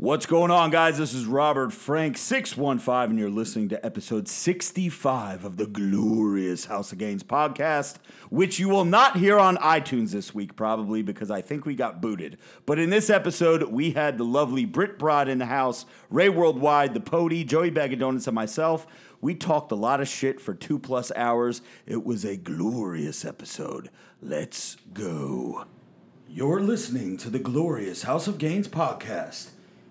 What's going on, guys? This is Robert Frank, 615, and you're listening to episode 65 of the glorious House of Gains podcast, which you will not hear on iTunes this week, probably because I think we got booted. But in this episode, we had the lovely Britt Broad in the house, Ray Worldwide, the Pody, Joey Bag and myself. We talked a lot of shit for two plus hours. It was a glorious episode. Let's go. You're listening to the glorious House of Gains podcast.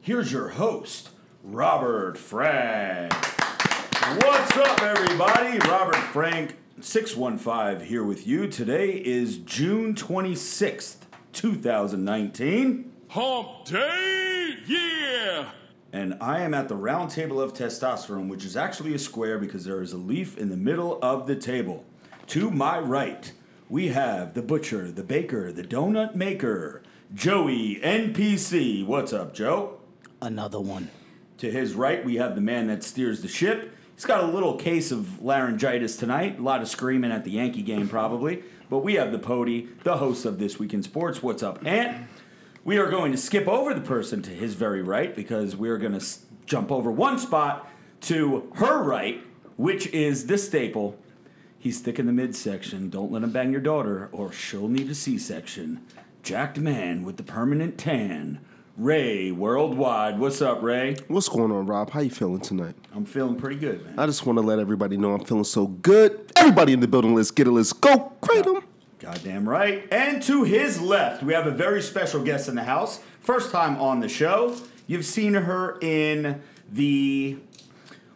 Here's your host, Robert Frank. What's up, everybody? Robert Frank, 615 here with you. Today is June 26th, 2019. Hump Day, yeah! And I am at the round table of testosterone, which is actually a square because there is a leaf in the middle of the table. To my right, we have the butcher, the baker, the donut maker, Joey NPC. What's up, Joe? Another one. To his right, we have the man that steers the ship. He's got a little case of laryngitis tonight. A lot of screaming at the Yankee game, probably. But we have the Pody, the host of This Week in Sports. What's up, Ant? We are going to skip over the person to his very right because we are going to s- jump over one spot to her right, which is the staple. He's thick in the midsection. Don't let him bang your daughter, or she'll need a C-section. Jacked man with the permanent tan. Ray Worldwide. What's up, Ray? What's going on, Rob? How you feeling tonight? I'm feeling pretty good, man. I just want to let everybody know I'm feeling so good. Everybody in the building, let's get it. Let's go. Kratom. Goddamn right. And to his left, we have a very special guest in the house. First time on the show. You've seen her in the.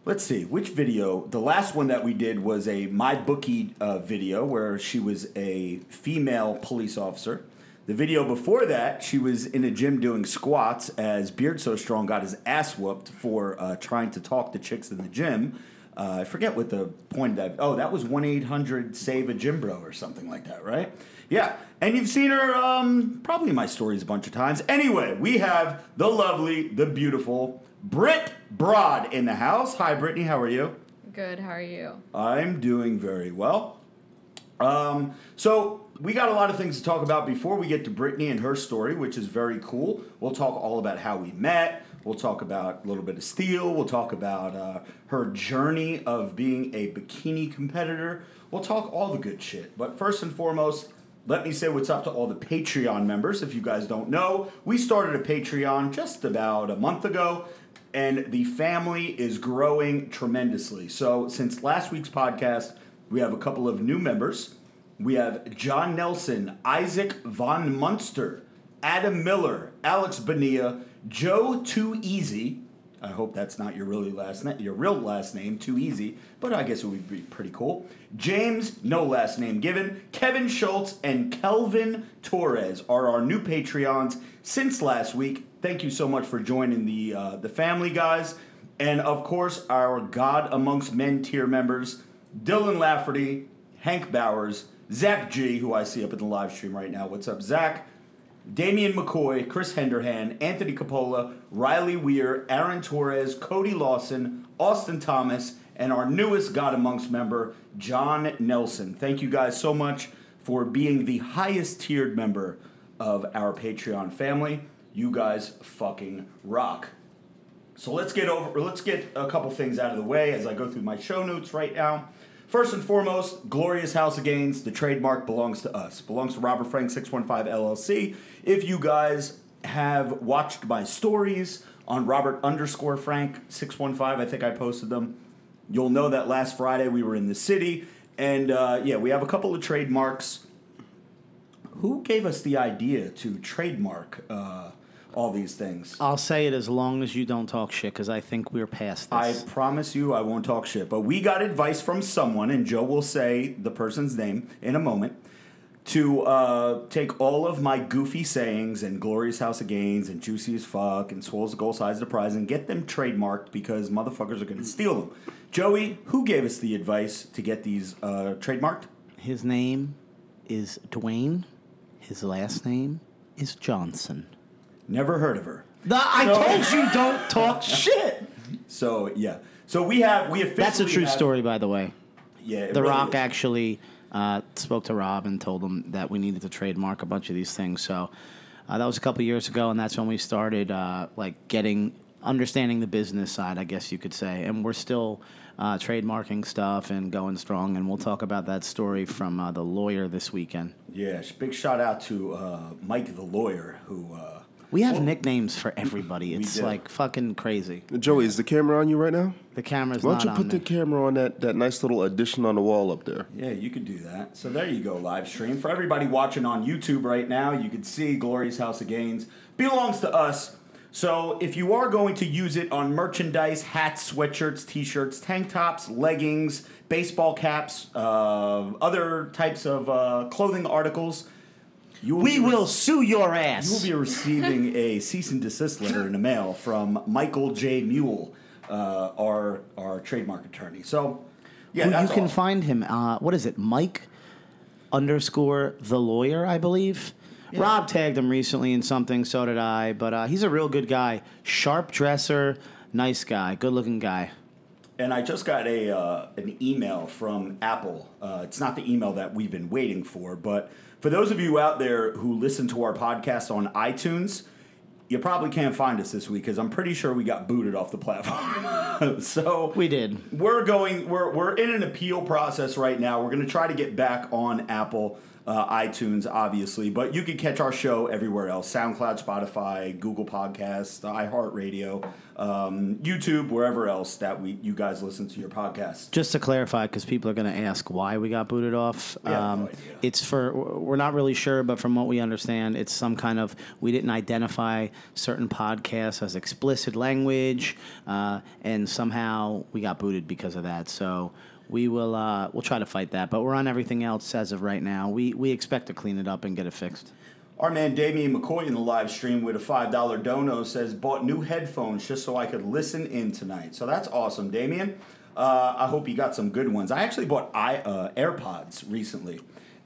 Let's see, which video? The last one that we did was a My Bookie uh, video where she was a female police officer. The video before that, she was in a gym doing squats as Beard So Strong got his ass whooped for uh, trying to talk to chicks in the gym. Uh, I forget what the point of that. Oh, that was one eight hundred save a gym bro or something like that, right? Yeah, and you've seen her um, probably in my stories a bunch of times. Anyway, we have the lovely, the beautiful Britt Broad in the house. Hi, Brittany. How are you? Good, how are you? I'm doing very well. Um, so we got a lot of things to talk about before we get to Brittany and her story, which is very cool. We'll talk all about how we met. We'll talk about a little bit of steel. We'll talk about uh, her journey of being a bikini competitor. We'll talk all the good shit. But first and foremost, let me say what's up to all the Patreon members. If you guys don't know, we started a Patreon just about a month ago and the family is growing tremendously. So, since last week's podcast, we have a couple of new members. We have John Nelson, Isaac Von Munster, Adam Miller, Alex Bonilla, Joe Too Easy. I hope that's not your really last your real last name, Too Easy, but I guess it would be pretty cool. James, no last name given. Kevin Schultz and Kelvin Torres are our new Patreons since last week. Thank you so much for joining the uh, the family, guys, and of course our God Amongst Men tier members: Dylan Lafferty, Hank Bowers, Zach G, who I see up in the live stream right now. What's up, Zach? Damian McCoy, Chris Henderhan, Anthony Capola, Riley Weir, Aaron Torres, Cody Lawson, Austin Thomas, and our newest God Amongst member, John Nelson. Thank you guys so much for being the highest tiered member of our Patreon family. You guys fucking rock. So let's get over let's get a couple things out of the way as I go through my show notes right now. First and foremost, Glorious House of Gains, the trademark belongs to us. Belongs to Robert Frank 615 LLC. If you guys have watched my stories on Robert underscore Frank 615, I think I posted them. You'll know that last Friday we were in the city, and uh, yeah, we have a couple of trademarks. Who gave us the idea to trademark uh, all these things? I'll say it as long as you don't talk shit, because I think we're past this. I this. promise you I won't talk shit. But we got advice from someone, and Joe will say the person's name in a moment, to uh, take all of my goofy sayings and Glorious House of Gains and Juicy as Fuck and Swolls the Goal Size of the Prize and get them trademarked because motherfuckers are going to steal them. Joey, who gave us the advice to get these uh, trademarked? His name is Dwayne. His last name is Johnson. Never heard of her. The, I So- told you don't talk shit. So, yeah. So we have, we officially That's a true have- story, by the way. Yeah. The really Rock is. actually uh, spoke to Rob and told him that we needed to trademark a bunch of these things. So Uh, that was a couple years ago, and that's when we started uh, like getting understanding the business side, I guess you could say. And we're still uh, trademarking stuff and going strong. And we'll talk about that story from uh, the lawyer this weekend. Yeah, big shout out to uh, Mike the lawyer who. We have nicknames for everybody. It's do. like fucking crazy. Joey, is the camera on you right now? The camera's Why don't you on put me. the camera on that, that nice little addition on the wall up there? Yeah, you could do that. So there you go, live stream. For everybody watching on YouTube right now, you can see Glorious House of Gains belongs to us. So if you are going to use it on merchandise, hats, sweatshirts, t-shirts, tank tops, leggings, baseball caps, uh, other types of uh, clothing articles, you we be will rec- sue your ass. You will be receiving a cease and desist letter in the mail from Michael J. Mule, uh, our our trademark attorney. So yeah, that's you can all. find him. Uh, what is it? Mike underscore the lawyer, I believe. Rob tagged him recently in something. So did I. But uh, he's a real good guy. Sharp dresser, nice guy, good looking guy. And I just got a uh, an email from Apple. Uh, it's not the email that we've been waiting for, but for those of you out there who listen to our podcast on iTunes, you probably can't find us this week because I'm pretty sure we got booted off the platform. so We did. we're going. We're we're in an appeal process right now. We're going to try to get back on Apple. Uh, iTunes, obviously, but you can catch our show everywhere else: SoundCloud, Spotify, Google Podcasts, iHeartRadio, um, YouTube, wherever else that we you guys listen to your podcast. Just to clarify, because people are going to ask why we got booted off. Um, no it's for, we're not really sure, but from what we understand, it's some kind of we didn't identify certain podcasts as explicit language, uh, and somehow we got booted because of that. So we will uh, we'll try to fight that, but we're on everything else as of right now. We we expect to clean it up and get it fixed. Our man Damien McCoy in the live stream with a five dollar dono says bought new headphones just so I could listen in tonight. So that's awesome, Damien. Uh, I hope you got some good ones. I actually bought i uh, AirPods recently,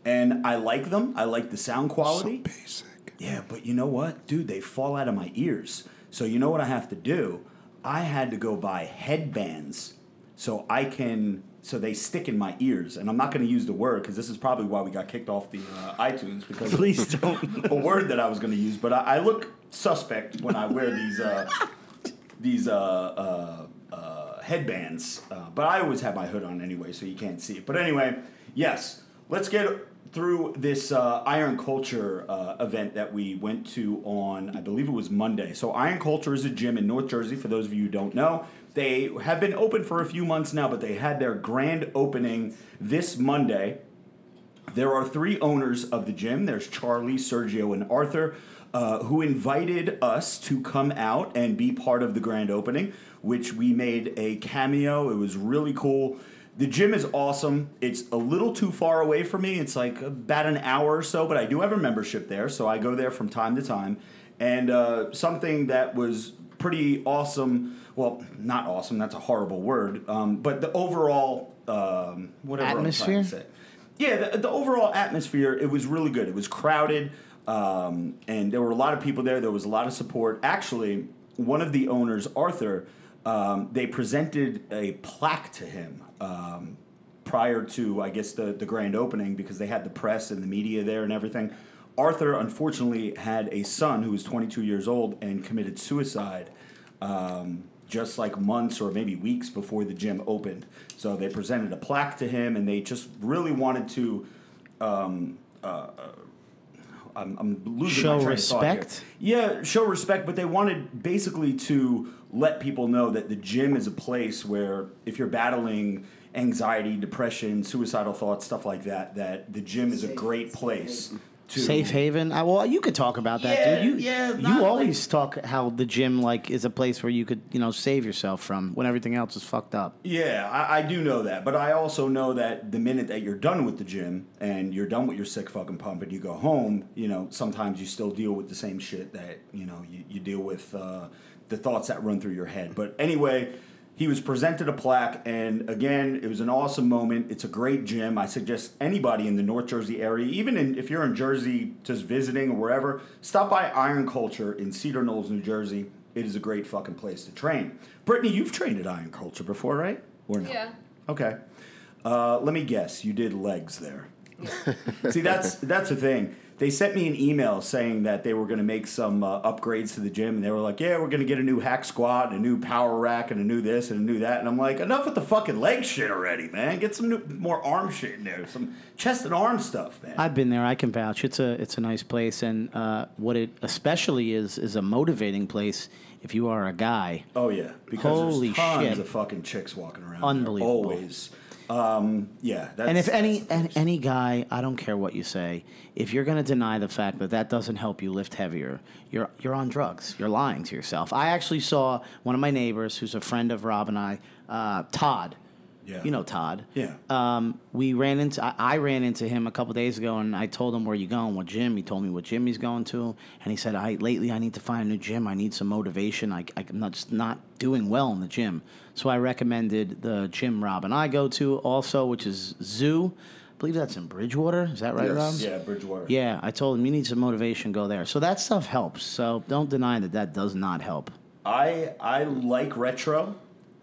and I like them. I like the sound quality. So Basic. Yeah, but you know what, dude? They fall out of my ears. So you know what I have to do? I had to go buy headbands so I can so they stick in my ears. And I'm not going to use the word because this is probably why we got kicked off the uh, iTunes because Please don't. a word that I was going to use. But I, I look suspect when I wear these uh, these uh, uh, uh, headbands. Uh, but I always have my hood on anyway, so you can't see it. But anyway, yes, let's get through this uh, Iron Culture uh, event that we went to on, I believe it was Monday. So Iron Culture is a gym in North Jersey. For those of you who don't know, they have been open for a few months now, but they had their grand opening this Monday. There are three owners of the gym. There's Charlie, Sergio, and Arthur, uh, who invited us to come out and be part of the grand opening, which we made a cameo. It was really cool. The gym is awesome. It's a little too far away from me. It's like about an hour or so, but I do have a membership there, so I go there from time to time. And uh, something that was pretty awesome. Well, not awesome. That's a horrible word. Um, but the overall um, whatever I'm trying to Atmosphere? Yeah, the, the overall atmosphere it was really good. It was crowded, um, and there were a lot of people there. There was a lot of support. Actually, one of the owners, Arthur, um, they presented a plaque to him um, prior to, I guess, the the grand opening because they had the press and the media there and everything. Arthur unfortunately had a son who was 22 years old and committed suicide. Um, just like months or maybe weeks before the gym opened. So they presented a plaque to him, and they just really wanted to. Um, uh, I'm, I'm losing Show my train of here. respect? Yeah, show respect, but they wanted basically to let people know that the gym is a place where if you're battling anxiety, depression, suicidal thoughts, stuff like that, that the gym is a great place to Safe haven. I, well, you could talk about that, Yeah, dude. You, yeah, you always talk how the gym like is a place where you could, you know, save yourself from when everything else is fucked up. Yeah, I, I do know that, but I also know that the minute that you're done with the gym and you're done with your sick fucking pump and you go home, you know, sometimes you still deal with the same shit that you know you, you deal with uh, the thoughts that run through your head. But anyway, he was presented a plaque, and again, it was an awesome moment. It's a great gym. I suggest anybody in the North Jersey area, even in, if you're in Jersey just visiting or wherever, stop by Iron Culture in Cedar Knolls, New Jersey. It is a great fucking place to train. Brittany, you've trained at Iron Culture before, right? Or no? Yeah. Okay. Uh, let me guess. You did legs there. See, that's that's the thing. They sent me an email saying that they were going to make some uh, upgrades to the gym, and they were like, "Yeah, we're going to get a new hack squat, and a new power rack, and a new this and a new that." And I'm like, "Enough with the fucking leg shit already, man. Get some new, more arm shit in there, some chest and arm stuff, man." I've been there. I can vouch. It's a it's a nice place, and uh, what it especially is is a motivating place if you are a guy. oh yeah, because Holy there's tons shit. of fucking chicks walking around. there, Unbelievable. always. Um, yeah, that's, And if any and any guy, I don't care what you say, if you're going to deny the fact that that doesn't help you lift heavier, you're you're on drugs. You're lying to yourself. I actually saw one of my neighbors, who's a friend of Rob and I, uh, Todd. Yeah. You know Todd. Yeah. Um, we ran into I, I ran into him a couple days ago, and I told him where you going, what gym. He told me what gym he's going to, and he said, "I lately I need to find a new gym. I need some motivation. I, I'm not just not doing well in the gym." So I recommended the gym Rob and I go to also, which is Zoo. I believe that's in Bridgewater. Is that right, Yes. Rob? yeah, Bridgewater. Yeah, I told him you need some motivation, go there. So that stuff helps. So don't deny that that does not help. I I like retro.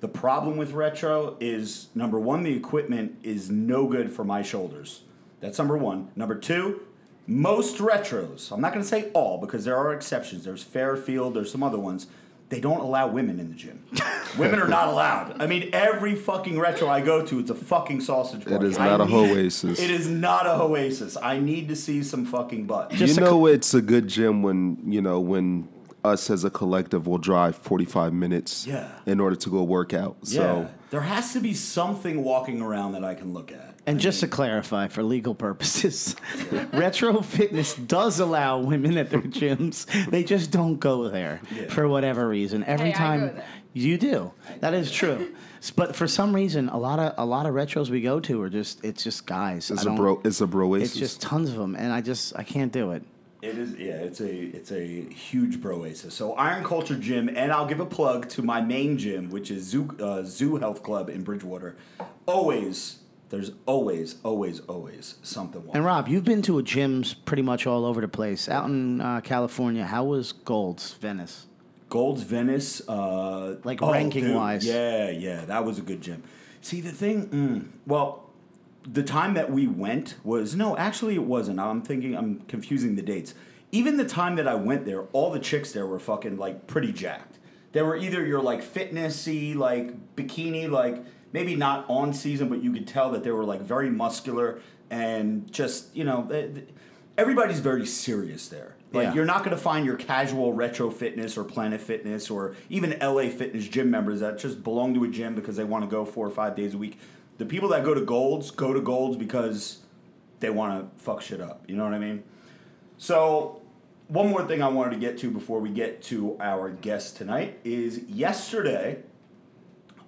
The problem with retro is number one, the equipment is no good for my shoulders. That's number one. Number two, most retros. I'm not going to say all because there are exceptions. There's Fairfield. There's some other ones. They don't allow women in the gym. women are not allowed. I mean, every fucking retro I go to, it's a fucking sausage party. is I not a need- Oasis. It is not a Oasis. I need to see some fucking butt. Just you a know, it's a good gym when you know when us as a collective will drive 45 minutes Yeah. in order to go work out. yeah, So there has to be something walking around that I can look at. And just to clarify, for legal purposes, Retro Fitness does allow women at their gyms. They just don't go there Yeah. for whatever reason. Every Hey, I time go there. you do, that is true. But for some reason, a lot of a lot of retros we go to are just it's just guys. it's I a don't- bro. It's a bro. It's just tons of them, and I just I can't do it. It is, yeah. It's a it's a huge broasis. So Iron Culture Gym, and I'll give a plug to my main gym, which is Zoo uh, Zoo Health Club in Bridgewater. Always, there's always, always, always something. And. Rob, you've been to gyms pretty much all over the place. Out in uh, California, how was Gold's Venice? Gold's Venice, uh, Like oh, ranking-wise. Yeah, yeah, that was a good gym. See the thing, mm, well, the time that we went was no, actually it wasn't. I'm thinking I'm confusing the dates. Even the time that I went there, all the chicks there were fucking like pretty jacked. They were either your like fitnessy, like bikini, like maybe not on season, but you could tell that they were like very muscular and just you know, they- they- everybody's very serious there. Like Yeah. you're not going to find your casual retro fitness or Planet Fitness or even LA Fitness gym members that just belong to a gym because they want to go four or five days a week. The people that go to Golds go to Golds because they want to fuck shit up. You know what I mean? So, one more thing I wanted to get to before we get to our guest tonight is yesterday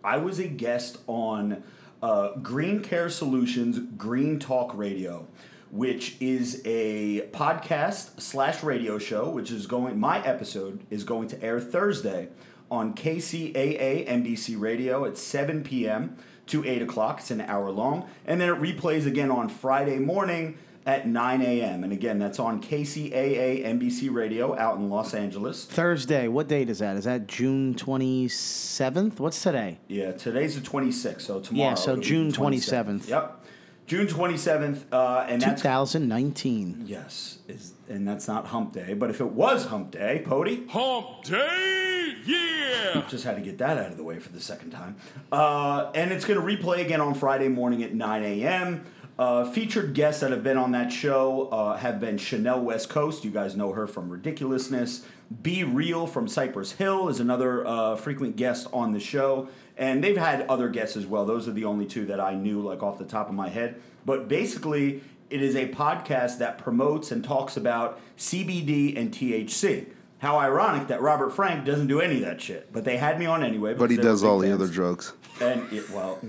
I was a guest on uh, Green Care Solutions Green Talk Radio, which is a podcast slash radio show, which is going, my episode is going to air Thursday on KCAA NBC Radio at 7 p.m. to 8 o'clock. It's an hour long. And then it replays again on Friday morning at 9 a.m. And again, that's on KCAA NBC Radio out in Los Angeles. Thursday. What date is that? Is that June twenty seventh? What's today? Yeah, today's the 26th, so tomorrow. Yeah, so June the 27th. Yep. June 27th, uh, and Two that's. thousand nineteen. Yes, is, and that's not hump day, but if it was hump day, Pody, Hump Day, yeah! just had to get that out of the way for the second time. Uh, and it's going to replay again on Friday morning at 9 a.m. Uh, featured guests that have been on that show uh, have been Chanel West Coast. You guys know her from Ridiculousness. B-Real from Cypress Hill is another uh, frequent guest on the show. And they've had other guests as well. Those are the only two that I knew, like off the top of my head. But basically, it is a podcast that promotes and talks about CBD and THC. How ironic that Robert Frank doesn't do any of that shit. But they had me on anyway. But he because they were does big all the other drugs. And it, well,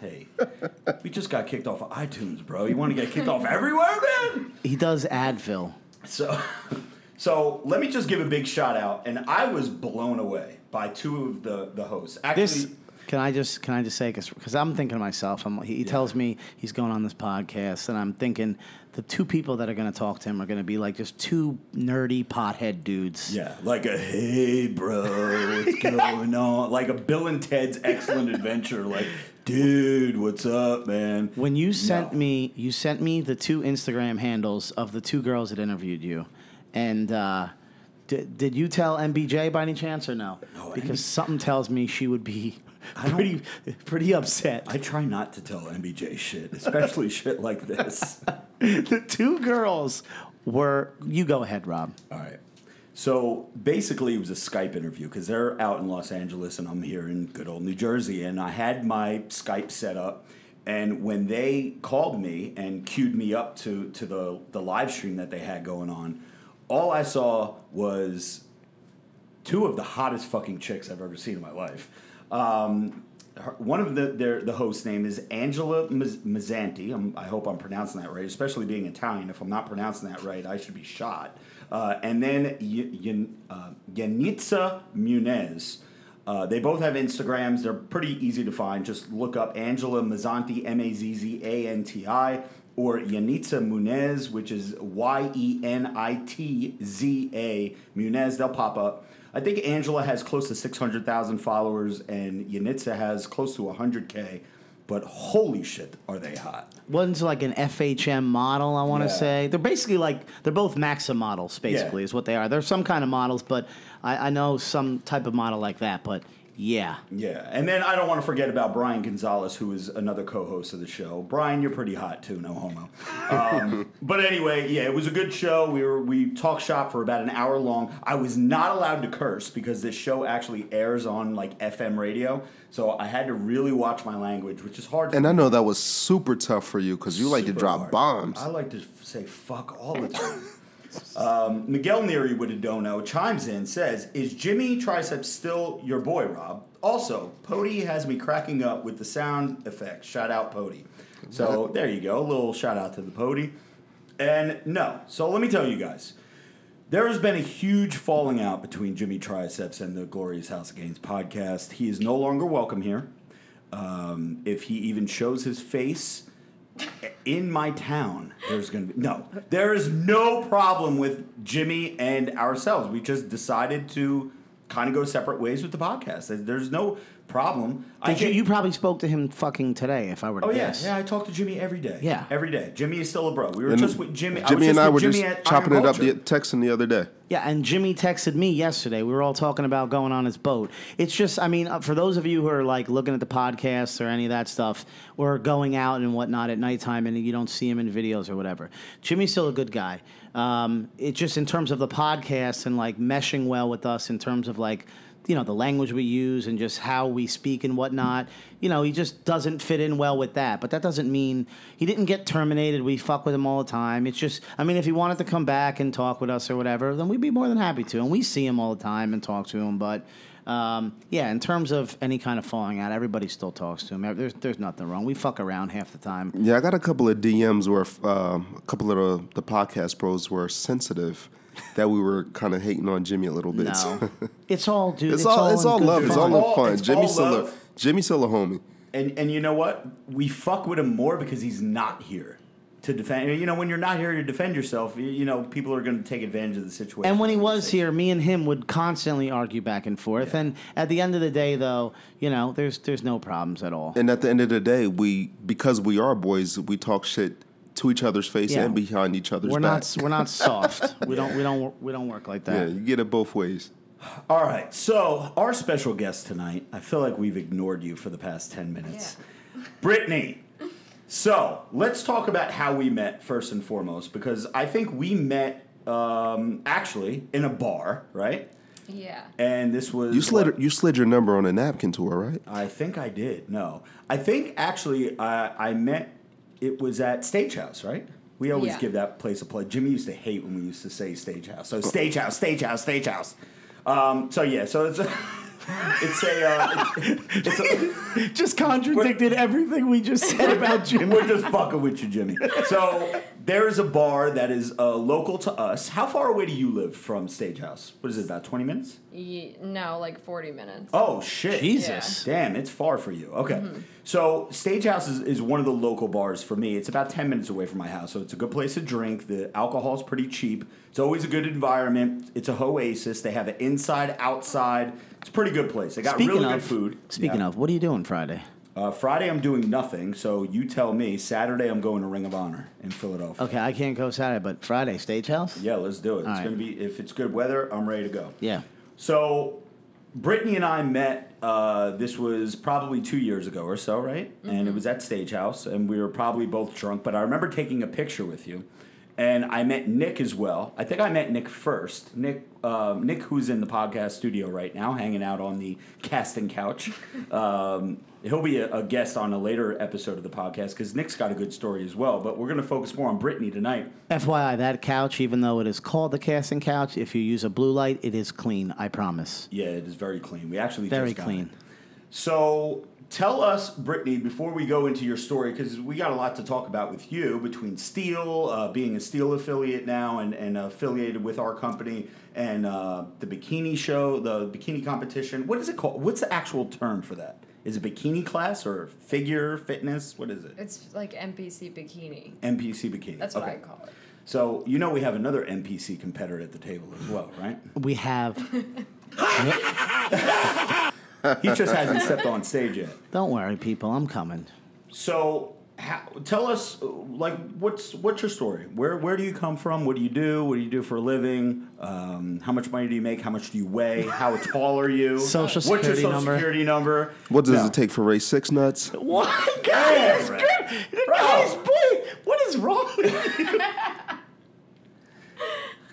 hey, we just got kicked off of iTunes, bro. You want to get kicked off everywhere, man? He does Advil. So, so let me just give a big shout out. And I was blown away by two of the the hosts. Actually, This can I just can I just say because I'm thinking to myself, I'm, he, he tells me he's going on this podcast, and I'm thinking the two people that are going to talk to him are going to be like just two nerdy pothead dudes. yeah, like a hey, bro, what's going on? Like a Bill and Ted's Excellent Adventure. Like Dude, what's up, man? When you sent No. me, you sent me the two Instagram handles of the two girls that interviewed you, and uh, did, did you tell MBJ by any chance or no? No, because something tells me she would be pretty pretty upset. I try not to tell MBJ shit, especially shit like this. the two girls were. You go ahead, Rob. All right. So basically, it was a Skype interview because they're out in Los Angeles and I'm here in good old New Jersey. And I had my Skype set up. And when they called me and queued me up to, to the, the live stream that they had going on, all I saw was two of the hottest fucking chicks I've ever seen in my life. Um, her, one of the their, the host's name is Angela Maz- Mazzanti. I'm, I hope I'm pronouncing that right, especially being Italian. If I'm not pronouncing that right, I should be shot. Uh, and then y- y- uh, Munez. Uh, they both have Instagrams. They're pretty easy to find. Just look up Angela Mazzanti, M A Z Z A N T I, or Yenitza Munez, which is Y E N I T Z A Munez. They'll pop up. I think Angela has close to 600,000 followers and Yenitza has close to 100K. But holy shit, are they hot. One's like an FHM model, I want to Yeah. say. They're basically like they're both Maxim models, basically, Yeah. is what they are. They're some kind of models, but I, I know some type of model like that. But yeah, Yeah, and then I don't want to forget about Brian Gonzalez, who is another co-host of the show. Brian, you're pretty hot too, no homo. Um, but anyway, yeah, it was a good show. We were we talked shop for about an hour long. I was not allowed to curse because this show actually airs on like FM radio, so I had to really watch my language, which is hard. For And I know that was super tough for you because you like to drop hard. bombs. I like to say fuck all the time. um, Miguel Neary with a dono chimes in, says, Is Jimmy Triceps still your boy, Rob? Also, Pody has me cracking up with the sound effects. Shout out, Pody. So there you go. A little shout out to the Pody. And no. So let me tell you guys. There has been a huge falling out between Jimmy Triceps and the Glorious House of Gains podcast. He is no longer welcome here. Um, if he even shows his face in my town, there's going to be no. There is no problem with Jimmy and ourselves. We just decided to kind of go separate ways with the podcast. There's no problem. I you, you probably spoke to him fucking today, if I were to Oh yeah, guess. yeah. I talk to Jimmy every day. Yeah. every day. Jimmy is still a bro. We were And just with Jimmy. Jimmy was and I were Jimmy just chopping it up, the, texting the other day. Yeah, and Jimmy texted me yesterday. We were all talking about going on his boat. It's just, I mean, uh, for those of you who are like looking at the podcast or any of that stuff, or going out and whatnot at nighttime and you don't see him in videos or whatever, Jimmy's still a good guy. Um, it just in terms of the podcast and like meshing well with us in terms of like you know the language we use and just how we speak and whatnot. You know, he just doesn't fit in well with that. But that doesn't mean he didn't get terminated. We fuck with him all the time. It's just, I mean, if he wanted to come back and talk with us or whatever, then we'd be more than happy to. And we see him all the time and talk to him. But um, yeah, in terms of any kind of falling out, everybody still talks to him. There's there's nothing wrong. We fuck around half the time. Yeah, I got a couple of DMs where um, a couple of the, the podcast pros were sensitive that we were kind of hating on Jimmy a little bit. No, it's all, dude. it's, all it's all love. It's fun. all All- in fun. it's Jimmy's all still a. Jimmy's still a homie. And and you know what? We fuck with him more because he's not here to defend. You know, when you're not here to defend yourself, you, you know, people are going to take advantage of the situation. And when he was here, me and him would constantly argue back and forth. And at the end of the day, though, you know, there's there's no problems at all. And at the end of the day, we because we are boys, we talk shit to each other's face Yeah. and behind each other's We're back. not we're not soft. we don't we don't we don't work like that. yeah, you get it both ways. All right, so our special guest tonight, I feel like we've ignored you for the past 10 minutes. Brittany. So let's talk about how we met first and foremost, because I think we met um, actually in a bar, right? Yeah. And this was. You slid what- you slid your number on a napkin to her, right? I think I did. No, I think actually I I met. It was at Stagehouse, right? We always Yeah. give that place a play. Jimmy used to hate when we used to say Stagehouse. So Stagehouse, Stagehouse, Stagehouse. Um, so yeah, so it's a, it's a, uh, it's, it's a Just contradicted everything we just said about Jimmy. we're just fucking with you, Jimmy. So there is a bar that is uh, local to us. How far away do you live from Stagehouse? What is it? About twenty minutes? Ye- no, like 40 minutes. Oh shit! Jesus. Damn, it's far for you. Okay. So Stagehouse is, is one of the local bars for me. It's about 10 minutes away from my house. So it's a good place to drink. The alcohol is pretty cheap. It's always a good environment. It's a oasis. They have it inside, outside. It's a pretty good place. They got Speaking really of good food. Speaking Yeah. of, what are you doing Friday? Uh, Friday I'm doing nothing, so you tell me. Saturday I'm going to Ring of Honor in Philadelphia. Okay, I can't go Saturday, but Friday, Stagehouse? Yeah, let's do it. It's right. gonna be if it's good weather, I'm ready to go. Yeah. So, Brittany and I met. Uh, this was probably two years ago or so, right? And it was at Stagehouse, and we were probably both drunk. But I remember taking a picture with you, and I met Nick as well. I think I met Nick first. Nick, uh, Nick, who's in the podcast studio right now, hanging out on the casting couch. Um, he'll be a, a guest on a later episode of the podcast because Nick's got a good story as well. But we're going to focus more on Brittany tonight. FYI, that couch, even though it is called the casting couch, if you use a blue light, it is clean. I promise. Yeah, it is very clean. We actually Very just got clean. it. So tell us, Brittany, before we go into your story, because we got a lot to talk about with you between Steel, uh, being a Steel affiliate now and, and affiliated with our company, and uh, the bikini show, the bikini competition. What is it called? What's the actual term for that? Is it bikini class or figure fitness? What is it? It's like NPC bikini. NPC bikini. That's what Okay. I call it. So you know we have another NPC competitor at the table as well, right? We have. He just hasn't stepped on stage yet. Don't worry, people. I'm coming. So, how, tell us, like, what's what's your story? Where where do you come from? What do you do? What do you do for a living? Um, how much money do you make? How much do you weigh? How tall are you? Social What's your security social number? security number? What does No. it take for Ray six nuts? What? Guys, Bro. the Bro. guy's boy. What is wrong with you?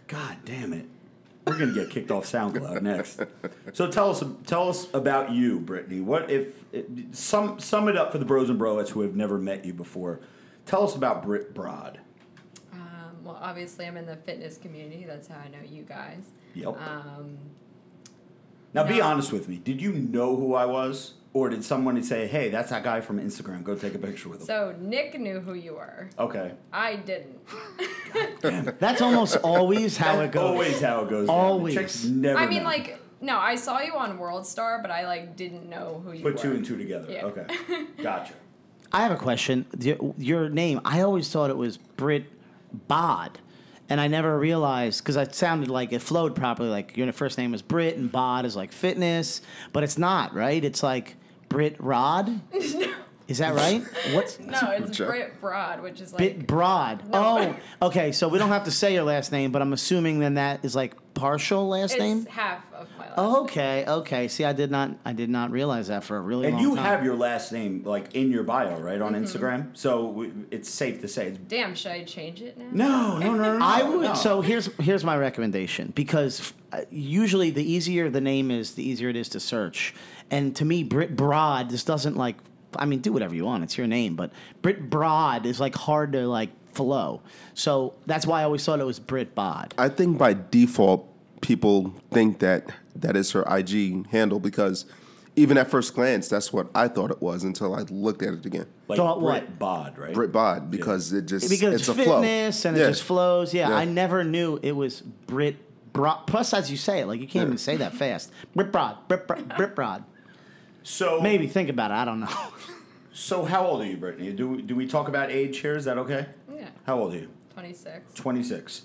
God damn it! We're gonna get kicked off SoundCloud next. So tell us tell us about you, Brittany. What if sum sum it up for the bros and broettes who have never met you before? Tell us about Britt Broad. Um, well, obviously, I'm in the fitness community. That's how I know you guys. Yep. Um, Now, be honest with me. Did you know who I was, or did someone say, "Hey, that's that guy from Instagram. Go take a picture with him"? so Nick knew who you were. okay. I didn't. That's almost always how it goes. Always how it goes. Always. Chicks never. I mean, know. like, no, I saw you on World Star, but I like didn't know who you were. put were. two and two together. Yeah. Okay, gotcha. I have a question. Your, your name, I always thought it was Brit Bod. And I never realized because it sounded like it flowed properly. Like your first name is Brit and Bod is like fitness, but it's not, right? It's like Brit Rod. Is that right? What's No, it's Joke. Brit Broad, which is like Bit Broad? No. Oh, okay. So we don't have to say your last name, but I'm assuming then that is like partial last it's name. half of my last Oh, name. okay, okay. See, I did not, I did not realize that for a really And long you time. have your last name like in your bio, right, on Mm-hmm. Instagram. So w- it's safe to say it's. Damn, should I change it now? No, no, no, no. no I would. no. So here's here's my recommendation because uh, usually the easier the name is, the easier it is to search. And to me, Brit Broad this doesn't like. I mean, do whatever you want. It's your name, but Brit Broad is like hard to like flow. So that's why I always thought it was Brit Bod. I think by default, people think that that is her IG handle because even at first glance, that's what I thought it was until I looked at it again. like Thought Brit what? Bod, right? Brit Bod because it just because it's, it's, a flow. fitness and Yeah. it just flows. Yeah, Yeah. I never knew it was Brit Broad. Plus, as you say it, like you can't Yeah. even say that fast. Brit Broad, Brit, Brit, Brit Broad. So Maybe think about it. I don't know. So how old are you, Brittany? Do we, do we talk about age here? Is that okay? Yeah, How old are you? 26. Twenty six.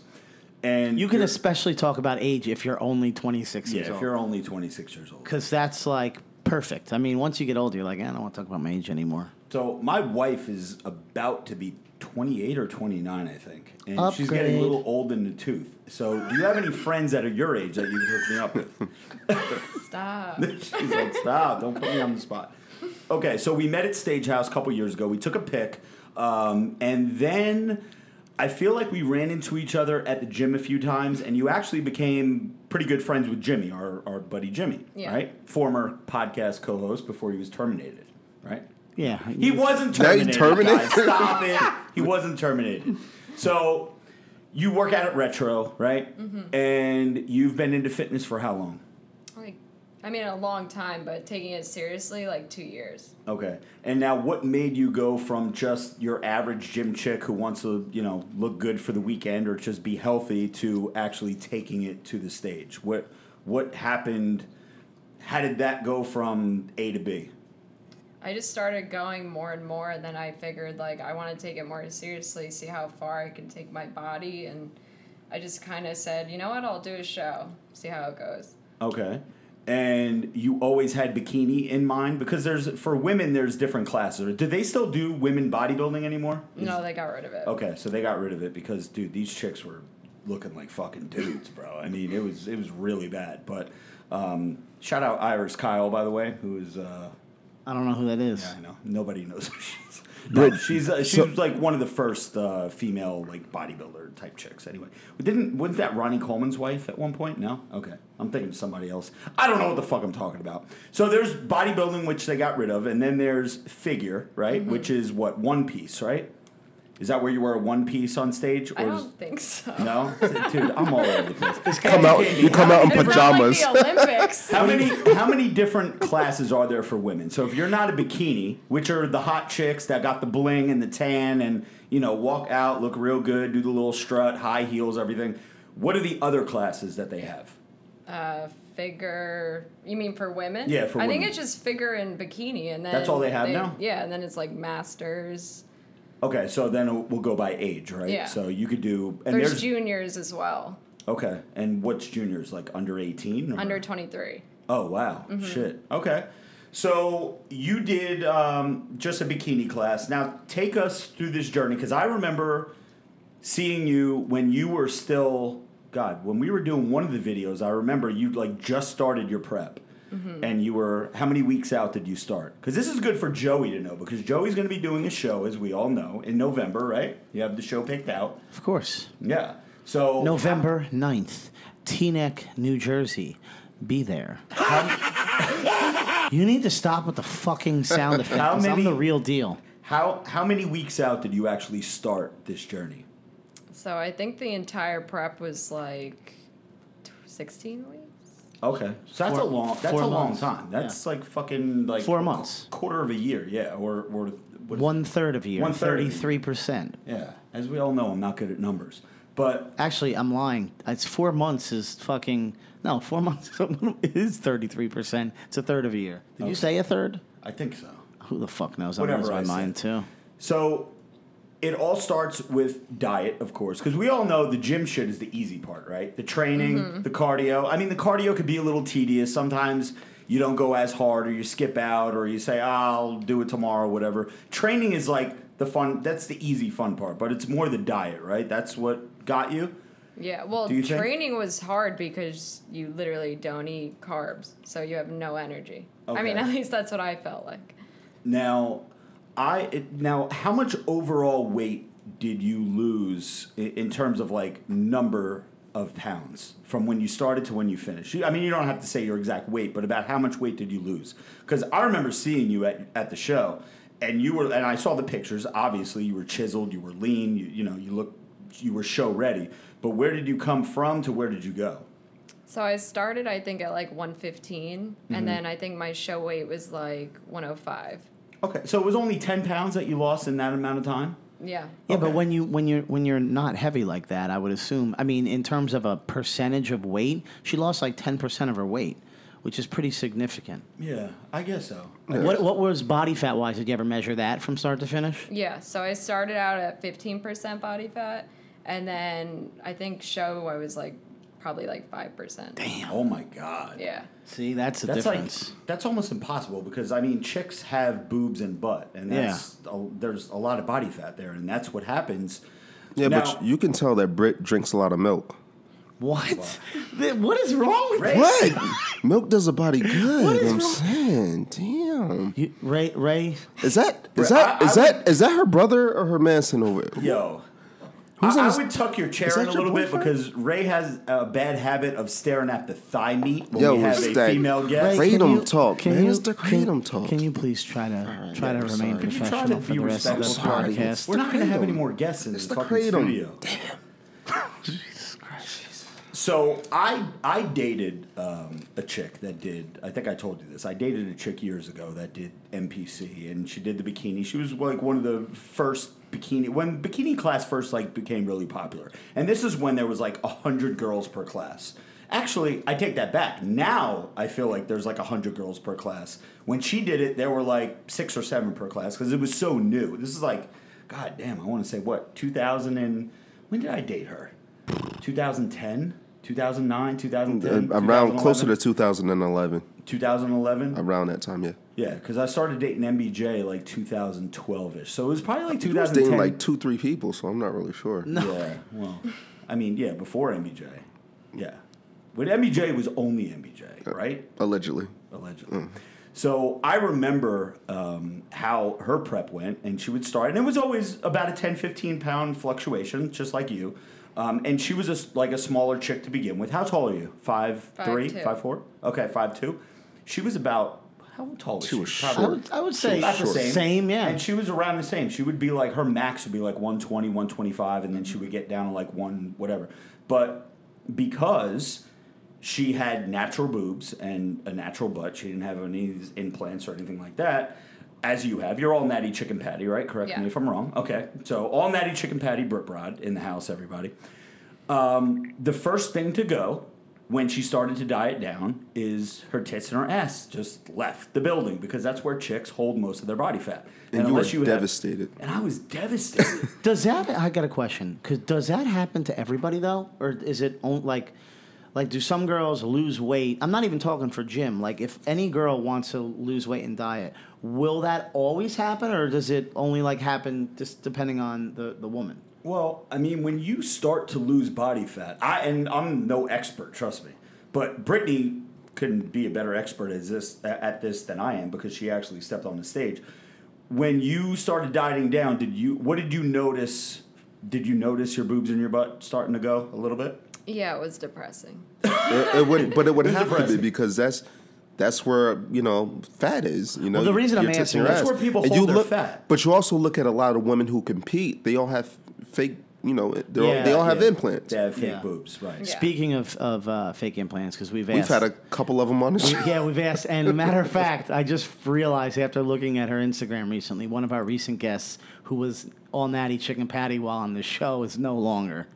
And You can especially talk about age if you're only 26 yeah, years old. if you're only twenty six years old. Because that's like perfect. I mean, once you get older, you're like, "Eh, I don't want to talk about my age anymore. So my wife is about to be 28 or 29, I think, and she's getting a little old in the tooth. So, do you have any friends that are your age that you can hook me up with? Stop. she's like, "Stop! Don't put me on the spot." Okay, so we met at Stage House a couple years ago. We took a pic, um, and then I feel like we ran into each other at the gym a few times, and you actually became pretty good friends with Jimmy, our, our buddy Jimmy, Yeah. right? Former podcast co-host before he was terminated, right? Yeah. He wasn't Now you terminated. terminated? guys. Stop it. He wasn't terminated. So you work out at Retro, right? Mm-hmm. And you've been into fitness for how long? like, I mean, a long time, but taking it seriously, like two years. Okay. And now what made you go from just your average gym chick who wants to, you know, look good for the weekend or just be healthy to actually taking it to the stage? What what happened? How did that go from A to B? I just started going more and more, and then I figured like I want to take it more seriously, see how far I can take my body, and I just kind of said, you know what, I'll do a show, see how it goes. Okay. and you always had bikini in mind because there's for women there's different classes. Do they still do women bodybuilding anymore? No, they got rid of it. Okay, so they got rid of it because dude, these chicks were looking like fucking dudes, bro. I mean, it was it was really bad. But um, shout out Iris Kyle, by the way, who is uh, I don't know who that is. yeah, I know nobody knows who she is. No, she's uh, she so- like one of the first uh, female like bodybuilder type chicks. Anyway, didn't wasn't that Ronnie Coleman's wife at one point? No, okay, I'm thinking of somebody else. I don't know what the fuck I'm talking about. So there's bodybuilding, which they got rid of, and then there's figure, right? Mm-hmm. Which is what one piece, right? Is that where you wear a one piece on stage? I Or is, don't think so. no, dude, I'm all over the place. Come out, you come out in It's pajamas. not like the Olympics. How many how many different classes are there for women? So if you're not a bikini, which are the hot chicks that got the bling and the tan and you know walk out, look real good, do the little strut, high heels, everything. What are the other classes that they have? Uh, figure. You mean for women? Yeah, for women. I women. think it's just figure and bikini, and then That's all they have now? Yeah, and then it's like masters. Okay, so then we'll go by age, right? Yeah. So you could do and There's, there's, juniors as well, okay, and what's juniors like under eighteen? under 23. Oh wow, Mm-hmm. shit. Okay, so you did um, just a bikini class. Now take us through this journey because I remember seeing you when you were still God. When we were doing one of the videos, I remember you like just started your prep. Mm-hmm. And you were how many weeks out did you start? Because this is good for Joey to know because Joey's going to be doing a show, as we all know, in November, right? You have the show picked out. Of course. Yeah. So November 9th, Teaneck, New Jersey. Be there. you need to stop with the fucking sound effects. How I'm the real deal. How how many weeks out did you actually start this journey? So I think the entire prep was like 16 weeks. Okay, so that's Four- a long. That's a long months. time. That's like fucking like Four months. quarter of a year. Yeah, or or One third of a year. One a year. 33%. Yeah, as we all know, I'm not good at numbers, but Actually, I'm lying. It's four months is fucking. No, four months is 33%. It's a third of a year. Did you say a third? I think so. Who the fuck knows? I'm Whatever losing my I mind, too. So it all starts with diet, of course, because we all know the gym shit is the easy part, right? The training, the cardio. I mean, the cardio could be a little tedious. Sometimes you don't go as hard, or you skip out, or you say, "Ah, "I'll do it tomorrow," whatever. Training is like the fun. That's the easy fun part, but it's more the diet, right? That's what got you. Yeah, well, you think? training was hard because you literally don't eat carbs, so you have no energy. I mean, at least that's what I felt like. Now, I it, now how much overall weight did you lose in, in terms of like number of pounds from when you started to when you finished? You- I mean, you don't have to say your exact weight, but about how much weight did you lose? Because I remember seeing you at at the show, and you were and I saw the pictures. Obviously, you were chiseled, you were lean, you you know you look you were show ready. But where did you come from to where did you go? So I started, I think, at like 115, Mm-hmm. and then I think my show weight was like 105. Okay, so it was only ten pounds that you lost in that amount of time. Yeah. Yeah, but when you when you're when you're not heavy like that, I would assume. I mean, in terms of a percentage of weight, she lost like ten percent of her weight, which is pretty significant. Yeah, I guess so. What what was body fat wise? Did you ever measure that from start to finish? Yeah, so I started out at 15% body fat, and then I think show I was like probably like 5%. Damn. Oh my god. Yeah. See, that's the That's difference. like that's almost impossible because I mean chicks have boobs and butt and that's a, there's a lot of body fat there and that's what happens. Yeah, Now- but you can tell that Brit drinks a lot of milk. what? Th- What is wrong with Ray- What? milk does a body good. What is I'm wrong- saying, damn. You, Ray Ray, Is that is Brit, that I- is I that is that her brother or her Manson over? Yo. Who's I, in I this- would tuck your chair in a your little bit because Ray has a bad habit of staring at the thigh meat when Yo, we have a Stag, female guest. Ray- can Kratom you- talk, can man. you- It's the can- kratom talk. Can you please try to try yeah, to I'm remain sorry. Could you try to professional for be the rest of the sorry. podcast? We're not going to have any more guests in It's this the fucking kratom. studio. Damn. Jesus Christ. So I I dated um, a chick that did. I think I told you this. I dated a chick years ago that did NPC, and she did the bikini. She was like one of the first bikini when bikini class first like became really popular. And this is when there was like a hundred girls per class. Actually, I take that back. Now I feel like there's like a hundred girls per class. When she did it, there were like six or seven per class because it was so new. This is like, god damn, I want to say what 2000 and when did I date her? 2010, 2009, 2010, Uh, around closer to 2011, 2011. around that time, yeah. Yeah, because I started dating MBJ like 2012 ish. So it was probably like He was 2010. dating like two, three people, so I'm not really sure. Yeah, well, I mean, yeah, before MBJ. Yeah. When MBJ was only MBJ, right? Allegedly. Allegedly. So I remember um, how her prep went, and she would start, and it was always about a 10, 15 pound fluctuation, just like you. Um, and she was a s like a smaller chick to begin with. How tall are you? Five, Five three, two. five four? Okay, five two. She was about how tall was she? She was Probably- I would, I would say about the same. same, yeah. And she was around the same. She would be like, her max would be like 120, 125, and then she would get down to like one, whatever. But because she had natural boobs and a natural butt, she didn't have any implants or anything like that. As you have, you're all natty chicken patty, right? Correct Yeah. me if I'm wrong. Okay, so all natty chicken patty Brit Rod in the house, everybody. Um, the first thing to go when she started to diet down is her tits and her ass just left the building because that's where chicks hold most of their body fat. And, you were unless have- devastated. and I was devastated. Does that? I got a question. Cause does that happen to everybody though, or is it on, like, like do some girls lose weight? I'm not even talking for gym. Like, if any girl wants to lose weight and diet, will that always happen, or does it only like happen just depending on the the woman? Well, I mean, when you start to lose body fat, I and I'm no expert, trust me, but Brittany couldn't be a better expert at this at this than I am because she actually stepped on the stage. When you started dieting down, did you what did you notice? Did you notice your boobs and your butt starting to go a little bit? Yeah, it was depressing. it, it would, but it would It's have to be because that's that's where you know fat is. You know, Well, the reason I'm your tits asking- and That's where people And hold you their look, fat. But you also look at a lot of women who compete. They all have fake. You know, they all, Yeah, they all have Yeah. implants. They have fake Yeah. boobs, right? Yeah. Speaking of of uh, fake implants, because we've We've asked, had a couple of them on the show. yeah, we've asked. And a matter of fact, I just realized after looking at her Instagram recently, one of our recent guests who was all natty chicken patty while on the show is no longer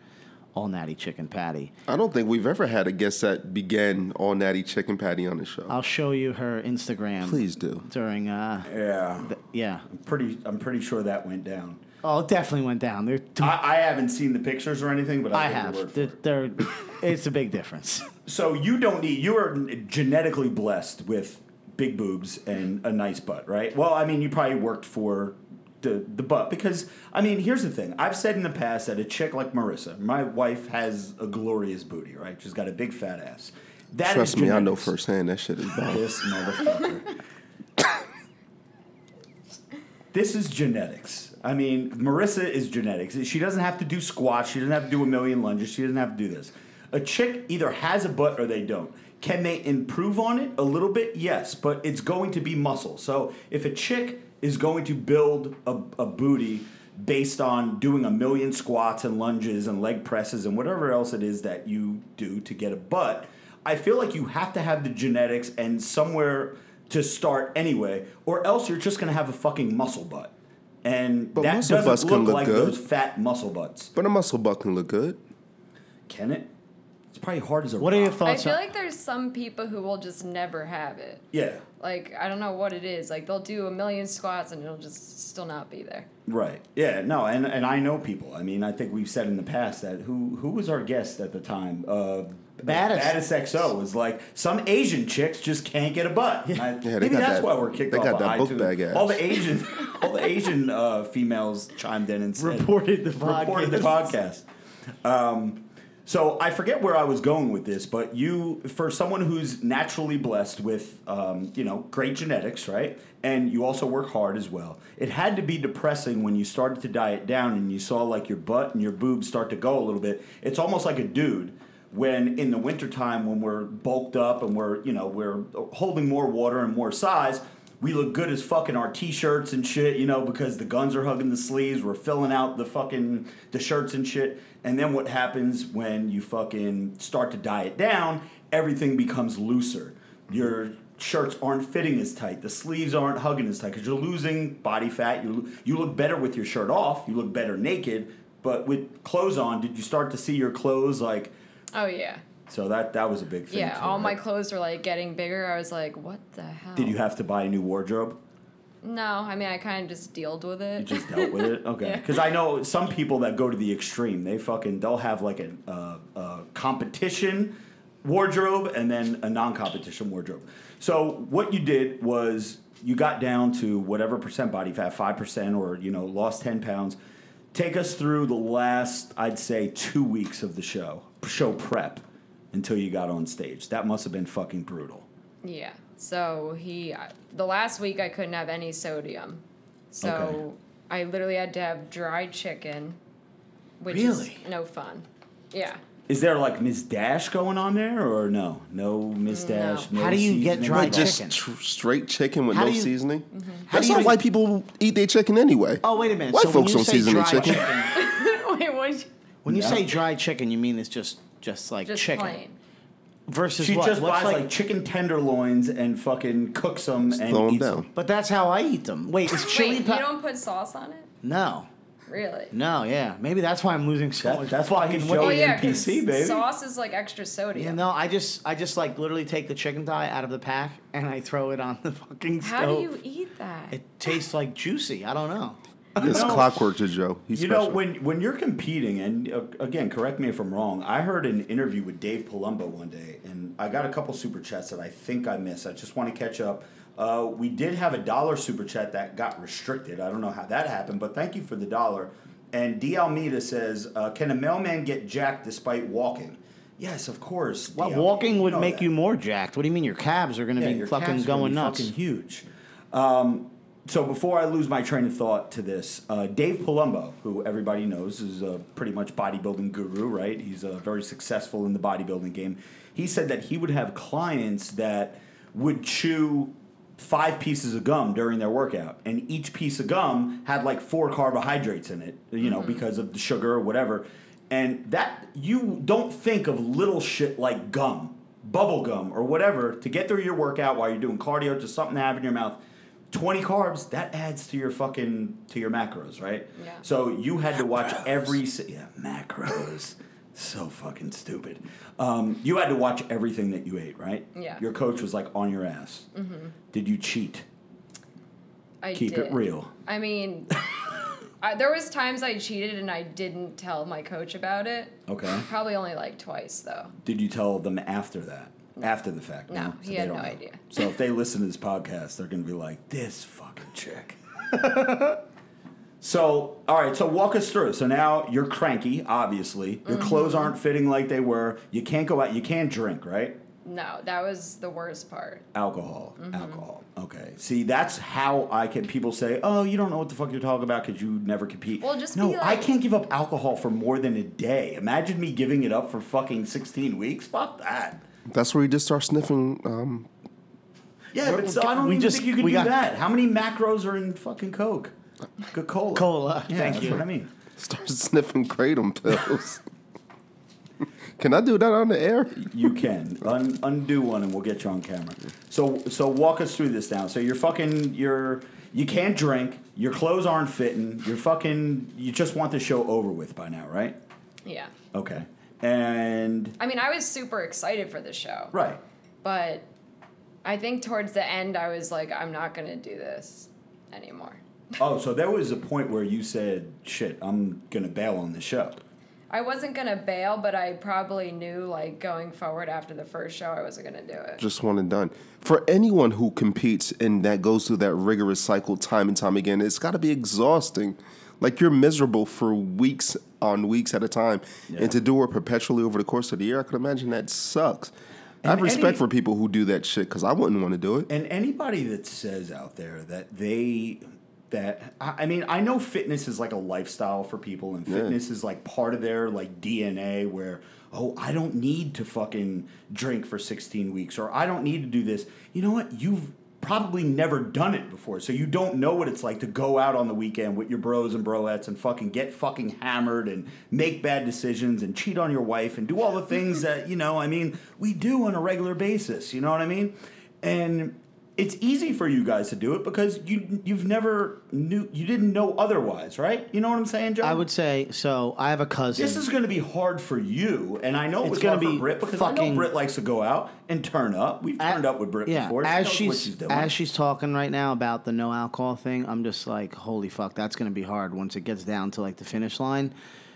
all natty chicken patty. I don't think we've ever had a guest that began all natty chicken patty on the show. I'll show you her Instagram. Please do. During uh, Yeah, th- yeah. pretty. I'm pretty sure that went down. Oh, it definitely went down. They're t- I, I haven't seen the pictures or anything, but I, I take your have. word for They're, it. they're, it's a big difference. So you don't need. You are genetically blessed with big boobs and a nice butt, right? Well, I mean, you probably worked for the the butt because I mean, here's the thing. I've said in the past that a chick like Marissa, my wife, has a glorious booty, right? She's got a big fat ass. That is Trust me, I know genetics. firsthand that shit is bomb. This motherfucker. this is genetics. I mean, Marissa is genetics. She doesn't have to do squats. She doesn't have to do a million lunges. She doesn't have to do this. A chick either has a butt or they don't. Can they improve on it a little bit? Yes, but it's going to be muscle. So if a chick is going to build a, a booty based on doing a million squats and lunges and leg presses and whatever else it is that you do to get a butt, I feel like you have to have the genetics and somewhere to start anyway, or else you're just gonna have a fucking muscle butt. And But that muscle doesn't butts look can look like good. those fat muscle butts. But a muscle butt can look good. Can it? It's probably hard as a What are your rock. I feel on, like there's some people who will just never have it. Yeah, Like I don't know what it is. Like they'll do a million squats and it'll just still not be there. right. Yeah, no, and, and I know people. I mean, I think we've said in the past that who who was our guest at the time? Uh, Baddest. Baddest XO was like some Asian chicks just can't get a butt. I- Yeah, maybe that's that- why we're kicked they off got of that book bag ass. All the Asian, all the Asian uh, females chimed in and said, Reported the podcast. reported the podcast. podcast. Um, so I forget where I was going with this, but you, for someone who's naturally blessed with, um, you know, great genetics, right, and you also work hard as well. It had to be depressing when you started to diet down and you saw like your butt and your boobs start to go a little bit. It's almost like a dude when in the wintertime when we're bulked up and we're you know we're holding more water and more size we look good as fucking our t-shirts and shit you know because the guns are hugging the sleeves we're filling out the fucking the shirts and shit. And then what happens when you fucking start to diet down everything becomes looser. Your shirts aren't fitting as tight. The sleeves aren't hugging as tight because you're losing body fat. You, you look better with your shirt off. You look better naked. But with clothes on did you start to see your clothes like Oh yeah. so that that was a big thing. Yeah, too, all my clothes were like getting bigger. I was like, what the hell? Did you have to buy a new wardrobe? No, I mean I kind of just dealt with You it. just dealt with it, okay? Yeah. Because I know some people that go to the extreme. They fucking they'll have like a, uh, a competition wardrobe and then a non-competition wardrobe. So what you did was you got down to whatever percent body fat, five percent, or you know lost ten pounds. Take us through the last, I'd say, two weeks of the show, show prep, until you got on stage. That must have been fucking brutal. Yeah. So he, the last week I couldn't have any sodium, so Okay. I literally had to have dried chicken, which Really? is no fun. Yeah. Is there like Ms. Dash going on there, or no? No Ms. Dash. No How do you get seasoning? dried Like just tr- straight chicken with How no you- seasoning. Mm-hmm. How That's do how you- white people eat their chicken anyway. Oh wait a minute. White so when folks you don't say season their dried chicken. Wait, what? when you Yeah. say dried chicken, you mean it's just just like Just chicken plain. versus She what? just What's buys like, chicken tenderloins and fucking cooks them and throw 'em eats down. them. But that's how I eat them. Wait, is chili? Wait, you pa- don't put sauce on it? no, Really? no, yeah. Maybe that's why I'm losing so That- much. that's why fucking he's weight. Joey Oh yeah, 'cause NPC, baby. sauce is like extra You sodium. know, I just I just like literally take the chicken thigh out of the pack and I throw it on the fucking How stove. do you eat that? It tastes like juicy. I don't know. It's know- clockwork to Joe. He's You special. know, when when you're competing, and uh, again, correct me if I'm wrong. I heard an interview with Dave Palumbo one day, and I got a couple super chats that I think I missed. I just want to catch up. Uh, we did have a dollar super chat that got restricted. I don't know how that happened, but thank you for the dollar. And D. Almeida says, uh, "Can a mailman get jacked despite walking?" Yes, of course. Well, D. walking Almeida, would know make that. you more jacked. What do you mean your calves are going to Yeah, be fucking gonna going be nuts? Fucking huge. Um, so before I lose my train of thought to this, uh, Dave Palumbo, who everybody knows is a pretty much bodybuilding guru, right? He's uh, very successful in the bodybuilding game. He said that he would have clients that would chew five pieces of gum during their workout, and each piece of gum had like four carbohydrates in it, you know, because of the sugar or whatever. And that you don't think of little shit like gum, bubble gum, or whatever to get through your workout while you're doing cardio, just something to have in your mouth. 20 carbs, that adds to your fucking to your macros, right? Yeah. So you had to watch every si- yeah, macros. so fucking stupid. Um, you had to watch everything that you ate, right? Yeah. Your coach was like on your ass. Mm-hmm. Did you cheat? I Keep did. it real. I mean, I, there was times I cheated and I didn't tell my coach about it. Okay. Probably only like twice though. Did you tell them after that? After the fact? No, he they had no know. idea. So if they listen to this podcast, they're going to be like, this fucking chick. so, all right, so walk us through. So now you're cranky, obviously. Your Mm-hmm. clothes aren't fitting like they were. You can't go out. You can't drink, right? No, that was the worst part. Alcohol. Mm-hmm. Alcohol. Okay. See, that's how I can. People say, "Oh, you don't know what the fuck you're talking about because you never compete." Well, just no. be I can't give up alcohol for more than a day. Imagine me giving it up for fucking 16 weeks. Fuck that. That's where you just start sniffing. Um, Yeah, but so I don't we even just- think you can we do got- that. How many macros are in fucking Coke? Coca-Cola. Cola, Yeah, thank that's you. what I mean. start sniffing kratom pills. Can I do that on the air? You can Un- undo one, and we'll get you on camera. So, so walk us through this now. So you're fucking, you're, you can't drink. Your clothes aren't fitting. You're fucking, you just want the show over with by now, right? Yeah. Okay. And I mean, I was super excited for the show. right. But I think towards the end, I was like, I'm not going to do this anymore. Oh, so there was a point where you said, "Shit, I'm gonna bail on the show." I wasn't going to bail, but I probably knew, like, going forward after the first show, I wasn't going to do it. Just one and done. For anyone who competes and that goes through that rigorous cycle time and time again, it's got to be exhausting. Like you're miserable for weeks on weeks at a time, Yeah. and to do it perpetually over the course of the year, I can imagine that sucks. I have respect any- for people who do that shit because I wouldn't want to do it. And anybody that says out there that they that I mean, I know fitness is like a lifestyle for people and Yeah. fitness is like part of their like DNA where oh, I don't need to fucking drink for 16 weeks or I don't need to do this. You know what? You've probably never done it before. So you don't know what it's like to go out on the weekend with your bros and broettes and fucking get fucking hammered and make bad decisions and cheat on your wife and do all the things that, you know, I mean, we do on a regular basis, you know what I mean? And it's easy for you guys to do it because you you've never knew you didn't know otherwise, right? You know what I'm saying, John? I would say so. I have a cousin. This is going to be hard for you, and I know it It's was gonna be Brit because I know Brit likes to go out and turn up. We've turned up with Brit yeah, before. She as she's, she's doing. as she's talking right now about the no alcohol thing, I'm just like, holy fuck, that's gonna be hard once it gets down to like the finish line.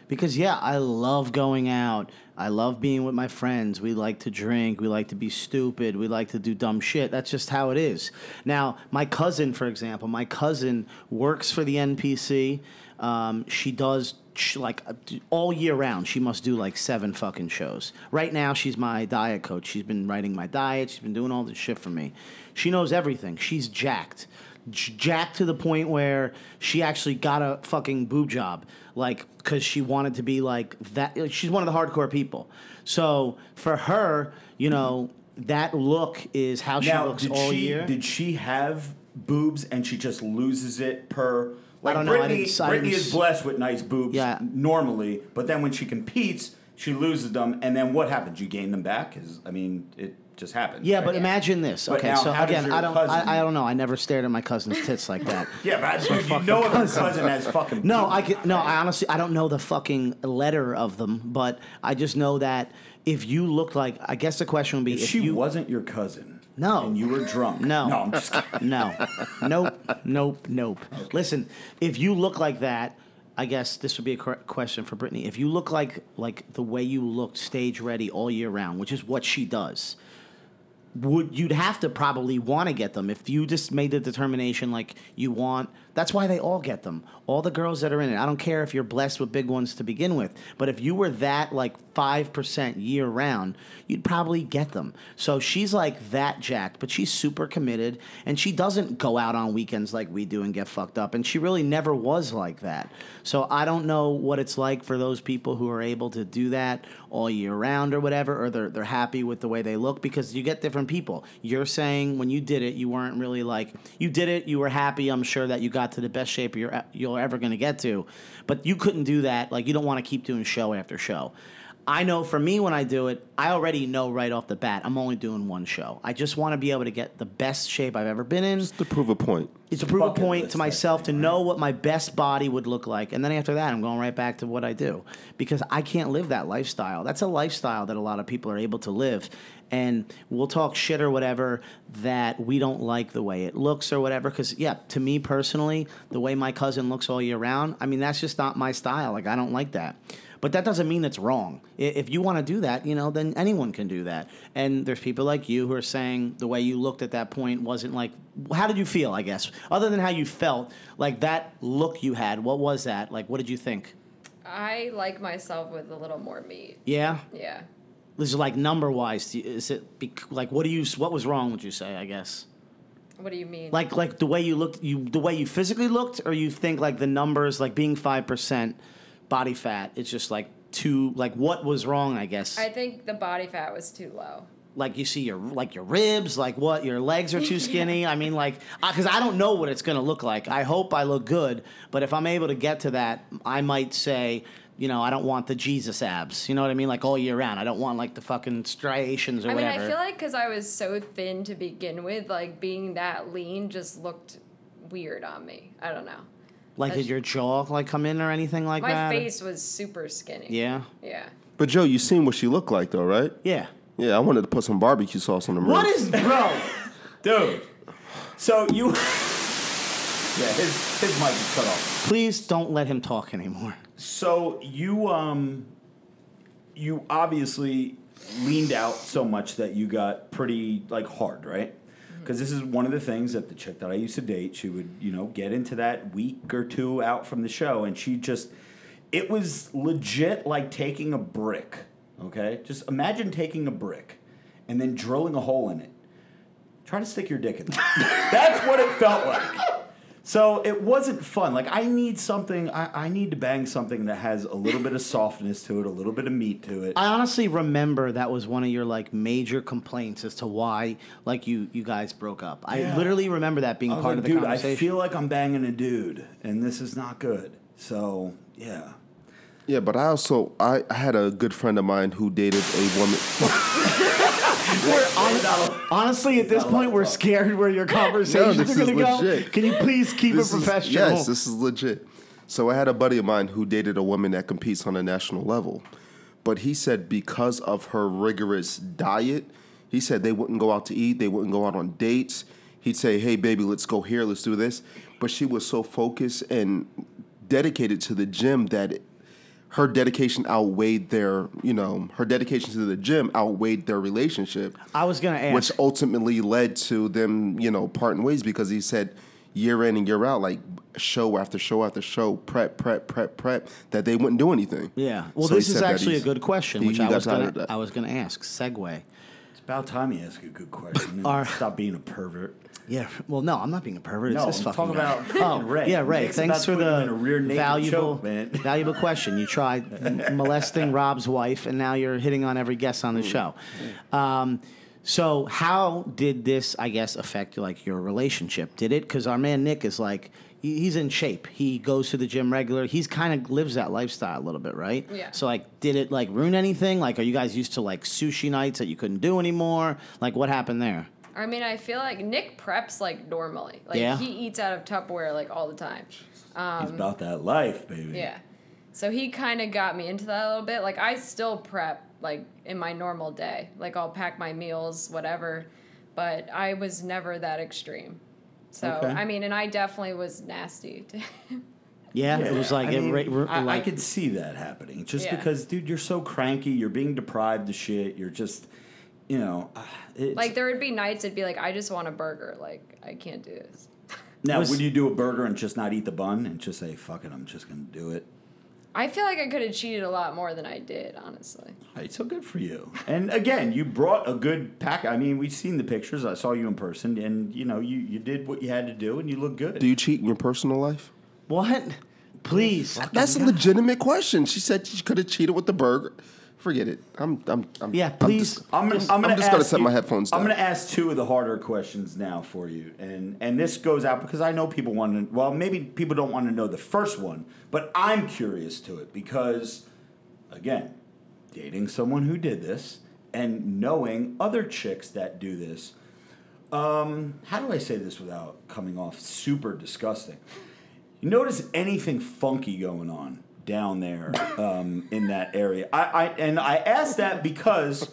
Because yeah, I love going out. I love being with my friends. We like to drink. We like to be stupid. We like to do dumb shit. That's just how it is. Now, my cousin, for example, my cousin works for the NPC. Um, she does like uh, all year round. She must do like seven fucking shows. Right now, she's my diet coach. She's been writing my diet. She's been doing all this shit for me. She knows everything. She's jacked, jacked to the point where she actually got a fucking boob job, like because she wanted to be like that. like, She's one of the hardcore people. So for her, you know. That look is how she now, looks did all she year. did she have boobs and she just loses it per? Like don't know, I didn't- I Brittany is blessed with nice boobs Yeah. normally, but then when she competes, she loses them, and then what happens? You gain them back? Is I mean, it just happens. Yeah, right? but imagine this. But Okay, now so how does again, your I don't, cousin- I, I don't know. I never stared at my cousin's tits like that. yeah, but I- you know if cousin has fucking. No, I could, no. I honestly, I don't know the fucking letter of them, but I just know that if you look like, I guess the question would be If if she you, wasn't your cousin, No. and you were drunk, No. no, I'm just kidding. no, nope, nope, nope. Listen, if you look like that, I guess this would be a question for Brittany. If you look like like the way you looked stage ready all year round, which is what she does, would you'd have to probably want to get them. If you just made the determination like you want that's why they all get them. All the girls that are in it. I don't care if you're blessed with big ones to begin with but if you were that like 5% year round you'd probably get them. So she's like that jacked but she's super committed and she doesn't go out on weekends like we do and get fucked up and she really never was like that. So i don't know what it's like for those people who are able to do that all year round or whatever or they're, they're happy with the way they look because you get different people. You're saying when you did it you weren't really like you did it you were happy i'm sure that you got to the best shape you're, you're ever going to get to. But you couldn't do that like you don't want to keep doing show after show. I know for me when I do it, I already know right off the bat I'm only doing one show. I just want to be able to get the best shape I've ever been in. Just to prove a point. it's to prove a point to type myself to thing, know what my best body would look like. And then after that i'm going right back to what i do. Because i can't live that lifestyle. That's a lifestyle that a lot of people are able to live and we'll talk shit or whatever that we don't like the way it looks or whatever because yeah to me personally the way my cousin looks all year round i mean that's just not my style like i don't like that but that doesn't mean it's wrong. If you want to do that, you know, then anyone can do that. And there's people like you who are saying the way you looked at that point wasn't like. How did you feel? I guess other than how you felt, like that look you had. What was that? Like, what did you think? I like myself with a little more meat. Yeah, Yeah. This is like number wise. Is it bec- like what do you? What was wrong? Would you say? I guess. What do you mean? Like like the way you looked, you the way you physically looked, or you think like the numbers, like being five percent body fat, it's just like too like what was wrong? I guess. I think the body fat was too low. like you see your like your ribs like what your legs are too skinny i mean like because I, don't know what it's going to look like i hope i look good but if i'm able to get to that i might say you know i don't want the jesus abs you know what i mean like all year round i don't want like the fucking striations or whatever. I mean, I feel like because I was so thin to begin with, like being that lean just looked weird on me. I don't know. like did your jaw like come in or anything like My that My face was super skinny. yeah Yeah. But Joe, you seen what she looked like though, right? yeah Yeah, I wanted to put some barbecue sauce on the what ribs. is bro dude. So you, yeah, his his mic is cut off. please don't let him talk anymore So you um, you obviously leaned out so much that you got pretty like hard, right? Because this is one of the things that the chick that I used to date, she would you know get into that week or two out from the show, and she just, it was legit like taking a brick. Okay, just imagine taking a brick and then drilling a hole in it. Try to stick your dick in there. That's what it felt like. So it wasn't fun. Like I need something. I, I need to bang something that has a little bit of softness to it, a little bit of meat to it. I honestly remember that was one of your like major complaints as to why like you you guys broke up. I literally remember that being part like, of the dude, I feel like I'm banging a dude, and this is not good. So yeah. Yeah, but I also I, I had a good friend of mine who dated a woman. we're hon- honestly at this point we're scared where your conversations this are going to go. legit. Can you please keep This it is- professional? yes, this is legit. So I had a buddy of mine who dated a woman that competes on a national level, but he said because of her rigorous diet, he said they wouldn't go out to eat, they wouldn't go out on dates. He'd say, "Hey, baby, let's go here, let's do this," but she was so focused and dedicated to the gym that her dedication outweighed their, you know, her dedication to the gym outweighed their relationship I was going to ask. which ultimately led to them, you know, parting ways because he said year in and year out, like show after show after show, prep, prep, prep, prep, that they wouldn't do anything. yeah. Well, So this is actually a good question, he- which he I was gonna. I was going to ask. Segue. It's about time you ask a good question. Our- Stop being a pervert. Yeah. Well, no, I'm not being a pervert. It's No, this I'm fucking talking guy. about freaking oh, Ray. Yeah, Ray. Nick's Thanks for the rear valuable, choke, man. valuable question. You tried molesting Rob's wife, and now you're hitting on every guest on the Mm. show. Um, so, how did this, I guess, affect like your relationship? Did it? Because our man Nick is like. He's in shape. He goes to the gym regular. He's kind of lives that lifestyle a little bit, right? Yeah. So like, did it like ruin anything? Like, are you guys used to like sushi nights that you couldn't do anymore? Like, what happened there? I mean, I feel like Nick preps like normally. Like Yeah. he eats out of Tupperware like all the time. He's um, about that life, baby. Yeah. So he kind of got me into that a little bit. Like I still prep like in my normal day. Like I'll pack my meals, whatever. But I was never that extreme. So Okay. I mean, and I definitely was nasty. To Yeah, it was like I, mean, ra- ra- I, I could see that happening. Just Yeah. because, dude, you're so cranky. You're being deprived of shit. You're just, you know, uh, it's, like there would be nights it'd be like I just want a burger. Like I can't do this. now was- would you do a burger and just not eat the bun and just say, "Fuck it, I'm just gonna do it." I feel like I could have cheated a lot more than I did, honestly. It's so good for you. And again, you brought a good pack. I mean, we've seen the pictures. I saw you in person, and you know, you you did what you had to do, and you look good. Do you cheat in your personal life? what? Please. That's a legitimate question. She said she could have cheated with the burger. Forget it. I'm. I'm. I'm Yeah, I'm please. just- I'm, I'm, I'm gonna just gonna set you- my headphones I'm going to ask two of the harder questions now for you, and and this goes out because I know people want to. Well, maybe people don't want to know the first one, but I'm curious to it because, again, dating someone who did this and knowing other chicks that do this. Um, how do I say this without coming off super disgusting? You notice anything funky going on down there um, in that area? I, I and I ask that because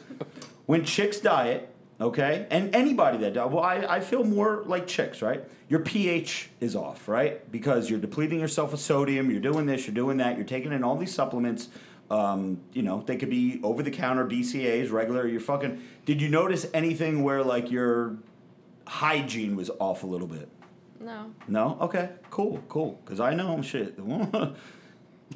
when chicks diet, okay, and anybody that diet, well, I, I feel more like chicks, right? Your pH is off, right? Because you're depleting yourself of sodium. You're doing this. You're doing that. You're taking in all these supplements. Um, you know, they could be over the counter BCAAs, regular. You're fucking. Did you notice anything where like your hygiene was off a little bit? No. No? Okay. Cool, cool. Because I know I'm shit.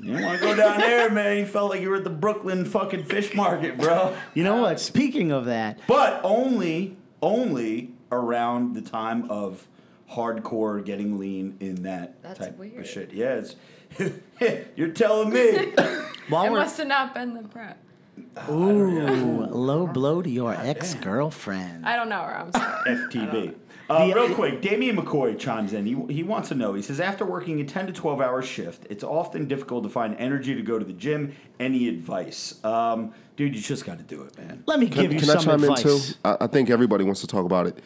you want to go down there, man. You felt like you were at the Brooklyn fucking fish market, bro. You know what? Speaking of that, But only, only around the time of hardcore getting lean in that That's type weird. of shit. Yeah, it's, you're telling me. while It must have not been the prep. ooh low blow to your ex girlfriend. I don't know her. I'm sorry. FTB. Uh, The- real quick, Damian McCoy chimes in. He, he wants to know. He says, after working a 10 to 12 hour shift, it's often difficult to find energy to go to the gym. Any advice? Um, dude, you just got to do it, man. Let me Can, give you can I some chime advice. in too? I, I think everybody wants to talk about it.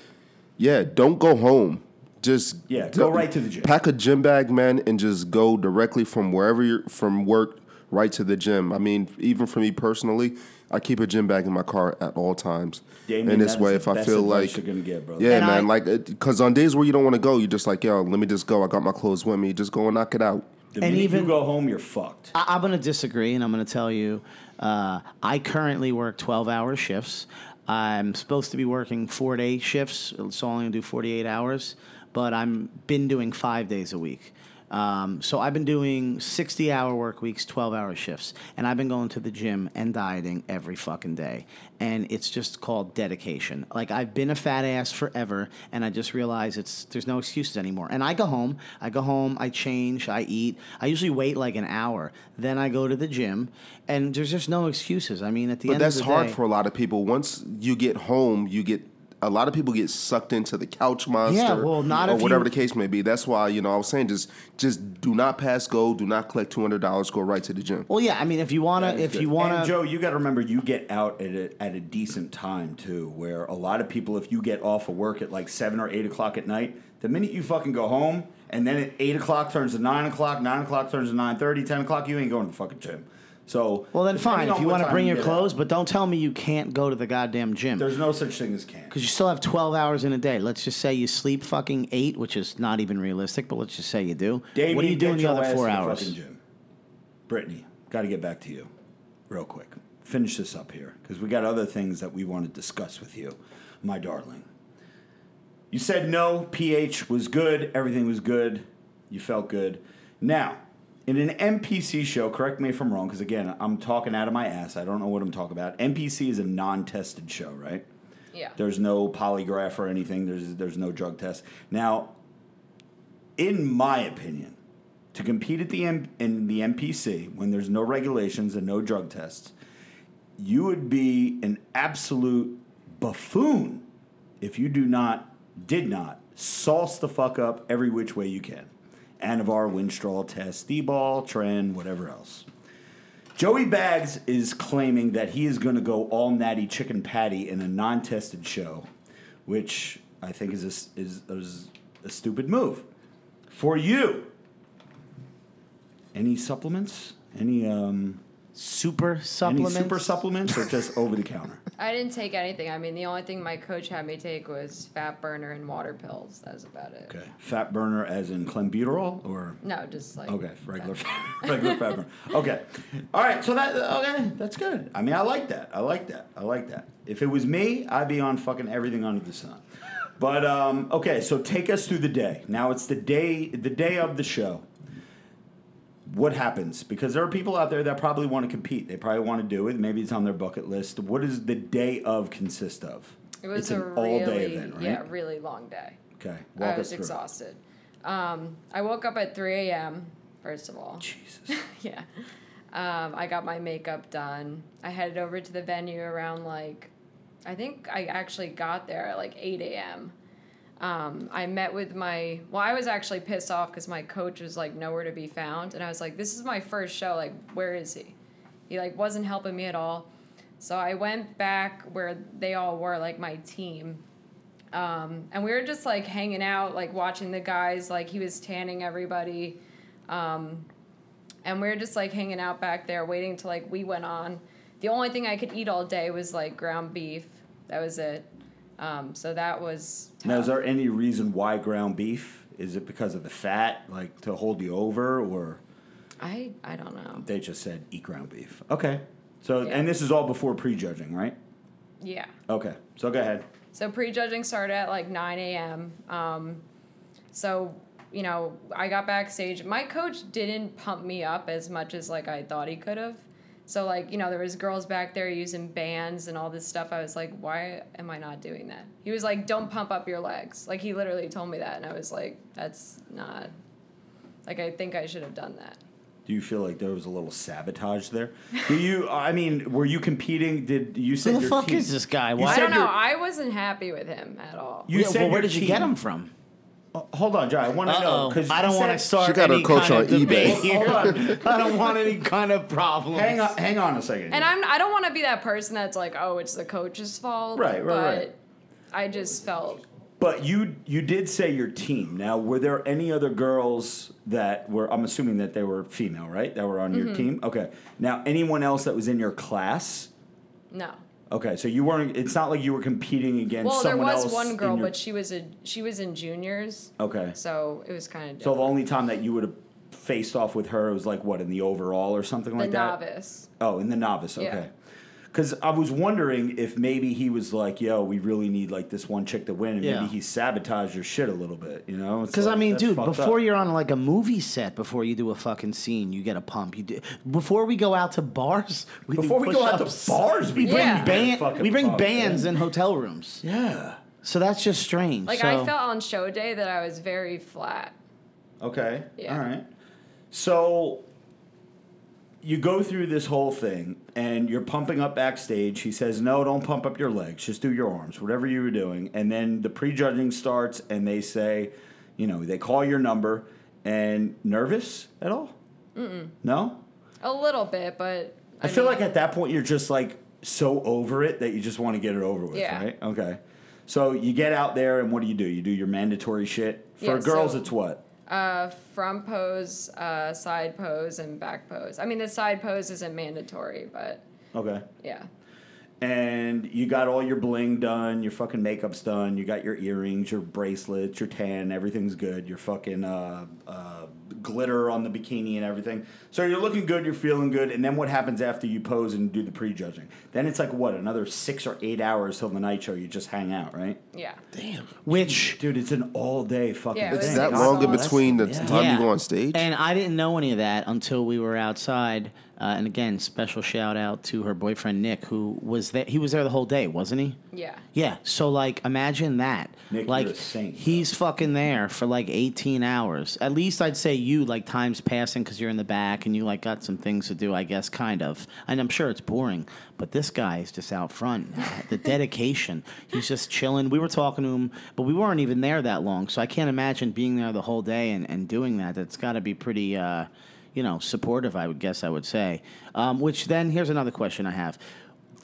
Yeah, don't go home. Just Yeah, go right to the gym. Pack a gym bag, man, and just go directly from wherever you're from work right to the gym. I mean, even for me personally, I keep a gym bag in my car at all times. Damian, in this way, if I feel like you're gonna get, brother. yeah, And man, I- like because on days where you don't want to go, you're just like, yo, let me just go. I got my clothes with me. Just go and knock it out. The And minute even- you go home, you're fucked. I, I'm going to disagree, and I'm going to tell you. Uh, I currently work 12 hour shifts. I'm supposed to be working four day shifts, so I'm only going to do 48 hours, but I'm been doing five days a week. Um, so I've been doing 60 hour work weeks, 12 hour shifts, and I've been going to the gym and dieting every fucking day. And it's just called dedication. Like I've been a fat ass forever, and I just realized it's there's no excuses anymore. And I go home, I go home, I change, I eat. I usually wait like an hour, then I go to the gym, and there's just no excuses. I mean, at the But end that's of the hard day, for a lot of people. Once you get home, you get a lot of people get sucked into the couch monster, well, not or if whatever you- the case may be. That's why you know I was saying just just do not pass go, do not collect two hundred dollars, go right to the gym. Well, yeah. I mean, if you wanna, if good. you wanna, Joe, you got to remember, you get out at a, at a decent time too. Where a lot of people, if you get off of work at like seven or eight o'clock at night, the minute you fucking go home, and then at eight o'clock turns to nine o'clock, nine o'clock turns to nine thirty, ten o'clock, you ain't going to the fucking gym. So well then fine. If you want to bring your clothes, but don't tell me you can't go to the goddamn gym. there's no such thing as can't. Because you still have 12 hours in a day. Let's just say you sleep fucking eight, which is not even realistic, but let's just say you do. Damien, what are you doing the other four the hours? fucking gym. Brittany, got to get back to you, real quick. Finish this up here because we got other things that we want to discuss with you, my darling. You said no, pH was good, everything was good, you felt good. Now, in an NPC show, correct me if I'm wrong, because again, I'm talking out of my ass. I don't know what I'm talking about. NPC is a non-tested show, right? Yeah. There's no polygraph or anything. There's there's no drug test. Now, in my opinion, to compete at the M- in the NPC when there's no regulations and no drug tests, you would be an absolute buffoon if you do not did not sauce the fuck up every which way you can. Anavar, Winstrol, Test, D-bol, Tren, whatever else. Joey Bags is claiming that he is going to go all natty chicken patty in a non-tested show, which I think is a, is, is a stupid move. For you, any supplements? Any um, Super supplements? any super supplements or just over the counter? I didn't take anything. I mean, the only thing my coach had me take was fat burner and water pills. That was about it. Okay, fat burner as in clenbuterol or No, just like okay regular fat- regular fat burner. Okay, all right. So that okay, that's good. I mean, I like that. I like that. I like that. If it was me, I'd be on fucking everything under the sun. But um, okay, so take us through the day. Now it's the day the day of the show. What happens? Because there are people out there that probably want to compete. They probably want to do it. Maybe it's on their bucket list. What does the day of consist of? It was it's a an all day really, event, right? yeah, really long day. Okay, walk I was us exhausted. Um, I woke up at 3 a.m. First of all, Jesus. yeah. Um, I got my makeup done. I headed over to the venue around like, I think I actually got there at like 8 a.m. Um, I met with my, well, I was actually pissed off because my coach was like nowhere to be found. And I was like, this is my first show. Like, where is he? He like wasn't helping me at all. So I went back where they all were, like my team. Um, and we were just like hanging out, like watching the guys, like he was tanning everybody. Um, and we were just like hanging out back there, waiting till like we went on. The only thing I could eat all day was like ground beef. That was it. Um, so that was. Now, is there any reason why ground beef? Is it because of the fat, like to hold you over, or I I don't know. they just said eat ground beef? Okay. So, Yeah. and this is all before prejudging, right? Yeah. Okay. So go ahead. So prejudging started at like 9 a.m. Um, so you know, I got backstage. My coach didn't pump me up as much as like I thought he could have. So like you know, there was girls back there using bands and all this stuff. I was like, why am I not doing that? He was like, don't pump up your legs. Like he literally told me that, and I was like, that's not. Like I think I should have done that. Do you feel like there was a little sabotage there? Do you? I mean, were you competing? Did you say Who the your fuck team- is this guy? You Why? I don't know. your- I wasn't happy with him at all. You Yeah, said well, where your did you get him from? Uh, hold on, John. I want to know because I don't want to start. She got her any coach kind of on debate eBay. here. Hold on. I don't want any kind of problems. Hang on, hang on a second. And I'm I don't want to be that person that's like, oh, it's the coach's fault. Right, right, but right. I just felt But you you did say your team. Now, were there any other girls that were? I'm assuming that they were female, right? That were on Mm-hmm. your team. Okay. Now, anyone else that was in your class? no. Okay, so you weren't. It's not like you were competing against Well, there someone was else. one in girl, your- but she was a she was in juniors, okay. so it was kind of So the only time that you would have faced off with her was like what in the overall or something the like that. novice. Oh, in the novice. Yeah. Okay. Because I was wondering if maybe he was like, "Yo, we really need like this one chick to win," and Yeah. maybe he sabotaged your shit a little bit. You know? It's Because I like, mean, that's dude, fucked before up. you're on like a movie set, before you do a fucking scene, you get a pump. You do before we go out to bars. We do before we go out to push-ups. bars, we we bring Yeah. band, Fucking we bring pump, bands yeah. in hotel rooms. Yeah. So that's just strange. Like so, I felt on show day that I was very flat. Okay. Yeah. All right. So you go through this whole thing and you're pumping up backstage. He says, No, don't pump up your legs. Just do your arms, whatever you were doing. And then the prejudging starts and they say, you know, they call your number and nervous at all? Mm-mm. No? A little bit, but I, feel mean, like at that point you're just like so over it that you just want to get it over with, Yeah. right? Okay. So you get out there and what do you do? You do your mandatory shit. For Yeah, girls, so- it's what? Uh, front pose, uh, side pose, and back pose. I mean, the side pose isn't mandatory, but Okay. yeah. and you got all your bling done, your fucking makeup's done, you got your earrings, your bracelets, your tan, everything's good, your fucking uh, uh, glitter on the bikini and everything. So you're looking good, you're feeling good, and then what happens after you pose and do the prejudging? Then it's like what, another six or eight hours till the night show, you just hang out, right? Yeah. Damn. Which Dude, it's an all day fucking Yeah, it thing. was It's that long in between the yeah. time you go on stage? And I didn't know any of that until we were outside. Uh, and again, special shout out to her boyfriend Nick, who was there. He was there the whole day, wasn't he? Yeah. Yeah. So like, imagine that. Nick, like, you're a saint, bro. he's fucking there for like 18 hours. At least I'd say you like time's passing because you're in the back and you like got some things to do. I guess kind of. And I'm sure it's boring, but this guy is just out front. the dedication. He's just chilling. We were talking to him, but we weren't even there that long. So I can't imagine being there the whole day and, and doing that. That's got to be pretty. Uh, you know, supportive. I would guess I would say. Um, which then here's another question I have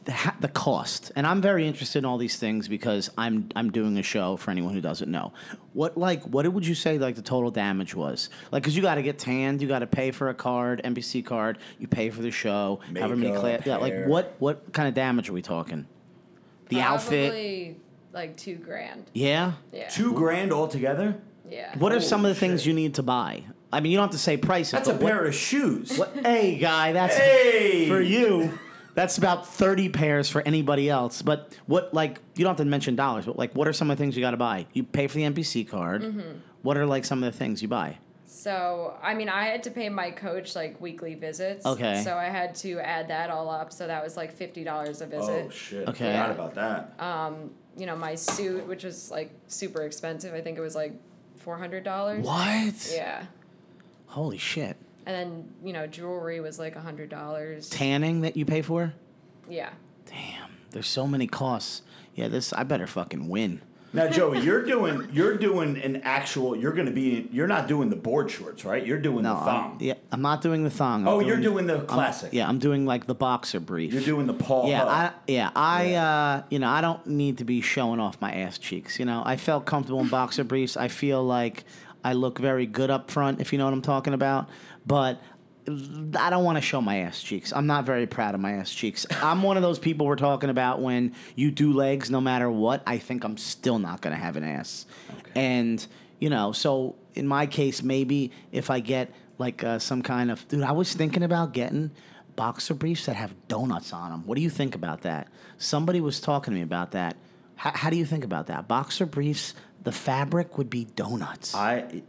the, the cost and i'm very interested in all these things because i'm i'm doing a show for anyone who doesn't know what like what would you say like the total damage was like because you got to get tanned you got to pay for a card npc card you pay for the show however many Makeup, cla- yeah like what what kind of damage are we talking the outfit Probably like two grand. yeah Yeah. Two grand altogether? Yeah. what are some of the Holy things you need to buy i mean you don't have to say prices That's a what- pair of shoes. what, hey guy that's Hey! for you that's about 30 pairs for anybody else but what like you don't have to mention dollars but like what are some of the things you got to buy you pay for the npc card Mm-hmm. what are like some of the things you buy So, I mean, I had to pay my coach like weekly visits. Okay. So I had to add that all up. So that was like fifty dollars a visit. Oh shit. Okay. Forgot about that. Um, You know, my suit, which was like super expensive. I think it was like four hundred dollars. what Yeah. Holy shit And then you know, jewelry was like a hundred dollars. tanning that you pay for Yeah. damn there's so many costs yeah this i better fucking win Now, Joey, you're doing you're doing an actual. You're going to be. You're not doing the board shorts, right? You're doing no the I'm, thong. yeah i'm not doing the thong I'm Oh, you're doing the I'm- classic. yeah i'm doing like the boxer brief You're doing the Paul. Yeah, Hub. I yeah, I Yeah. uh you know, I don't need to be showing off my ass cheeks. You know, I felt comfortable in boxer briefs. I feel like I look very good up front, if you know what I'm talking about. But I don't want to show my ass cheeks. I'm not very proud of my ass cheeks. I'm one of those people we're talking about when you do legs, no matter what. I think I'm still not going to have an ass. And you know, so in my case, maybe if I get like uh, some kind of dude, I was thinking about getting boxer briefs that have donuts on them. What do you think about that? Somebody was talking to me about that. How, how do you think about that? Boxer briefs, the fabric would be donuts. I.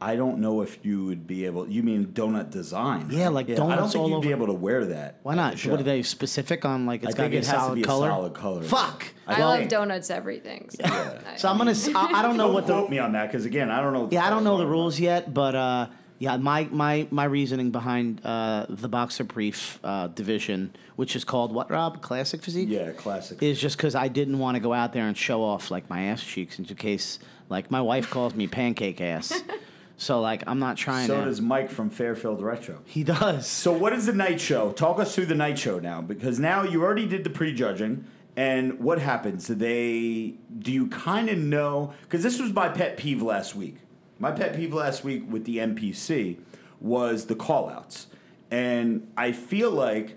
I don't know if you would be able. You mean donut design? Yeah, right? like I don't think all you'd be able to wear that. Why not? the. What are they specific on? Like it's gotta think be a it solid color. solid color. Fuck. I I think- love donuts everything. So, I- So I'm gonna. I don't know Don't what the. quote me on that because again, I don't know. Yeah, I don't know the fuck rules yet, but uh, yeah, my my my reasoning behind uh, the boxer brief uh, division, which is called what, Rob? Classic physique. Yeah, classic. Is just because I didn't want to go out there and show off like my ass cheeks in case like my wife calls me pancake ass. so like I'm not trying so to. does Mike from Fairfield Retro. he does. So what is the night show? Talk us through the night show now, because now you already did the prejudging, and what happens? Do they? Do you kind of know? Because this was my pet peeve last week. My pet peeve last week with the NPC was the callouts, and I feel like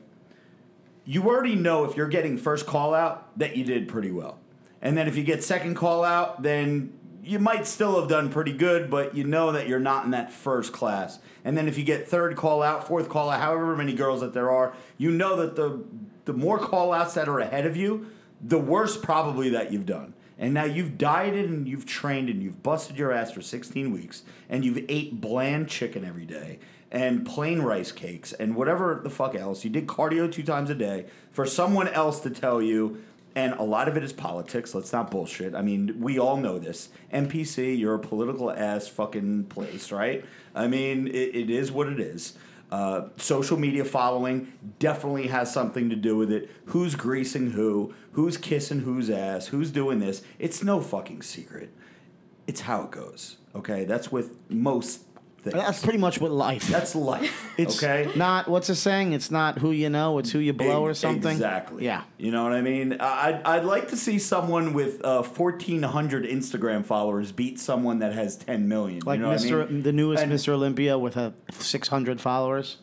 you already know if you're getting first call out that you did pretty well. And then if you get second call out, then you might still have done pretty good, but you know that you're not in that first class. And then if you get third call out, fourth call out, however many girls that there are, you know that the the more call outs that are ahead of you, the worse probably that you've done. And now you've dieted and you've trained and you've busted your ass for 16 weeks and you've ate bland chicken every day and plain rice cakes and whatever the fuck else. You did cardio two times a day for someone else to tell you, and a lot of it is politics. Let's not bullshit. I mean, we all know this. NPC, you're a political ass fucking place, right? I mean, it, it is what it is. Uh, social media following definitely has something to do with it. Who's greasing who? Who's kissing whose ass? Who's doing this? It's no fucking secret. It's how it goes. Okay, that's with most things. That's pretty much what life. That's life. it's okay. not what's the saying? It's not who you know, it's who you blow or something. Exactly. Yeah. You know what I mean? I'd, I'd like to see someone with uh, 1,400 Instagram followers beat someone that has 10 million. Like you know what I Mr. mean? the newest And- Mr. Olympia with a 600 followers.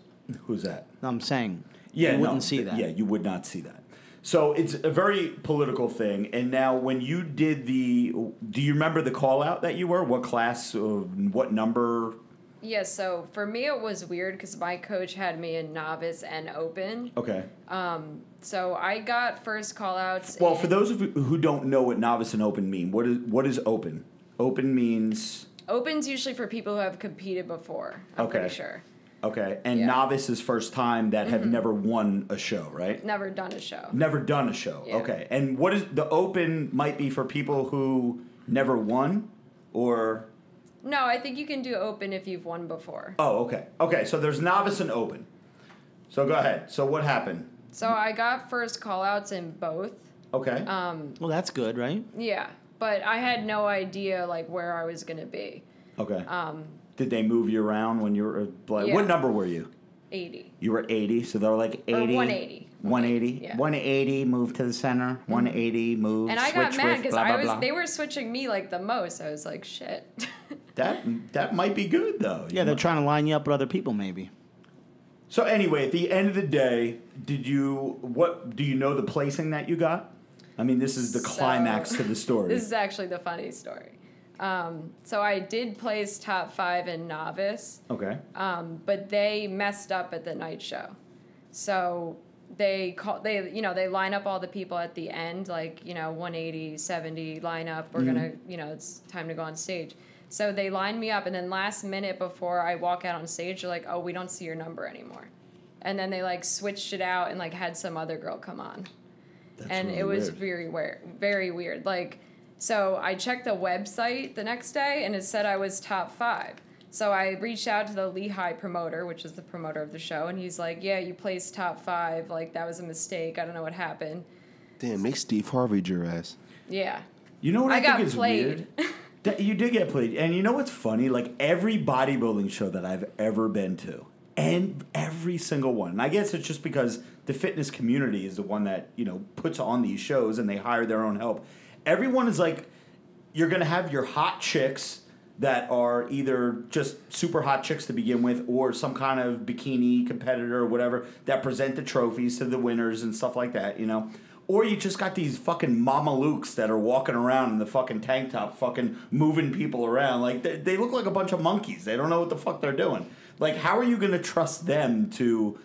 Who's that? I'm saying. Yeah, you wouldn't no, see that. Yeah, you would not see that. So it's a very political thing. And now, when you did the, do you remember the call out that you were? What class? Uh, what number? Yeah, so for me it was weird because my coach had me in novice and open. Okay. Um, so I got first call outs. Well, for those of you who don't know what novice and open mean, what is what is open? Open means Open's usually for people who have competed before. I'm Okay. pretty sure. okay, and Yeah. novice is first time that have never won a show, right? Never done a show. Never done a show. Yeah. Okay. And what is the open might be for people who never won or No, I think you can do open if you've won before. Oh, okay. Okay, so there's novice and open. So go ahead. So what happened? So I got first call outs in both. Okay. Um, Well, that's good, right? Yeah, but I had no idea like where I was gonna be. okay. Um, Did they move you around when you were like Yeah. what number were you? 80. You were 80, so they were like 80. Or 180. 180. Yeah. 180 move to the center. 180 move And I got mad because I was blah. they were switching me like the most. I was like, shit. That that might be good though. Yeah, they're trying to line you up with other people, maybe. So anyway, at the end of the day, did you what do you know the placing that you got? I mean, this is the So- climax to the story. this is actually the funny story. Um, so I did place top five in novice, okay. um, but they messed up at the night show. So they call they you know they line up all the people at the end like you know 180 70 line up we're gonna you know it's time to go on stage so they line me up and then last minute before i walk out on stage they're like oh we don't see your number anymore and then they like switched it out and like had some other girl come on That's and really it was weird. very weird very weird like so i checked the website the next day and it said i was top five so i reached out to the lehigh promoter which is the promoter of the show and he's like yeah you placed top five like that was a mistake i don't know what happened Damn, they Steve Harvey'd your ass. yeah You know what I, I got think is played. weird? You did get played, and you know what's funny? Like every bodybuilding show that I've ever been to, and every single one. And I guess it's just because the fitness community is the one that you know puts on these shows, and they hire their own help. Everyone is like, you're gonna have your hot chicks that are either just super hot chicks to begin with, or some kind of bikini competitor or whatever that present the trophies to the winners and stuff like that. You know. Or you just got these fucking mamalukes that are walking around in the fucking tank top, fucking moving people around. Like, they, they look like a bunch of monkeys. They don't know what the fuck they're doing. Like, how are you going to trust them to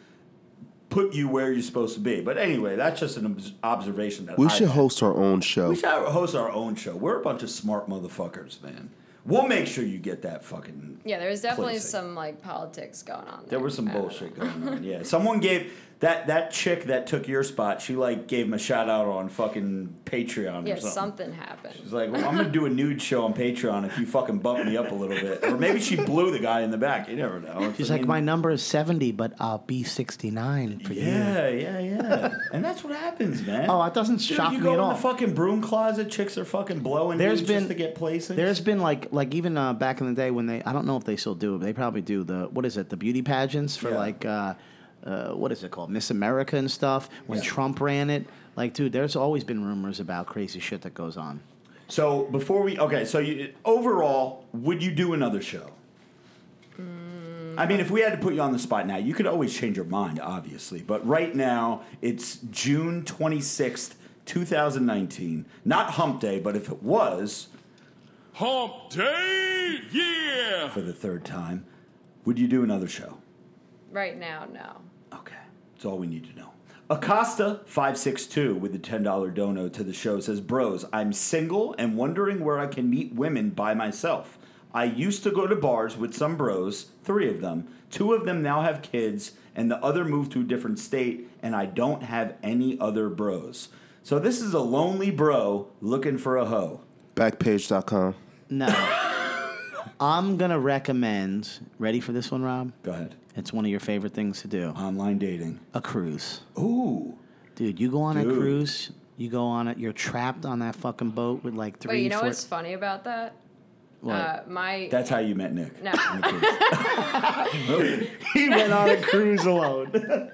put you where you're supposed to be? But anyway, that's just an observation that We I should had. host our own show. We should host our own show. We're a bunch of smart motherfuckers, man. We'll make sure you get that fucking. yeah there was definitely Placing. some like politics going on there, There was some bullshit know. going on. Yeah, someone gave that that chick that took your spot. She like gave him a shout out on fucking Patreon yeah or something. something happened She's like, well, I'm gonna do a nude show on Patreon if you fucking bump me up a little bit, or maybe she blew the guy in the back. You never know. She's I like, mean, my number is 70, but I'll be 69 for you. Yeah, yeah, yeah. and that's what happens, man. Oh, it doesn't Dude, shock you me go at in all. the fucking broom closet. Chicks are fucking blowing There's been just to get places. There's been like like even uh, back in the day when they I don't know if they still do but they probably do the what is it the beauty pageants for Yeah. like uh, uh, what is it called Miss America and stuff when Yeah. Trump ran it. Like, dude, there's always been rumors about crazy shit that goes on. So before we okay, so you, overall, would you do another show? I mean, if we had to put you on the spot now, you could always change your mind, obviously. But right now, it's June twenty sixth, two thousand nineteen. Not Hump Day, but if it was Hump Day, yeah! for the third time, would you do another show? right now no Okay, that's all we need to know. Acosta five six two with the ten dollar dono to the show says, "Bros, I'm single and wondering where I can meet women by myself. I used to go to bars with some bros, three of them. Two of them now have kids, and the other moved to a different state, and I don't have any other bros. So this is a lonely bro looking for a hoe. Backpage.com. No, I'm gonna recommend. Ready for this one, Rob? Go ahead. It's one of your favorite things to do. Online dating. A cruise, Ooh. dude. You go on a cruise. You go on it. You're trapped on that fucking boat with like three. But you know four, what's funny about that? what? Uh, my That's how you met Nick. No. On the cruise. really? he went on a cruise alone.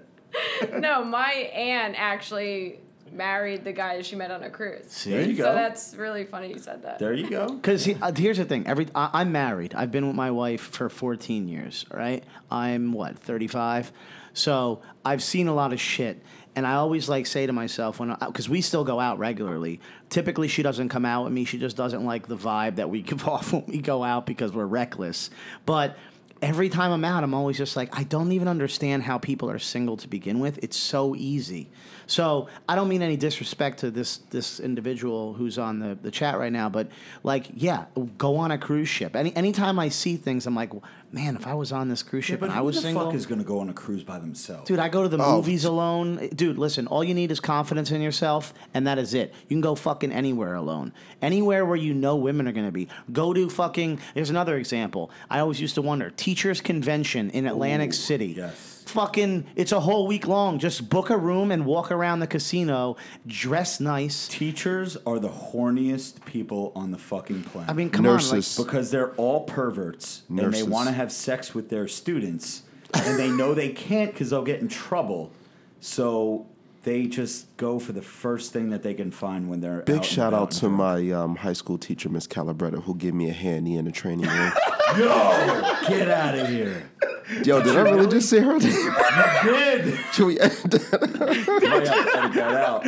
no, my aunt actually married the guy she met on a cruise. See? There you So go. that's really funny you said that. There you go. Because uh, here's the thing. Every I, I'm married. I've been with my wife for 14 years. Right? I'm what 35. So I've seen a lot of shit. And I always like say to myself when because we still go out regularly. Typically, she doesn't come out with me. She just doesn't like the vibe that we give off when we go out because we're reckless. But every time I'm out, I'm always just like, I don't even understand how people are single to begin with. It's so easy. So I don't mean any disrespect to this this individual who's on the, the chat right now, but like, yeah, go on a cruise ship. Any anytime I see things, I'm like, man, if I was on this cruise ship but and I who was the single, fuck is going to go on a cruise by themselves? Dude, I go to the Oh. movies alone. Dude, listen, all you need is confidence in yourself, and that is it. You can go fucking anywhere alone. Anywhere where you know women are going to be. Go to fucking. Here's another example. I always used to wonder Teachers Convention in Atlantic City. yes. Fucking, it's a whole week long. Just book a room and walk around the casino, dress nice. Teachers are the horniest people on the fucking planet. I mean, come Nurses. on. because they're all perverts and they Nurses. want to have sex with their students and they know they can't because they'll get in trouble so they just go for the first thing that they can find when they're Big out shout about out to drunk. my um, high school teacher, Miss Calabretta, who gave me a handy in the training room. yo get out of here Yo, did I really just say her name? kid Should we end that? Might have that out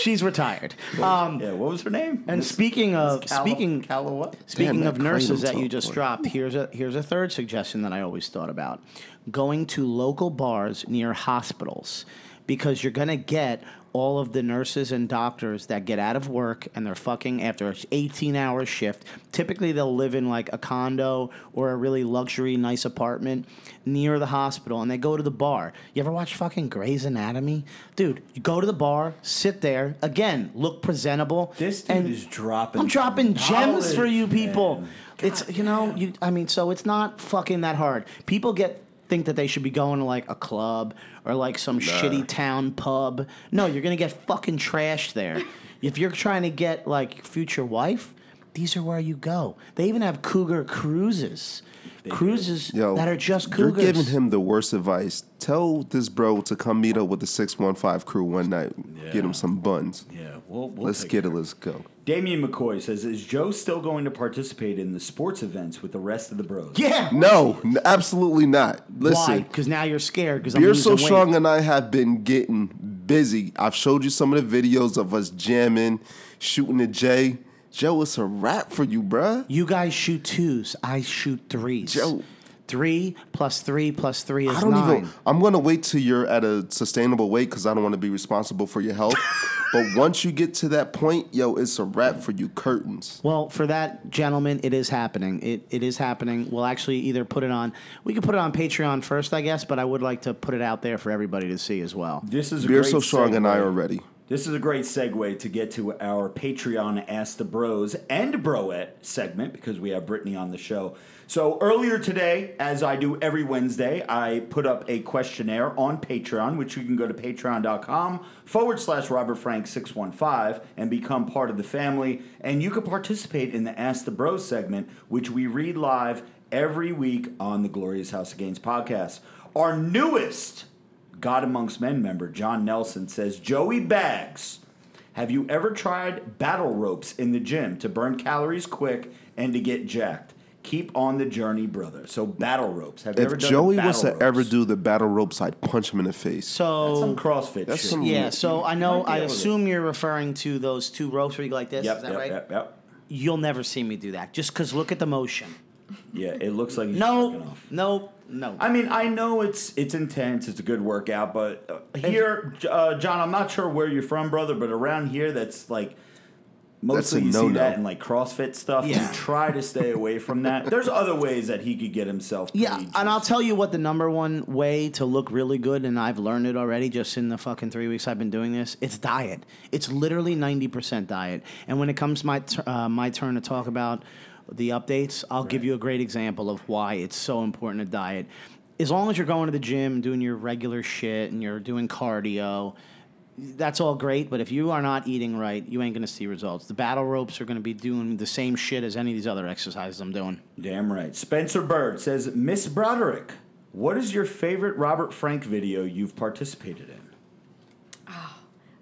she's retired. Um, yeah what was her name and Miss- speaking of Miss Calla- speaking Calla what Speaking Damn, of nurses that you just boy. dropped, here's a here's a third suggestion that I always thought about: going to local bars near hospitals, because you're gonna get all of the nurses and doctors that get out of work and they're fucking after an 18 hour shift. Typically, they'll live in like a condo or a really luxury, nice apartment near the hospital and they go to the bar. You ever watch fucking Grey's Anatomy? Dude, you go to the bar, sit there, again, look presentable. this dude is dropping I'm dropping gems for you people. man. It's you know you. I mean, so it's not fucking that hard. People get think that they should be going to like a club or like some shitty town pub. No, you're gonna get fucking trashed there. if you're trying to get like future wife, these are where you go. They even have cougar cruises. Cruises Yo, that are just You're giving him the worst advice. Tell this bro to come meet up with the 615 crew one night. Get him some buns. yeah we'll, we'll Let's take get care it. Let's go. Damien McCoy says, "Is Joe still going to participate in the sports events with the rest of the bros?" yeah. No, n- absolutely not. Why? Listen, Because now you're scared. Because I'm Beard losing So weight. Strong and I have been getting busy. I've showed you some of the videos of us jamming, shooting the J. Joe, it's a wrap for you, bruh. You guys shoot twos. I shoot threes. Joe. Three plus three plus three is I don't nine. even. I'm gonna wait till you're at a sustainable weight because I don't want to be responsible for your health. but once you get to that point, yo, it's a wrap for you. Curtains. Well, for that gentleman, it is happening. It it is happening. We'll actually either put it on. We could put it on Patreon first, I guess, but I would like to put it out there for everybody to see as well. This is a Beard great So Strong and I are ready. This is a great segue to get to our Patreon Ask the Bros and Broette segment because we have Brittany on the show. So earlier today, as I do every Wednesday, I put up a questionnaire on Patreon, which you can go to patreon.com forward slash Robert Frank 615 and become part of the family. And you can participate in the Ask the Bros segment, which we read live every week on the Glorious House of Gains podcast. Our newest God Amongst Men member John Nelson says, Joey Bags, have you ever tried battle ropes in the gym to burn calories quick and to get jacked? Keep on the journey, brother. So battle ropes. Have you ever If done Joey battle was to ropes? ever do the battle ropes, I'd punch him in the face. So That's some CrossFit That's shit. some- yeah, so I know. might be I able to- assume you're referring to those two ropes where you go like this. Yep, is that yep, right? yep, yep. You'll never see me do that. Just because look at the motion. Yeah, it looks like he's jerking No, off. no, no. I mean, I know it's it's intense. It's a good workout, but uh, here, uh, John, I'm not sure where you're from, brother, but around here, that's like mostly a you see no-no. that in like CrossFit stuff. Yeah. You try to stay away from that. There's other ways that he could get himself. Yeah, pretty and I'll tell you what the number one way to look really good, and I've learned it already just in the fucking three weeks I've been doing this. It's diet. It's literally ninety percent diet. And when it comes my t- uh, my turn to talk about the updates, I'll give you a great example of why it's so important to diet. As long as you're going to the gym, doing your regular shit, and you're doing cardio, that's all great. But if you are not eating right, you ain't gonna see results. The battle ropes are gonna be doing the same shit as any of these other exercises I'm doing. Damn right. Spencer Bird says, Miss Broderick, what is your favorite Robert Frank video you've participated in? Oh,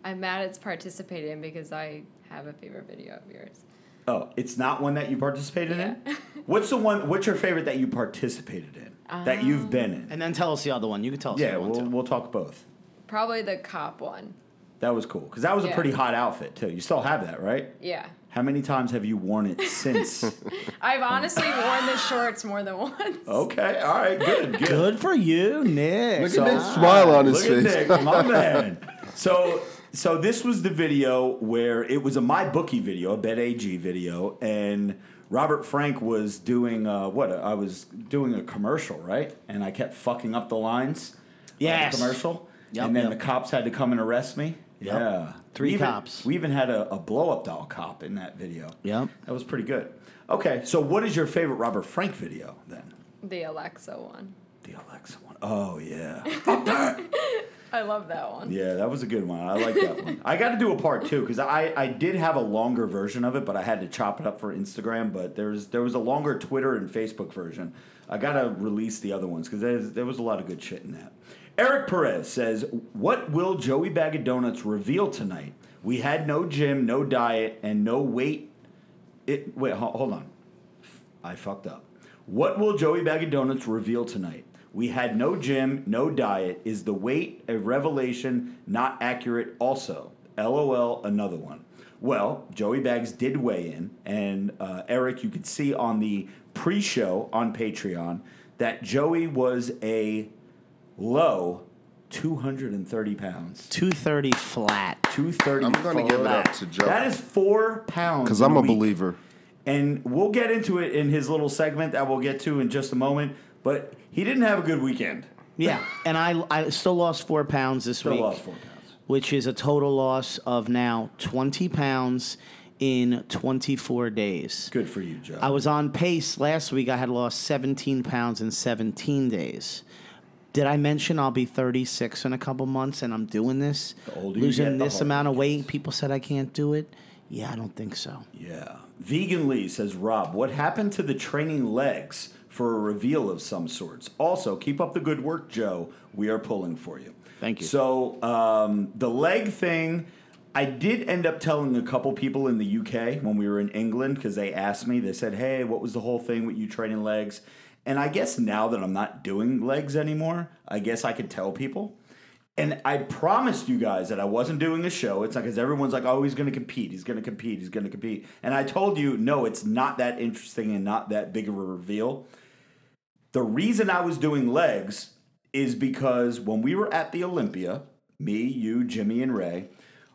I'm mad it's participated in because I have a favorite video of yours. Oh, it's not one that you participated Yeah. in? What's the one what's your favorite that you participated in? that you've um, been in? And then tell us the other one. You can tell us the yeah, other we'll, too. we'll talk both. Probably the cop one. That was cool. Because that was a pretty hot outfit too. You still have that, right? Yeah. How many times have you worn it since? I've honestly worn the shorts more than once. okay, all right, good, good. Good for you, Nick. Look So- at that smile on his Look face. at Nick, my man. So, so this was the video where it was a my bookie video, a Bet AG video, and Robert Frank was doing uh, what? I was doing a commercial, right? And I kept fucking up the lines. of the commercial. Yep, and then yep. the cops had to come and arrest me. Yep. Yeah, Three We even- cops. We even had a, a blow up doll cop in that video. Yep. that was pretty good. Okay, so what is your favorite Robert Frank video then? The Alexa one. The Alexa one. Oh yeah. I love that one. Yeah, that was a good one. I like that one. I got to do a part two because I, I did have a longer version of it, but I had to chop it up for Instagram. But there's there was a longer Twitter and Facebook version. I got to release the other ones because there was a lot of good shit in that. Eric Perez says, "What will Joey Bag of Donuts reveal tonight? We had no gym, no diet, and no weight. It wait, hold on. I fucked up. What will Joey Bag of Donuts reveal tonight? We had no gym, no diet. Is the weight a revelation not accurate also? LOL, another one. Well, Joey Bags did weigh in, and uh, Eric, you could see on the pre show on Patreon that Joey was a low 230 pounds. 230 flat. 230 I'm gonna give it up to Joe. That is four pounds. Because I'm a week. believer. And we'll get into it in his little segment that we'll get to in just a moment. But he didn't have a good weekend. Yeah, and I I still lost four pounds this Still week, lost four pounds. which is a total loss of now 20 pounds in 24 days. Good for you, Joe. I was on pace last week. I had lost 17 pounds in 17 days. Did I mention I'll be 36 in a couple months and I'm doing this? The older you Losing get, the this harder amount of it weight. gets. People said I can't do it. Yeah, I don't think so. yeah. Vegan Lee says, Rob, what happened to the training legs for a reveal of some sorts? Also, keep up the good work, Joe. We are pulling for you. Thank you. So, um, the leg thing, I did end up telling a couple people in the UK when we were in England because they asked me, they said, hey, what was the whole thing with you training legs? And I guess now that I'm not doing legs anymore, I guess I could tell people. And I promised you guys that I wasn't doing a show. It's like, because everyone's like, oh, he's going to compete. He's going to compete. He's going to compete. And I told you, no, it's not that interesting and not that big of a reveal. The reason I was doing legs is because when we were at the Olympia, me, you, Jimmy, and Ray,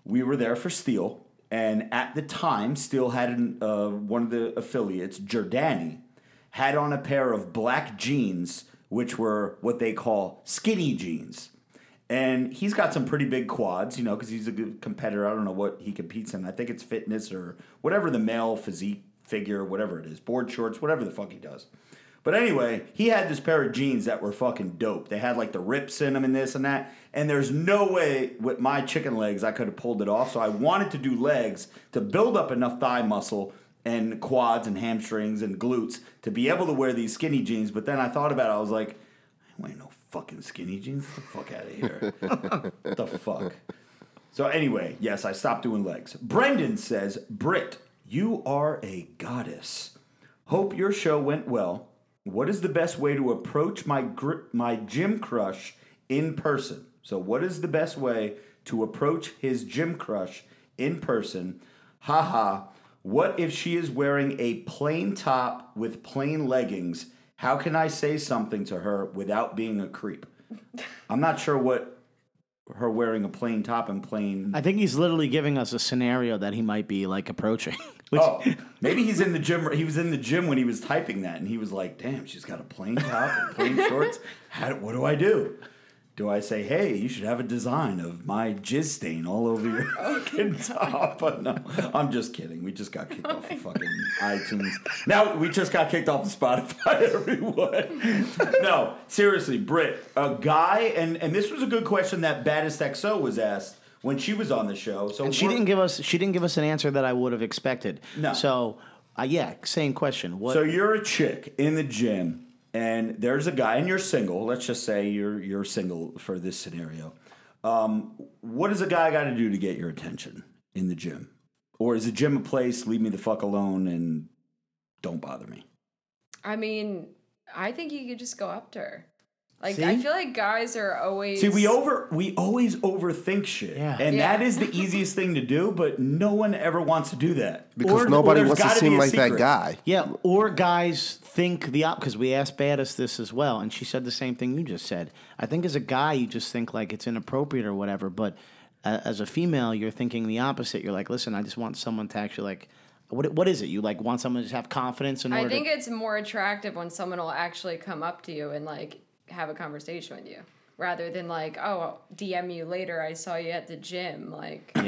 we were there for Steel. And at the time, Steel had an, uh, one of the affiliates, Giordani, had on a pair of black jeans, which were what they call skinny jeans. And he's got some pretty big quads, you know, because he's a good competitor. I don't know what he competes in. I think it's fitness or whatever the male physique figure, whatever it is, board shorts, whatever the fuck he does. But anyway, he had this pair of jeans that were fucking dope. They had like the rips in them and this and that. And there's no way with my chicken legs I could have pulled it off. So I wanted to do legs to build up enough thigh muscle and quads and hamstrings and glutes to be able to wear these skinny jeans. But then I thought about it. I was like, I ain't no fucking skinny jeans. Get the fuck out of here. what the fuck? So anyway, yes, I stopped doing legs. Brendan says, Britt, you are a goddess. Hope your show went well. What is the best way to approach my gr- my gym crush in person? So, what is the best way to approach his gym crush in person? Haha. What if she is wearing a plain top with plain leggings? How can I say something to her without being a creep? I'm not sure what her wearing a plain top and plain I think he's literally giving us a scenario that he might be like approaching. Which, Oh, maybe he's in the gym. He was in the gym when he was typing that, and he was like, "Damn, she's got a plain top and plain shorts. How, what do I do?" Do I say, hey, you should have a design of my jizz stain all over your fucking top? But no, I'm just kidding. We just got kicked off of fucking iTunes. Now we just got kicked off of Spotify, everyone. no, seriously, Britt, a guy, and, and this was a good question that Baddest XO was asked when she was on the show. So And she didn't give us she didn't give us an answer that I would have expected. No. So uh, yeah, same question. What So you're a chick in the gym, and there's a guy, and you're single. Let's just say you're you're single for this scenario. Um, what does a guy got to do to get your attention in the gym, or is the gym a place? Leave me the fuck alone and don't bother me. I mean, I think you could just go up to her. Like I feel like guys are always See, we over we always overthink shit, Yeah. and Yeah. that is the easiest thing to do. But no one ever wants to do that Because Or- or nobody there's wants to gotta be seem a like that secret. guy. Yeah, or guys think the op because we asked Baddest this as well, and she said the same thing you just said. I think as a guy, you just think like it's inappropriate or whatever, but uh, as a female, you're thinking the opposite. You're like, listen, I just want someone to actually like, what what is it? You like want someone to just have confidence in order. I think to, it's more attractive when someone will actually come up to you and like have a conversation with you. Rather than like, oh, DM you later. I saw you at the gym. Like, Uh,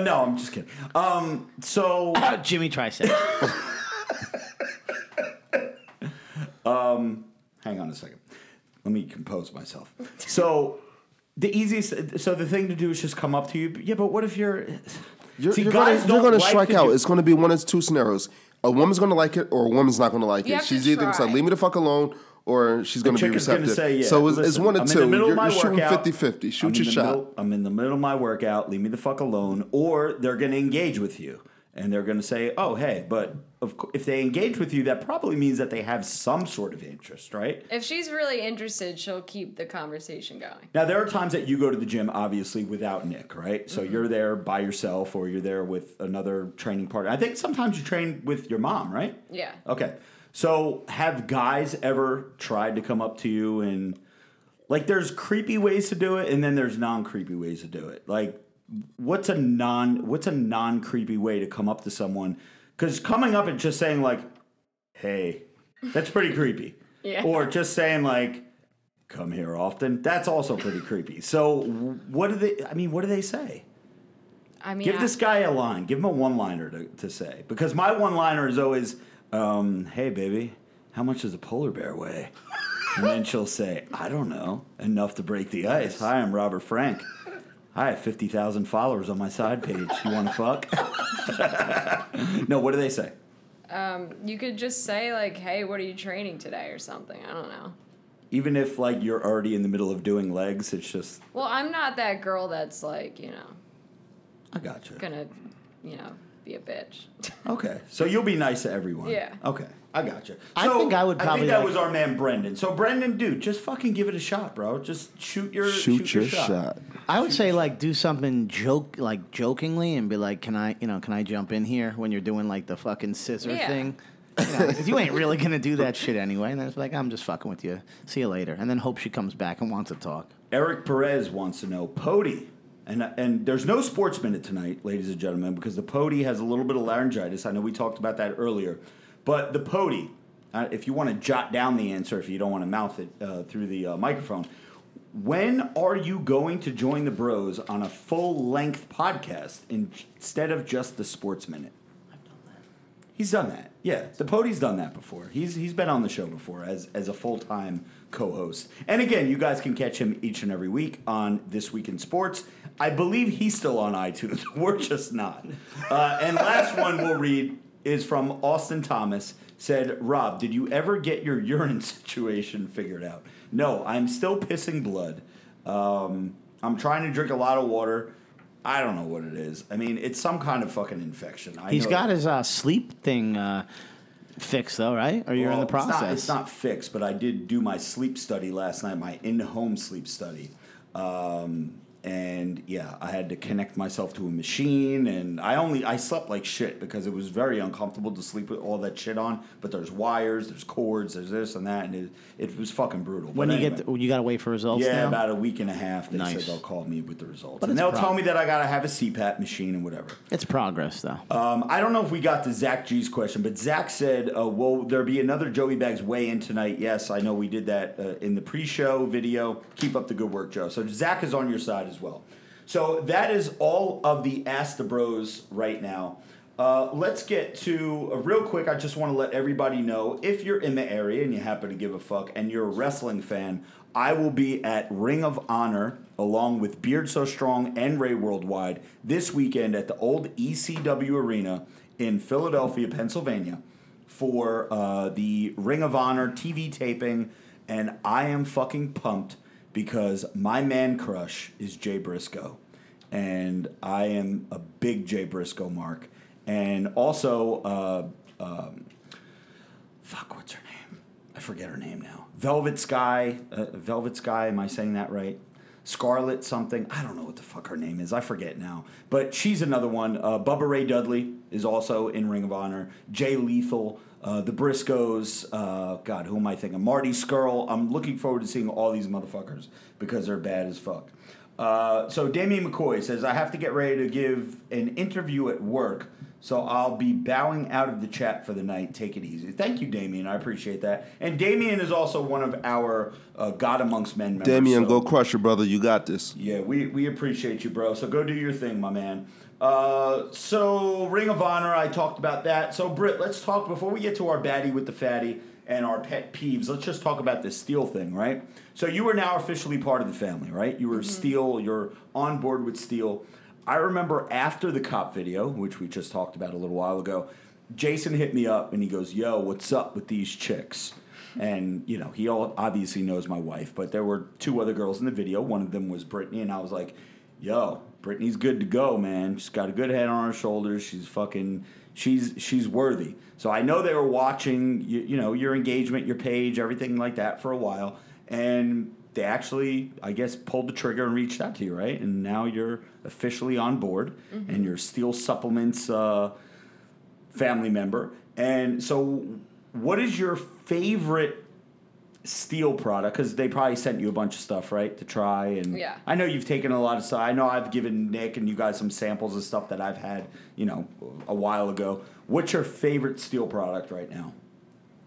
no, I'm just kidding. Um, so Jimmy Tricep. Um, hang on a second. Let me compose myself. So the easiest, so the thing to do is just come up to you. Yeah, but what if you're? You're, See, you're guys gonna, you're gonna like strike out. do- It's gonna be one of two scenarios. A woman's gonna like it, or a woman's not gonna like You it. She's either gonna say, "Leave me the fuck alone," or she's gonna be chick gonna receptive. say, yeah, so it's, it's one I'm of in the two. middle You're, of my you're shooting workout. 50-50. Shoot I'm your shot. Middle, I'm in the middle of my workout. Leave me the fuck alone. Or they're going to engage with you, and they're going to say, "Oh, hey," but of course, if they engage with you, that probably means that they have some sort of interest, right? if she's really interested, she'll keep the conversation going. Now there are times that you go to the gym, obviously without Nick, right? So Mm-hmm. you're there by yourself, or you're there with another training partner. I think sometimes you train with your mom, right? Yeah. Okay. So have guys ever tried to come up to you and like there's creepy ways to do it and then there's non-creepy ways to do it. Like what's a non what's a non-creepy way to come up to someone cuz coming up and just saying like hey, that's pretty creepy. Yeah. Or just saying like come here often, that's also pretty creepy. So what do they I mean, what do they say? I mean, Give I- this guy a line. Give him a one liner to, to say. Because my one liner is always, um, hey, baby, how much does a polar bear weigh? And then she'll say, I don't know. Enough to break the ice. Hi, I'm Robert Frank. I have 50,000 followers on my side page. You want to fuck? no, what do they say? Um, you could just say like, "Hey, what are you training today?" or something. I don't know. Even if, like, you're already in the middle of doing legs, it's just, Well, I'm not that girl that's like, you know, I gotcha. gonna, you know, be a bitch. Okay, so you'll be nice to everyone. Yeah. Okay, I gotcha. I So, think I would probably. I think that like- was our man Brendan. So Brendan, dude, just fucking give it a shot, bro. Just shoot your Shoot, your, shot. I would say like do something joke like jokingly and be like, can I you know can I jump in here when you're doing like the fucking scissor Yeah. thing? You, know, 'cause you ain't really gonna do that shit anyway. And then it's like I'm just fucking with you. See you later. And then hope she comes back and wants to talk. Eric Perez wants to know Pody. And, and there's no sports minute tonight, ladies and gentlemen, because the Pody has a little bit of laryngitis. I know we talked about that earlier. But the Pody, uh, if you want to jot down the answer, if you don't want to mouth it uh, through the uh, microphone, when are you going to join the bros on a full length podcast instead of just the sports minute? I've done that. He's done that. Yeah, the Pody's done that before. He's he's been on the show before as as a full time co-host. And again, you guys can catch him each and every week on This Week in Sports. I believe he's still on iTunes. We're just not. Uh, and last one we'll read is from Austin Thomas. Said, Rob, did you ever get your urine situation figured out? No, I'm still pissing blood. Um, I'm trying to drink a lot of water. I don't know what it is. I mean, it's some kind of fucking infection. I He's got his uh, sleep thing uh, fixed though, right? Or you're in well, the it's not- process. It's not, fixed, but I did do my sleep study last night, my in-home sleep study. Um, and yeah, I had to connect myself to a machine, and I only I slept like shit because it was very uncomfortable to sleep with all that shit on. But there's wires, there's cords, there's this and that, and it, it was fucking brutal. When But you anyway. get, the, you got to wait for results. Yeah, now? about a week and a half. They Nice. said they'll call me with the results, But and they'll pro- tell me that I gotta have a CPAP machine and whatever. it's progress though. Um, I don't know if we got to Zach G's question, but Zach said, uh, "Will there be another Joey Bags weigh in tonight?" Yes, I know we did that uh, in the pre-show video. Keep up the good work, Joe. So Zach is on your side as well. So that is all of the Ask the Bros right now. Uh, let's get to uh, real quick. I just want to let everybody know if you're in the area and you happen to give a fuck and you're a wrestling fan, I will be at Ring of Honor along with Beard So Strong and Ray Worldwide this weekend at the old ECW Arena in Philadelphia, Pennsylvania for uh, the Ring of Honor TV taping, and I am fucking pumped because my man crush is Jay Briscoe, and I am a big Jay Briscoe mark, and also uh, um, fuck, what's her name? I forget her name now. Velvet Sky, uh, Velvet Sky. Am I saying that right? Scarlet something. I don't know what the fuck her name is. I forget now. But she's another one. Uh, Bubba Ray Dudley is also in Ring of Honor. Jay Lethal. Uh, the Briscoes. Uh, God, who am I thinking? Marty Scurll. I'm looking forward to seeing all these motherfuckers because they're bad as fuck. Uh, so Damien McCoy says, I have to get ready to give an interview at work, so I'll be bowing out of the chat for the night. Take it easy. Thank you, Damien. I appreciate that. And Damien is also one of our uh, God Amongst Men members. Damien, so- go crush your brother. You got this. yeah, we, we appreciate you, bro. So go do your thing, my man. Uh, so Ring of Honor, I talked about that. So Britt, let's talk before we get to our baddie with the fatty and our pet peeves. Let's just talk about this Steel thing, right? So you are now officially part of the family, right? You were Steel. You're on board with Steel. I remember after the cop video, which we just talked about a little while ago, Jason hit me up and he goes, "Yo, what's up with these chicks?" And you know, he all obviously knows my wife, but there were two other girls in the video. One of them was Brittany, and I was like, "Yo, Brittany's good to go, man. She's got a good head on her shoulders. She's fucking, she's she's worthy." So I know they were watching, you, you know, your engagement, your page, everything like that for a while, and they actually, I guess, pulled the trigger and reached out to you, right? And now you're officially on board, and you're Steel Supplements. Uh, family member. And so, what is your favorite steel product? Because they probably sent you a bunch of stuff, right, to try. And Yeah. I know you've taken a lot of stuff. I know I've given Nick and you guys some samples of stuff that I've had, you know, a while ago. What's your favorite steel product right now?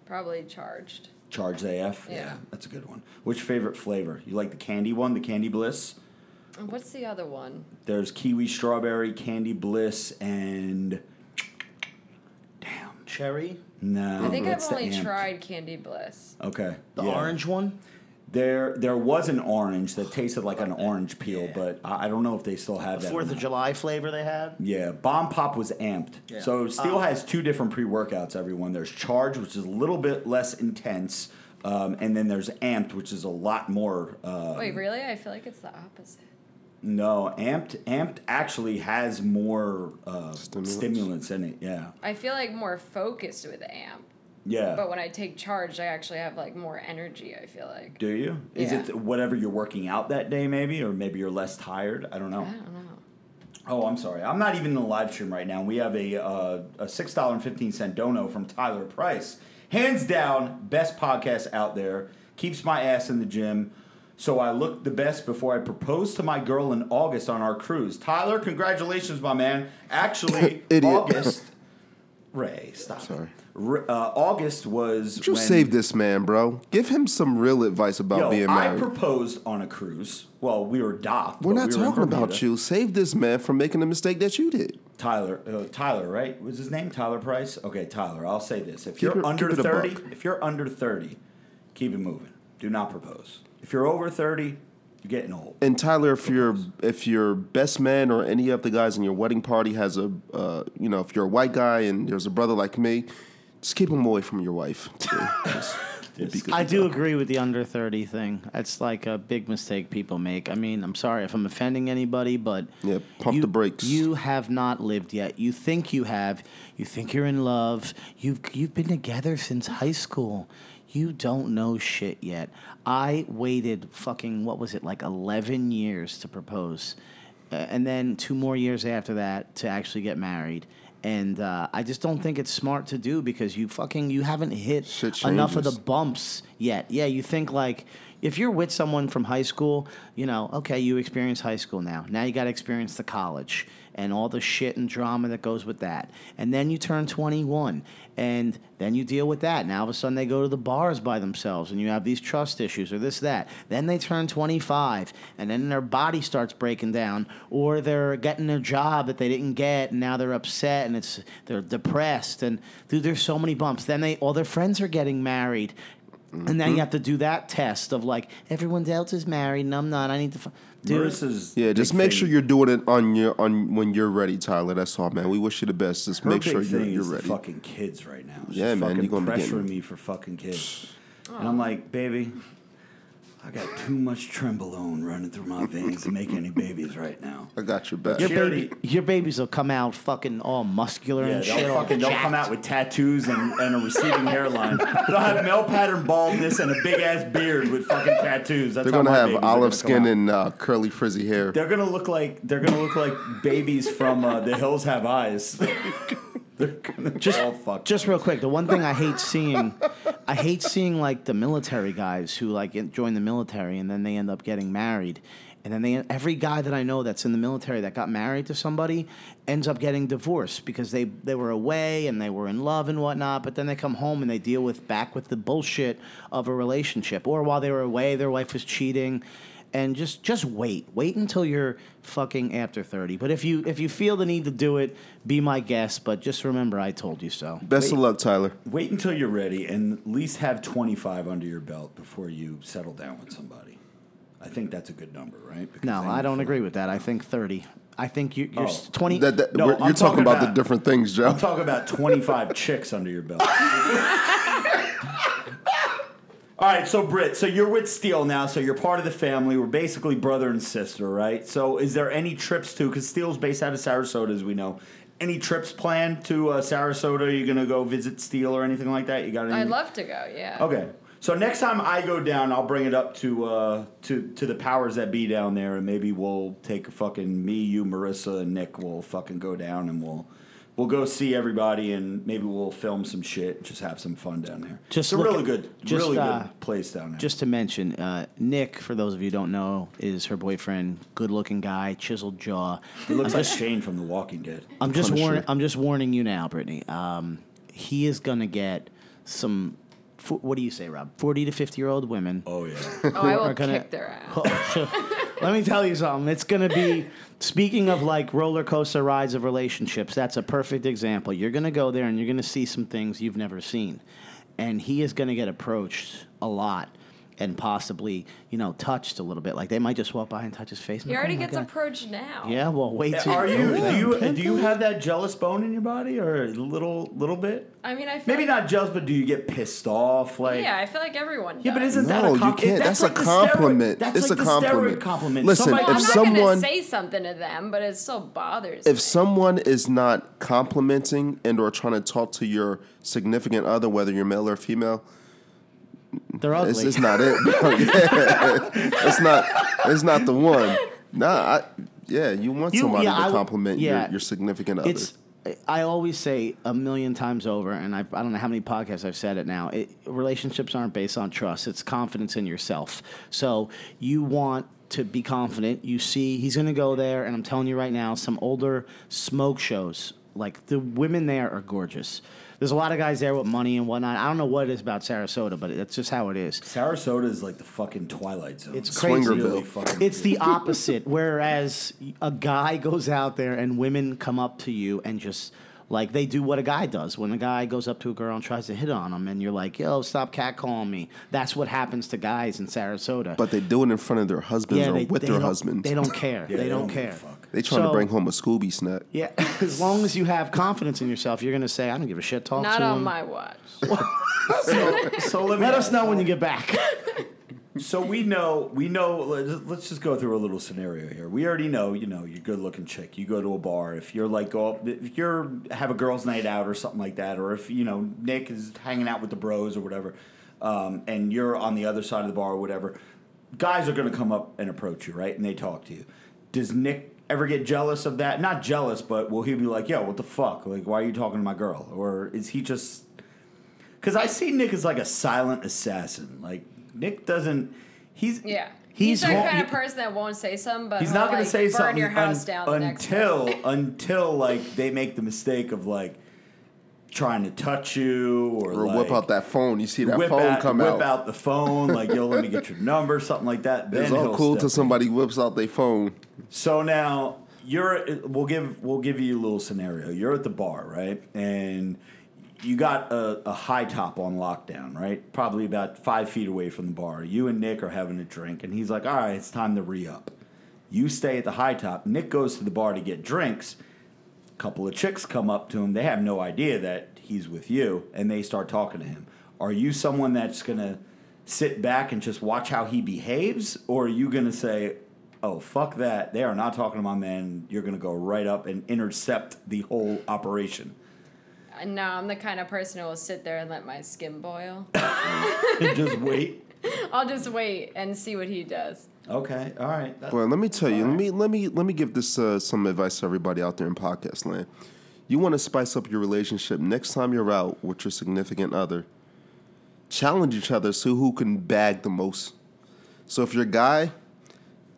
Probably charged. Charged AF. Yeah. that's a good one. Which favorite flavor? You like the candy one, the Candy Bliss? What's the other one? There's kiwi strawberry, candy bliss, and damn, Cherry, no. I think I've only amp. tried Candy Bliss. Okay. the yeah. orange one. There, there was an orange that tasted like an orange peel, but I, I don't know if they still have that. Fourth of. July flavor they had. Yeah, Bomb Pop was amped. Yeah. So Steel Uh, has two different pre workouts. Everyone, there's Charge, which is a little bit less intense, um, and then there's Amped, which is a lot more. Uh, Wait, really? I feel like it's the opposite. No, Amped, Amped actually has more uh, Stimulants? stimulants in it. Yeah, I feel like more focused with amp, yeah. but when I take charged, I actually have like more energy. I feel like. Do you? Is Yeah. it whatever you're working out that day, maybe, or maybe you're less tired? I don't know. I don't know. Oh, I'm sorry. I'm not even in the live stream right now. We have a uh, a six dollar and fifteen cent dono from Tyler Price. Hands down, best podcast out there. Keeps my ass in the gym, so I looked the best before I proposed to my girl in August on our cruise. Tyler, congratulations, my man. Actually. August. Ray, stop. Sorry. Uh, August was. You when- save this man, bro. Give him some real advice about Yo, being I married. proposed on a cruise. Well, we were docked. We're not we talking about you. Save this man from making the mistake that you did. Tyler, uh, Tyler, right? Was his name Tyler Price? Okay, Tyler. I'll say this: if Keep you're it- under keep it a thirty, if you're under thirty, keep it moving. Do not propose. If you're over thirty, you're getting old. And Tyler, if your if your best man or any of the guys in your wedding party has a, uh, you know, if you're a white guy and there's a brother like me, Just keep him away from your wife. today. Just- we'll be good I do go. agree with the under 30 thing. It's like a big mistake people make. I mean, I'm sorry if I'm offending anybody, but Yeah, pump you, the brakes. You have not lived yet. You think you have. You think you're in love. You've you've been together since high school. You don't know shit yet. I waited fucking what was it like 11 years to propose, uh, and then two more years after that to actually get married. And uh, I just don't think it's smart to do because you fucking you haven't hit enough of the bumps yet. Yeah, you think like if you're with someone from high school, you know, okay, you experience high school now. Now you got to experience the college and all the shit and drama that goes with that. And then you turn 21 and then you deal with that. Now all of a sudden they go to the bars by themselves and you have these trust issues or this that. Then they turn 25 and then their body starts breaking down or they're getting their job that they didn't get and now they're upset and it's they're depressed and dude there's so many bumps. Then they all their friends are getting married and then you mm-hmm. have to do that test of like everyone else is married and I'm not. I need to, f-. dude. Marissa's Yeah, just make thing- sure you're doing it on your on when you're ready, Tyler. That's all, man. We wish you the best. Just Her make sure big you're, thing you're is the ready. fucking kids right now. She's Yeah, man, fucking you're gonna be pressuring getting- me for fucking kids, and I'm like, baby, I got too much trenbolone running through my veins to make any babies right now. I got your back. Your, baby, your babies will come out fucking all muscular Yeah, and they'll shit. all fucking they'll come out with tattoos and, and a receding hairline. They'll have male pattern baldness and a big ass beard with fucking tattoos. That's They're how gonna my have are olive gonna come skin out. and uh, curly frizzy hair. They're gonna look like they're gonna look like babies from uh, The Hills Have Eyes. they're gonna just all fucked. Just real quick, the one thing I hate seeing, I hate seeing like the military guys who like join the military and then they end up getting married, and then they every guy that I know that's in the military that got married to somebody ends up getting divorced because they they were away and they were in love and whatnot, but then they come home and they deal with back with the bullshit of a relationship, or while they were away, their wife was cheating. And just just wait. Wait until you're fucking after 30. But if you if you feel the need to do it, be my guest, but just remember I told you so. Best of luck, Tyler. Wait until you're ready and at least have 25 under your belt before you settle down with somebody. I think that's a good number, right? Because No, I don't feel- agree with that. I think 30. I think you, you're Oh. 20. That, that, No, you're talking talking about, the different things, Joe. I'm talking about 25 chicks under your belt. All right, so Britt, so you're with Steel now, so you're part of the family. We're basically brother and sister, right? So is there any trips to, because Steel's based out of Sarasota, as we know. Any trips planned to uh, Sarasota? Are you going to go visit Steel or anything like that? You got any? I'd love to go. Yeah. Okay. So next time I go down, I'll bring it up to uh, to to the powers that be down there, and maybe we'll take a fucking me, you, Marissa, and Nick. We'll fucking go down and we'll we'll go see everybody, and maybe we'll film some shit, just have some fun down there. Just it's a really at- good, just, really uh, good place down there. Just to mention, uh, Nick, for those of you who don't know, is her boyfriend. Good looking guy, chiseled jaw. he looks I'm like just, Shane from The Walking Dead. I'm just warning. I'm just warning you now, Brittany. Um, he is gonna get some. fo- What do you say, Rob? Forty to fifty year old women. Oh yeah. Oh, I are will gonna- kick their ass. Let me tell you something. It's going to be, speaking of like roller coaster rides of relationships, that's a perfect example. You're going to go there and you're going to see some things you've never seen. And he is going to get approached a lot and possibly, you know, touched a little bit. Like they might just walk by and touch his face. and He like, already "Oh gets God." approached now. Yeah, well, wait till Are you? Do you? Do you have that jealous bone in your body, or a little, little bit? I mean, I feel Maybe like, not jealous, but do you get pissed off? Like, Yeah, I feel like everyone. Does. Yeah, but isn't that No, a you com- can't. That's, That's a like the steroid- compliment. That's It's like a the compliment. compliment. Listen, Somebody- Well, I'm if not someone- say something to them, but it still bothers. if me. someone is not complimenting and or trying to talk to your significant other, whether you're male or female, They're ugly. it's just not it. bro. yeah. It's not. It's not the one. Nah. I, yeah, you want You- somebody yeah, I to compliment yeah. your, your significant other. It's. I always say a million times over, and I, I don't know how many podcasts I've said it now. It, relationships aren't based on trust; it's confidence in yourself. So you want to be confident. You see, he's going to go there, and I'm telling you right now, some older smoke shows. Like the women there are gorgeous. There's a lot of guys there with money and whatnot. I don't know what it is about Sarasota, but it's just how it is. Sarasota is like the fucking Twilight Zone. It's crazy. Swingerville. Really It's the opposite. Whereas a guy goes out there and women come up to you and just like they do what a guy does. When a guy goes up to a girl and tries to hit on him, and you're like, "Yo, stop catcalling me." That's what happens to guys in Sarasota. but they do it in front of their husbands or they, with they their husbands. They don't care. Yeah, they, don't, give a care. Fuck. They trying So- to bring home a Scooby snack. Yeah, as long as you have confidence in yourself, you're gonna say, "I don't give a shit." Talk to Not to on him. my watch. So, so let me Let us know when you get back. So we know, we know. Let's, let's just go through a little scenario here. We already know, you know, you're a good-looking chick. You go to a bar. If you're like, go up, if you're have a girls' night out or something like that, or if you know Nick is hanging out with the bros or whatever, um, and you're on the other side of the bar or whatever, guys are going to come up and approach you, right? And they talk to you. Does Nick ever get jealous of that? Not jealous, but will he be like, "Yo, what the fuck? Like, why are you talking to my girl?" Or is he just because I see Nick as like a silent assassin. Like Nick doesn't. He's Yeah. He's He's, the kind of person that won't say something, but He's not going like, to say burn something your house un- down until until like they make the mistake of like trying to touch you or, Or like, whip out that phone. You see that phone out, come whip out. Whip out the phone like yo let me get your number something like that. Then It's all cool till somebody whips out their phone. So now you're we'll give we'll give you a little scenario. You're at the bar, right? And you got a, a high top on lockdown, right? Probably about five feet away from the bar. You and Nick are having a drink, and he's like, "All right, it's time to re up." You stay at the high top. Nick goes to the bar to get drinks. Couple of chicks come up to him. They have no idea that he's with you, and they start talking to him. Are you someone that's gonna sit back and just watch how he behaves, or are you gonna say, "Oh fuck that! They are not talking to my man." You're gonna go right up and intercept the whole operation. Uh, no, I'm the kind of person who will sit there and let my skin boil. and just wait. I'll just wait and see what he does. Okay, all right. That- Well, let me tell you. Let me let me let me give this uh, some advice to everybody out there in podcast land. You want to spice up your relationship next time you're out with your significant other. Challenge each other, see who can bag the most. So if you're a guy,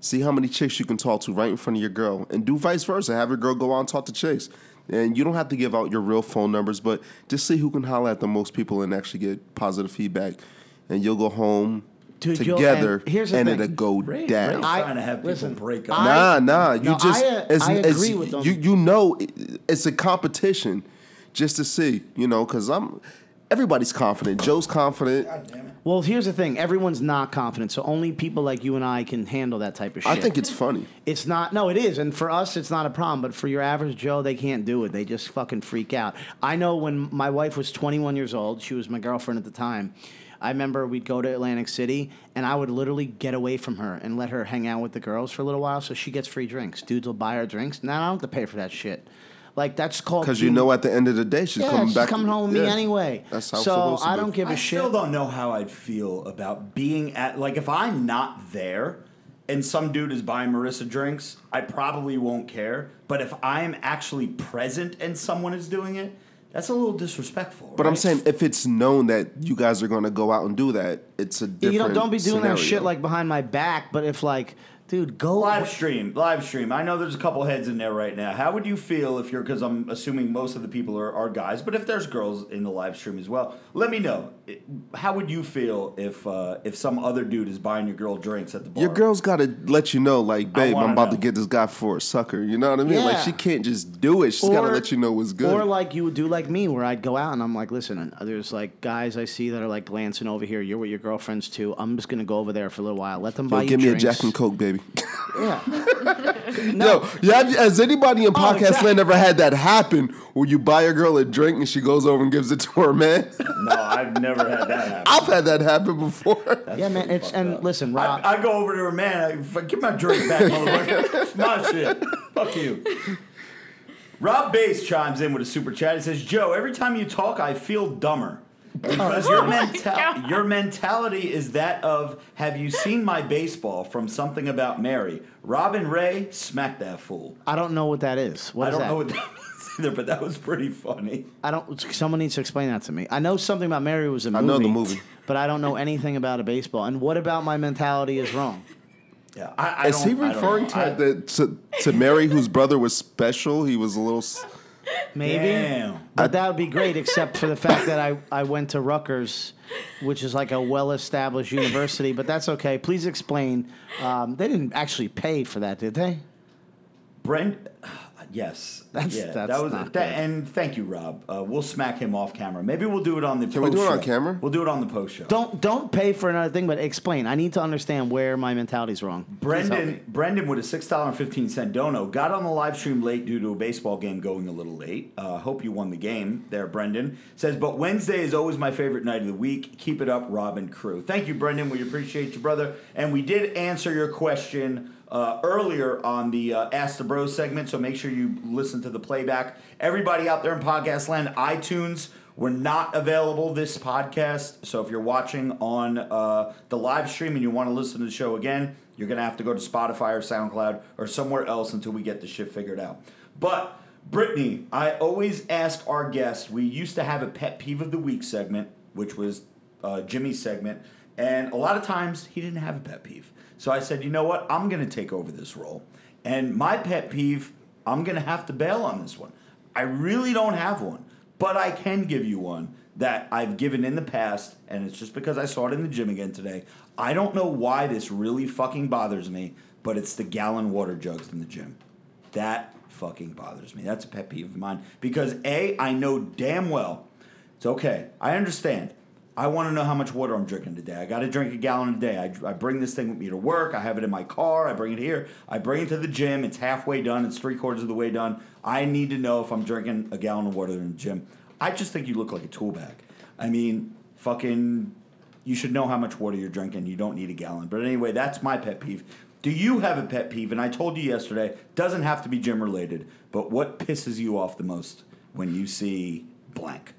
see how many chicks you can talk to right in front of your girl, and do vice versa. Have your girl go out and talk to chicks. And you don't have to give out your real phone numbers, but just see who can holler at the most people and actually get positive feedback. And you'll go home Dude, you'll- together, and here's the and thing. it'll go Ray- down. Ray's I- trying to have people break up. I- Nah, nah. You No, just I, uh, as, I as agree with them. you you know it's a competition just to see, you know, because I'm everybody's confident. Joe's confident. God damn it. Well, here's the thing: everyone's not confident, so only people like you and I can handle that type of shit. I think it's funny. It's not. No, it is, and for us, it's not a problem. But for your average Joe, they can't do it. They just fucking freak out. I know when my wife was 21 years old, she was my girlfriend at the time. I remember we'd go to Atlantic City, and I would literally get away from her and let her hang out with the girls for a little while, so she gets free drinks. Dudes will buy her drinks. Now I don't have to pay for that shit. Like that's called Because you know at the end of the day she's coming back. yeah, coming she's back. coming home with me yeah. anyway. That's how it's so supposed to I be. don't give a I shit. I still don't know how I'd feel about being at like if I'm not there and some dude is buying Marissa drinks, I probably won't care. But if I'm actually present and someone is doing it, that's a little disrespectful. But I'm saying if it's known that you guys are going to go out and do that, it's a different. you know, don't be doing scenario. that shit like behind my back. But if like, dude, go live stream, live stream. I know there's a couple heads in there right now. How would you feel if you're because I'm assuming most of the people are, are guys, but if there's girls in the live stream as well, let me know. It- How would you feel if uh, if some other dude is buying your girl drinks at the bar? Your girl's got to let you know, like, babe, wanna I'm about know. to get this guy for a sucker. You know what I mean? Like, Yeah. she can't just do it. She's got to let you know what's good. Or like you would do like me, where I'd go out and I'm like, listen, there's like guys I see that are like glancing over here. You're with your girlfriends too. I'm just gonna go over there for a little while. Let them buy Yo, you give me drinks. a Jack and Coke, baby. Yeah. Yo, yeah, has anybody in podcast exactly. land ever had that happen where you buy a girl a drink and she goes over and gives it to her man? no, I've never had that happen. I've had that happen before. yeah, man. It's and listen, Rob. I, I go over to her man. I, give my drink back, motherfucker. It's my shit. Fuck you. Rob Bass chimes in with a super chat. He says, "Joe, every time you talk, I feel dumber." Because your, oh menta- your mentality is that of have you seen my baseball from something about Mary? Robin Ray, smack that fool. I don't know what that is. What I is don't that? know what that means either, but that was pretty funny. I don't. Someone needs to explain that to me. I know something about Mary was a movie. I know the movie. but I don't know anything about a baseball. And what about my mentality is wrong? Yeah, I, I Is he don't- I don't referring to, I- the, to to Mary, whose brother was special? He was a little. s- Maybe. Damn. But that would be great, except for the fact that I, I went to Rutgers, which is like a well established university, but that's okay. Please explain. Um, they didn't actually pay for that, did they? Brent, Yes, That's- yeah, that's that was not that, good. and thank you, Rob. Uh, we'll smack him off camera. Maybe we'll do it on the. Can we post do it on show. camera? We'll do it on the post show. Don't don't pay for another thing, but explain. I need to understand where my mentality's wrong. Brendan. Brendan with a six dollar and fifteen cent dono got on the live stream late due to a baseball game going a little late. Uh, hope you won the game there, Brendan. Says, but Wednesday is always my favorite night of the week. Keep it up, Rob and crew. Thank you, Brendan. We appreciate you, brother. And we did answer your question uh, earlier on the uh, Ask the Bros segment, so make sure you listen to the playback. Everybody out there in podcast land, iTunes. We're not available this podcast, so if you're watching on uh, the live stream and you want to listen to the show again, you're gonna have to go to Spotify or SoundCloud or somewhere else until we get the shit figured out. But Brittany, I always ask our guests. We used to have a pet peeve of the week segment, which was uh, Jimmy's segment, and a lot of times he didn't have a pet peeve. So I said, you know what? I'm gonna take over this role, and my pet peeve, I'm gonna have to bail on this one. I really don't have one, but I can give you one that I've given in the past, and it's just because I saw it in the gym again today. I don't know why this really fucking bothers me, but it's the gallon water jugs in the gym. That fucking bothers me. That's a pet peeve of mine because A, I know damn well it's okay. I understand. I want to know how much water I'm drinking today. I got to drink a gallon a day. I, I bring this thing with me to work. I have it in my car. I bring it here. I bring it to the gym. It's halfway done. It's three quarters of the way done. I need to know if I'm drinking a gallon of water in the gym. I just think you look like a tool bag. I mean, fucking, you should know how much water you're drinking. You don't need a gallon. But anyway, that's my pet peeve. Do you have a pet peeve? And I told you yesterday, doesn't have to be gym related, but what pisses you off the most when you see blank?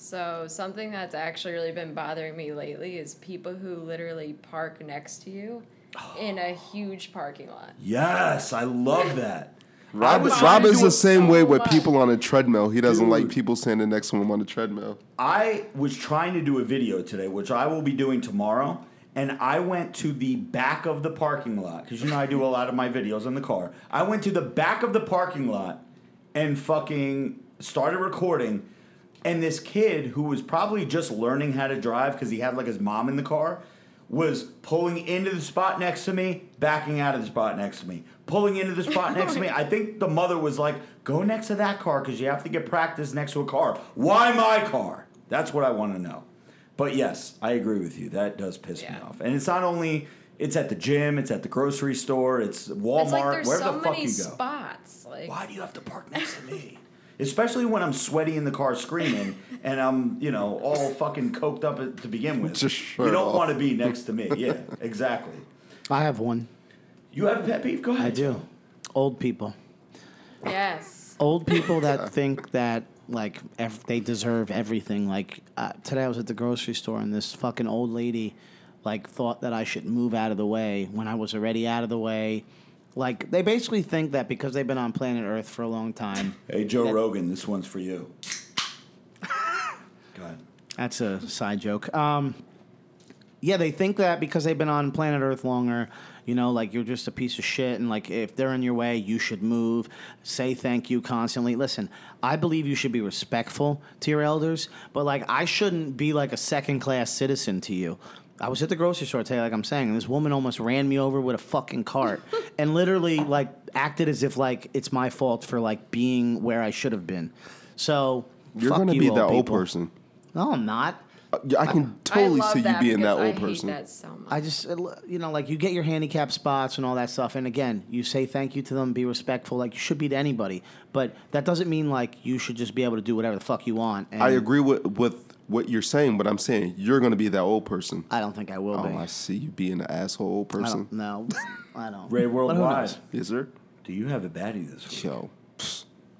So something that's actually really been bothering me lately is people who literally park next to you oh. in a huge parking lot. Yes, I love that. Rob, was Rob is the same so way with much. people on a treadmill. He doesn't like people standing next to him on a treadmill. I was trying to do a video today, which I will be doing tomorrow, and I went to the back of the parking lot because you know I do a lot of my videos in the car. I went to the back of the parking lot and fucking started recording, and this kid who was probably just learning how to drive because he had like his mom in the car was pulling into the spot next to me, backing out of the spot next to me, pulling into the spot next to me. I think the mother was like, "Go next to that car because you have to get practice next to a car." Why my car? That's what I want to know. But yes, I agree with you. That does piss me off. And it's not only it's at the gym, it's at the grocery store, it's Walmart, it's like there's wherever so the fuck many you go. spots. Like Why do you have to park next to me? Especially when I'm sweaty in the car screaming and I'm, you know, all fucking coked up to begin with. Just you don't off. want to be next to me. Yeah, exactly. I have one. You have a pet peeve? Go ahead. I do. Old people. yes. Old people that think that like ev- they deserve everything. Like uh, today, I was at the grocery store and this fucking old lady like thought that I should move out of the way when I was already out of the way. Like they basically think that because they've been on planet Earth for a long time. Hey, Joe that- Rogan, this one's for you. Go ahead. That's a side joke. Um, yeah, they think that because they've been on planet Earth longer, you know, like you're just a piece of shit, and like if they're in your way, you should move. Say thank you constantly. Listen, I believe you should be respectful to your elders, but like I shouldn't be like a second class citizen to you. I was at the grocery store today, like I'm saying, and this woman almost ran me over with a fucking cart, and literally like acted as if like it's my fault for like being where I should have been. So You're fuck gonna you, be that old people. person. No, I'm not. Uh, I can totally I see you being that old I person. Hate that so much. I just, you know, like you get your handicap spots and all that stuff. And again, you say thank you to them, be respectful, like you should be to anybody. But that doesn't mean like you should just be able to do whatever the fuck you want. And I agree with with what you're saying, but I'm saying you're gonna be that old person. I don't think I will Oh, be. I see you being an asshole old person. don't know. I don't. Ray who Worldwide, knows? Yes, sir. do you have a baddie this week? Yo,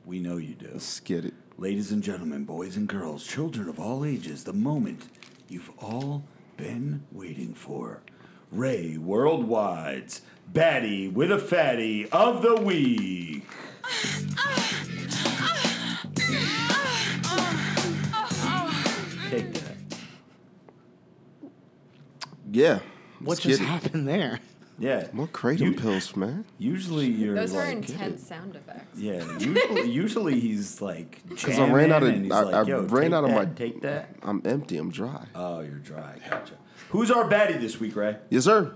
We know you do. let's get it. Ladies and gentlemen, boys and girls, children of all ages, the moment you've all been waiting for. Ray Worldwide's Baddie with a Fatty of the Week. Ah, ah, ah, Take that. Yeah. What let's just get it. happened there? Yeah. More kratom You- pills, man. Usually you're Those are like, intense sound effects. yeah. Usually, usually he's like, Because I ran out of- and he's I- like, I Yo, ran take out of that, my- Take that. I'm empty. I'm dry. Oh, you're dry. Gotcha. Who's our baddie this week, Ray? Yes, sir.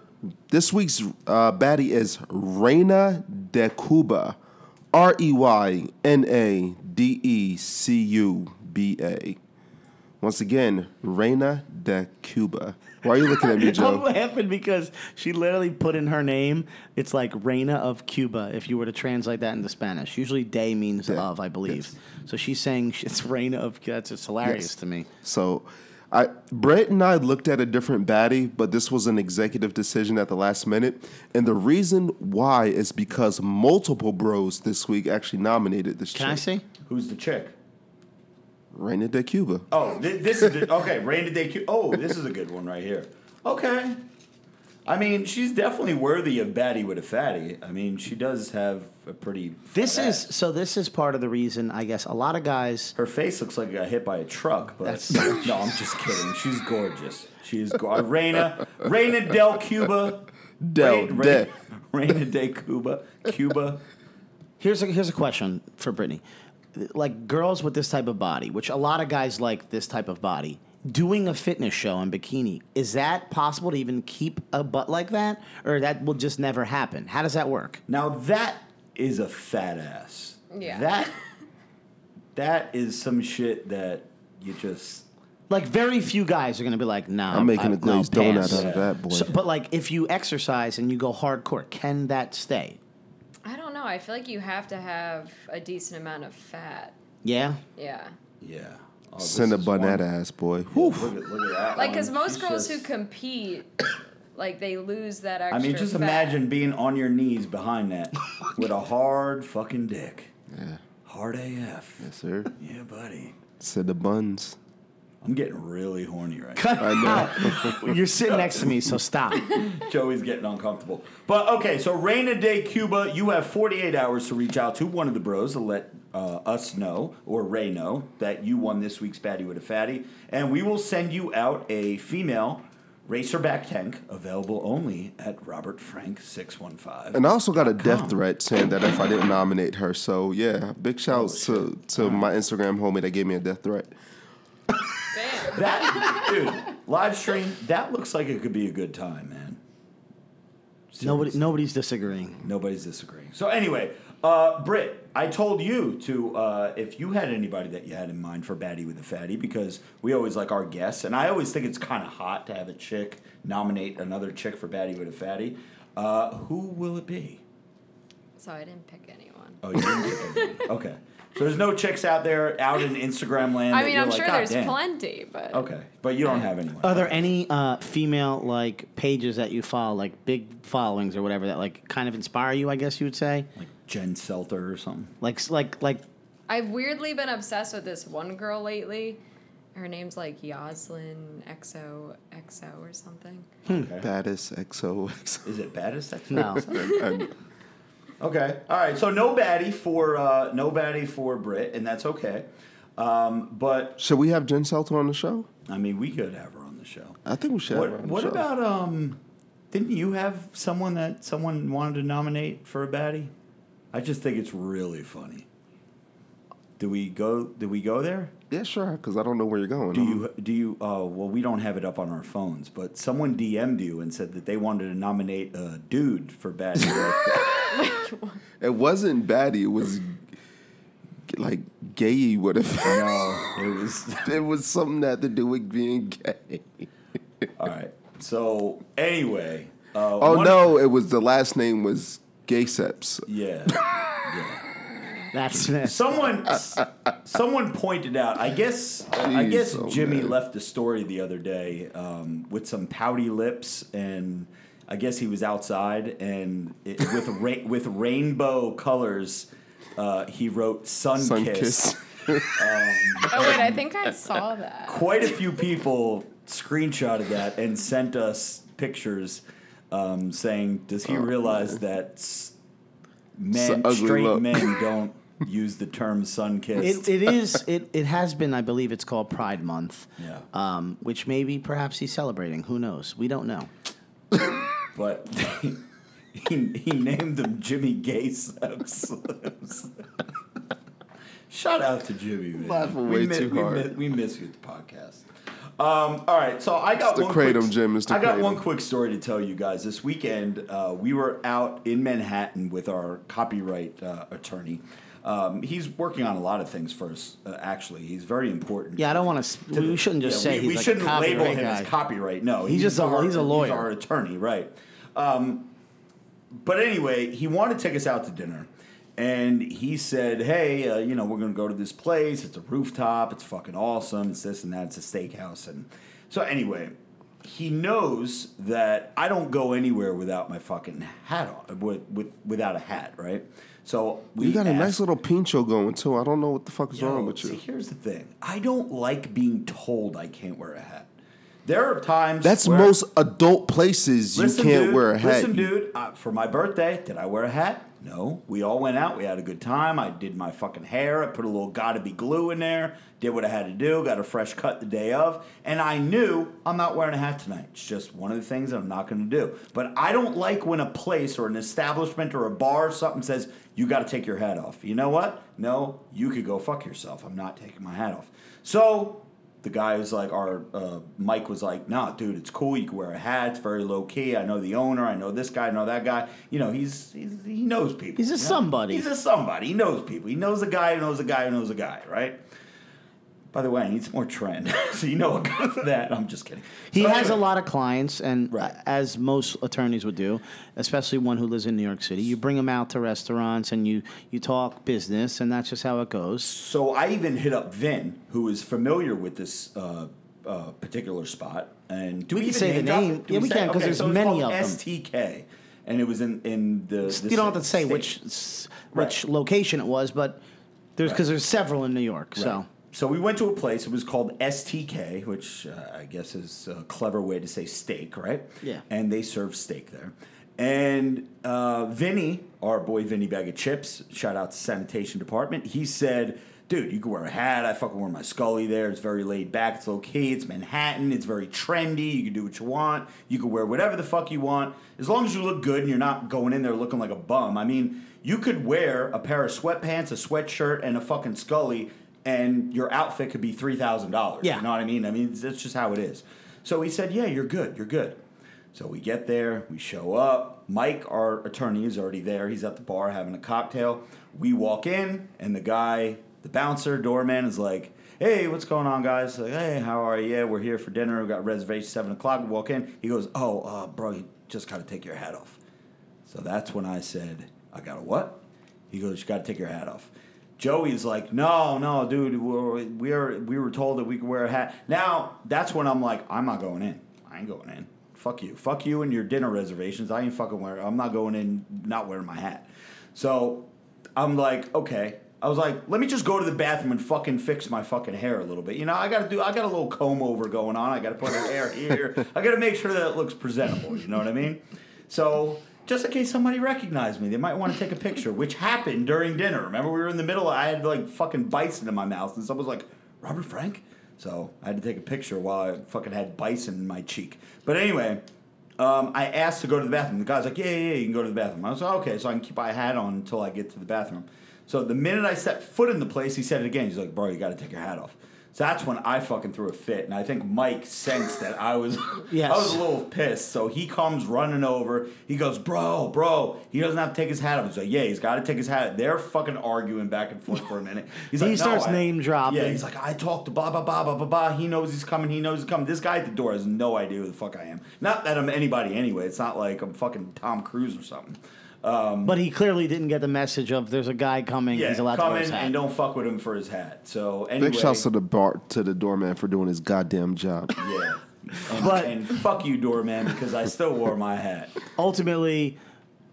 This week's uh, baddie is Reina de Cuba, R E Y N A D E C U B A. Once again, Reina de Cuba. Why are you looking at me, Joe? I'm Joe? laughing because she literally put in her name. It's like Reina of Cuba. If you were to translate that into Spanish, usually "de" means De, of, I believe. yes. So she's saying it's Reina of. That's just hilarious Yes. to me. So, I Brett and I looked at a different baddie, but this was an executive decision at the last minute, and the reason why is because multiple bros this week actually nominated this. Can I chick, see? Who's the chick? Reina de Cuba? Oh, thi- this is the, okay. Rain Day. Q- Oh, this is a good one right here. Okay. I mean, she's definitely worthy of baddie with a fatty. I mean, she does have a pretty. This fat is ass. so. This is part of the reason, I guess. A lot of guys. Her face looks like it got hit by a truck, but That's- no, I'm just kidding. She's gorgeous. She is gorgeous. Uh, Reina, Reina del Cuba. Del, Reina, de. Reina de Cuba. Cuba. Here's a here's a question for Brittany. Like girls with this type of body, which a lot of guys like this type of body, doing a fitness show in bikini, is that possible to even keep a butt like that, or that will just never happen? How does that work? Now that is a fat ass. Yeah. That that is some shit that you just Like very few guys are gonna be like, "Nah, I'm making I- a glazed no, donut pass." out of that boy. So, but like, if you exercise and you go hardcore, can that stay? I know. I feel like you have to have a decent amount of fat. Yeah. Yeah. yeah. Oh, Send a is bun that ass, boy. Look at, look at that. Like, because most She's girls just- who compete, like, they lose that extra. I mean, just fat. imagine being on your knees behind that with a hard fucking dick. Yeah. Hard AF. Yes, sir. Yeah, buddy. Send the buns. I'm getting really horny right now. I know. You're sitting next to me, so stop. Joey's getting uncomfortable. But okay, so Reina day, Cuba, you have 48 hours to reach out to one of the bros to let uh, us know, or Ray know, that you won this week's Baddie with a Fatty. And we will send you out a female racerback tank available only at Robert Frank 615. And I also got a death threat saying that if I didn't nominate her. So yeah, big shouts to, to my Instagram homie that gave me a death threat. Damn. That, dude, live stream, that looks like it could be a good time, man. Nobody, nobody's disagreeing. Nobody's disagreeing. So anyway, uh, Britt, I told you to uh, if you had anybody that you had in mind for Baddie with the Fatty because we always like our guests, and I always think it's kind of hot to have a chick nominate another chick for Baddie with a Fatty. Uh, who will it be? So I didn't pick anyone. Oh, you didn't pick anyone. Okay, so there's no chicks out there out in Instagram land. I mean, I'm like, sure there's damn." plenty, but Okay, but you don't have anyone. Are there any uh, female like pages that you follow, like big followings or whatever, that like kind of inspire you? I guess you would say, like Jen Selter or something? like like like I've weirdly been obsessed with this one girl lately. Her name's like Yoslin XO XO or something. Okay. Baddest XO. XO. Is it baddest sex? no. Okay. All right. So no baddie for uh, no baddie for Brit, and that's okay. Um, but should we have Jen Selter on the show? I mean, we could have her on the show. I think we should. have her What, the what show. about um? Didn't you have someone that someone wanted to nominate for a baddie? I just think it's really funny. Do we go? Do we go there? Yeah, sure. Because I don't know where you're going. Do I'm- you? Do you? Oh, well, we don't have it up on our phones. But someone DM'd you and said that they wanted to nominate a dude for baddie. It wasn't baddie. It was like gay. Would have. no, it was. it was something that had to do with being gay. All right. So anyway. Uh, Oh one- no! It was the last name was Gayseps. Yeah. yeah. That's Someone, someone pointed out. I guess. I guess oh, Jimmy man. left a story the other day um, with some pouty lips, and I guess he was outside, and it, with ra- with rainbow colors, uh, he wrote "sun, Sun kiss." kiss. Oh wait, I think I saw that. Quite a few people screenshotted that and sent us pictures um, saying, "Does he realize that men, ugly straight look." men, don't use the term sun kissed?" it, it is it, it has been I believe it's called Pride Month. Yeah. Um, which maybe perhaps he's celebrating. Who knows? We don't know. but he, he named them Jimmy Gay Steps. Shout out to Jimmy, man. Laughing we way mi- too we hard. mi- we miss you at the podcast. Um, all right, so I got Mr. one Kratom, quick, Jim, Mr. I got Kratom. one quick story to tell you guys. This weekend, uh, we were out in Manhattan with our copyright uh, attorney. Um, he's working on a lot of things for us. Uh, actually, he's very important. Yeah, I don't want to. We shouldn't just Yeah, say we, he's we like shouldn't label copyright him guy. as copyright. No, He's just a- he's a lawyer. our attorney, right? Um, but anyway, he wanted to take us out to dinner. And he said, "Hey, uh, you know, we're gonna go to this place. It's a rooftop. It's fucking awesome. It's this and that. It's a steakhouse." And so, anyway, he knows that I don't go anywhere without my fucking hat on, with, with without a hat, right? So we You got a nice little pincho going too. I don't know what the fuck is Yo, wrong with See, you. here's the thing. I don't like being told I can't wear a hat. There are times That's most adult places you can't dude, wear a hat. Listen, dude. Uh, for my birthday, did I wear a hat? No. We all went out. We had a good time. I did my fucking hair. I put a little gotta be glue in there. Did what I had to do. Got a fresh cut the day of. And I knew I'm not wearing a hat tonight. It's just one of the things that I'm not going to do. But I don't like when a place or an establishment or a bar or something says, you got to take your hat off. You know what? No, you could go fuck yourself. I'm not taking my hat off. So the guy was like, our uh, Mike was like, nah, dude, it's cool. You can wear a hat. It's very low key. I know the owner. I know this guy. I know that guy. You know, he's, he's he knows people. He's a you know? somebody. He's a somebody. He knows people. He knows a guy who knows a guy who knows a guy, right? By the way, I need some more Tren. so you know what goes with that. I'm just kidding. He So has a lot of clients, and Right. as most attorneys would do, especially one who lives in New York City, you bring them out to restaurants and you you talk business, and that's just how it goes. So I even hit up Vin, who is familiar with this uh, uh, particular spot. And do We can even say the drop name. Do Yeah, we say- can, 'cause okay, there's so it's many called of them. STK, and it was in in the. the you don't have to say state. which s- Right. which location it was, but there's because there's several in New York. So Right. So we went to a place. It was called STK, which uh, I guess is a clever way to say steak, right? Yeah. And they serve steak there. And uh, Vinny, our boy Vinny Bag of Chips, shout out to sanitation department. He said, "Dude, you can wear a hat. I fucking wear my Scully there. It's very laid back. It's low key. It's Manhattan. It's very trendy. You can do what you want. You can wear whatever the fuck you want as long as you look good and you're not going in there looking like a bum. I mean." You could wear a pair of sweatpants, a sweatshirt, and a fucking Scully, and your outfit could be three thousand dollars. Yeah. You know what I mean? I mean, that's just how it is. So he said, "Yeah, you're good. You're good." So we get there, we show up. Mike, our attorney, is already there. He's at the bar having a cocktail. We walk in, and the guy, the bouncer, doorman, is like, "Hey, what's going on, guys?" Like, "Hey, how are you? Yeah, we're here for dinner. We got reservation seven o'clock." We walk in. He goes, "Oh, uh, bro, you just gotta take your hat off." So that's when I said, I got to what? He goes, you got to take your hat off. Joey's like, no, no, dude, we're, we're, we were told that we could wear a hat. Now, that's when I'm like, I'm not going in. I ain't going in. Fuck you. Fuck you and your dinner reservations. I ain't fucking wearing, I'm not going in not wearing my hat. So I'm like, okay. I was like, let me just go to the bathroom and fucking fix my fucking hair a little bit. You know, I gotta do, I got a little comb over going on. I gotta put her hair here. I gotta make sure that it looks presentable. You know what I mean? So just in case somebody recognized me, they might want to take a picture, which happened during dinner. Remember, we were in the middle. I had like fucking bison in my mouth, and someone was like, "Robert Frank." So I had to take a picture while I fucking had bison in my cheek. But anyway, um, I asked to go to the bathroom. The guy's like, "Yeah, yeah, yeah, you can go to the bathroom." I was like, "Okay," so I can keep my hat on until I get to the bathroom. So the minute I set foot in the place, he said it again. He's like, "Bro, you got to take your hat off." So that's when I fucking threw a fit, and I think Mike sensed that I was, Yes. I was a little pissed. So he comes running over. He goes, "Bro, bro, he doesn't have to take his hat off." He's like, "Yeah, he's got to take his hat." They're fucking arguing back and forth for a minute. He's He like, "No, starts I-" name dropping. Yeah, he's like, "I talked to blah blah blah blah blah blah. He knows he's coming. He knows he's coming." This guy at the door has no idea who the fuck I am. Not that I'm anybody anyway. It's not like I'm fucking Tom Cruise or something. Um, but he clearly didn't get the message of there's a guy coming. Yeah, he's allowed to come wear his in hat. and don't fuck with him for his hat. So anyway, Big shouts to the bar to the doorman for doing his goddamn job. yeah. And, But- and fuck you, doorman, because I still wore my hat. ultimately,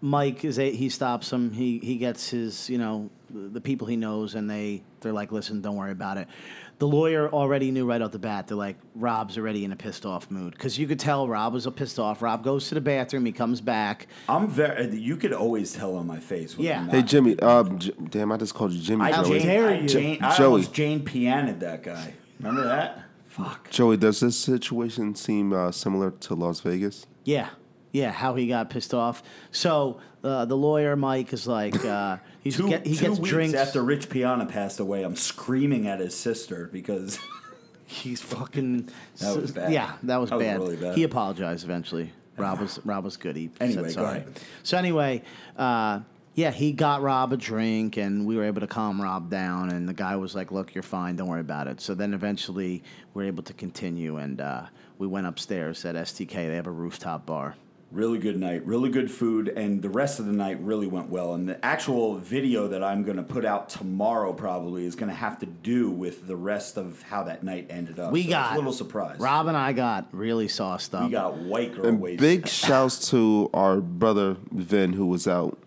Mike is a, he stops him. He he gets his you know the, the people he knows, and they they're like, listen, don't worry about it. The lawyer already knew right off the bat. They're like, Rob's already in a pissed off mood because you could tell Rob was a pissed off. Rob goes to the bathroom. He comes back. I'm very. You could always tell on my face. When Yeah. I'm Hey Jimmy, um, J- damn, I just called you Jimmy. I, How Joey. Jane, dare I, you. Jane, I Joey. almost Jane pianed that guy. Remember that? Fuck. Joey, does this situation seem uh, similar to Las Vegas? Yeah, yeah. How he got pissed off. So uh, the lawyer Mike is like, uh, he's Two, get, he two gets weeks drinks after Rich Piana passed away, I'm screaming at his sister because He's fucking. That was bad. Yeah, that was That was bad. really bad. He apologized eventually. Rob was Rob was good. He Anyway, said sorry. So anyway, uh, yeah, he got Rob a drink, and we were able to calm Rob down. And the guy was like, "Look, you're fine. Don't worry about it." So then eventually, we were able to continue, and uh, we went upstairs at STK. They have a rooftop bar. Really good night, really good food, and the rest of the night really went well. And the actual video that I'm going to put out tomorrow probably is going to have to do with the rest of how that night ended up. We So got a little surprise. Rob and I got really sauced up. we got white girl And wasted. big shouts to our brother Vin who was out.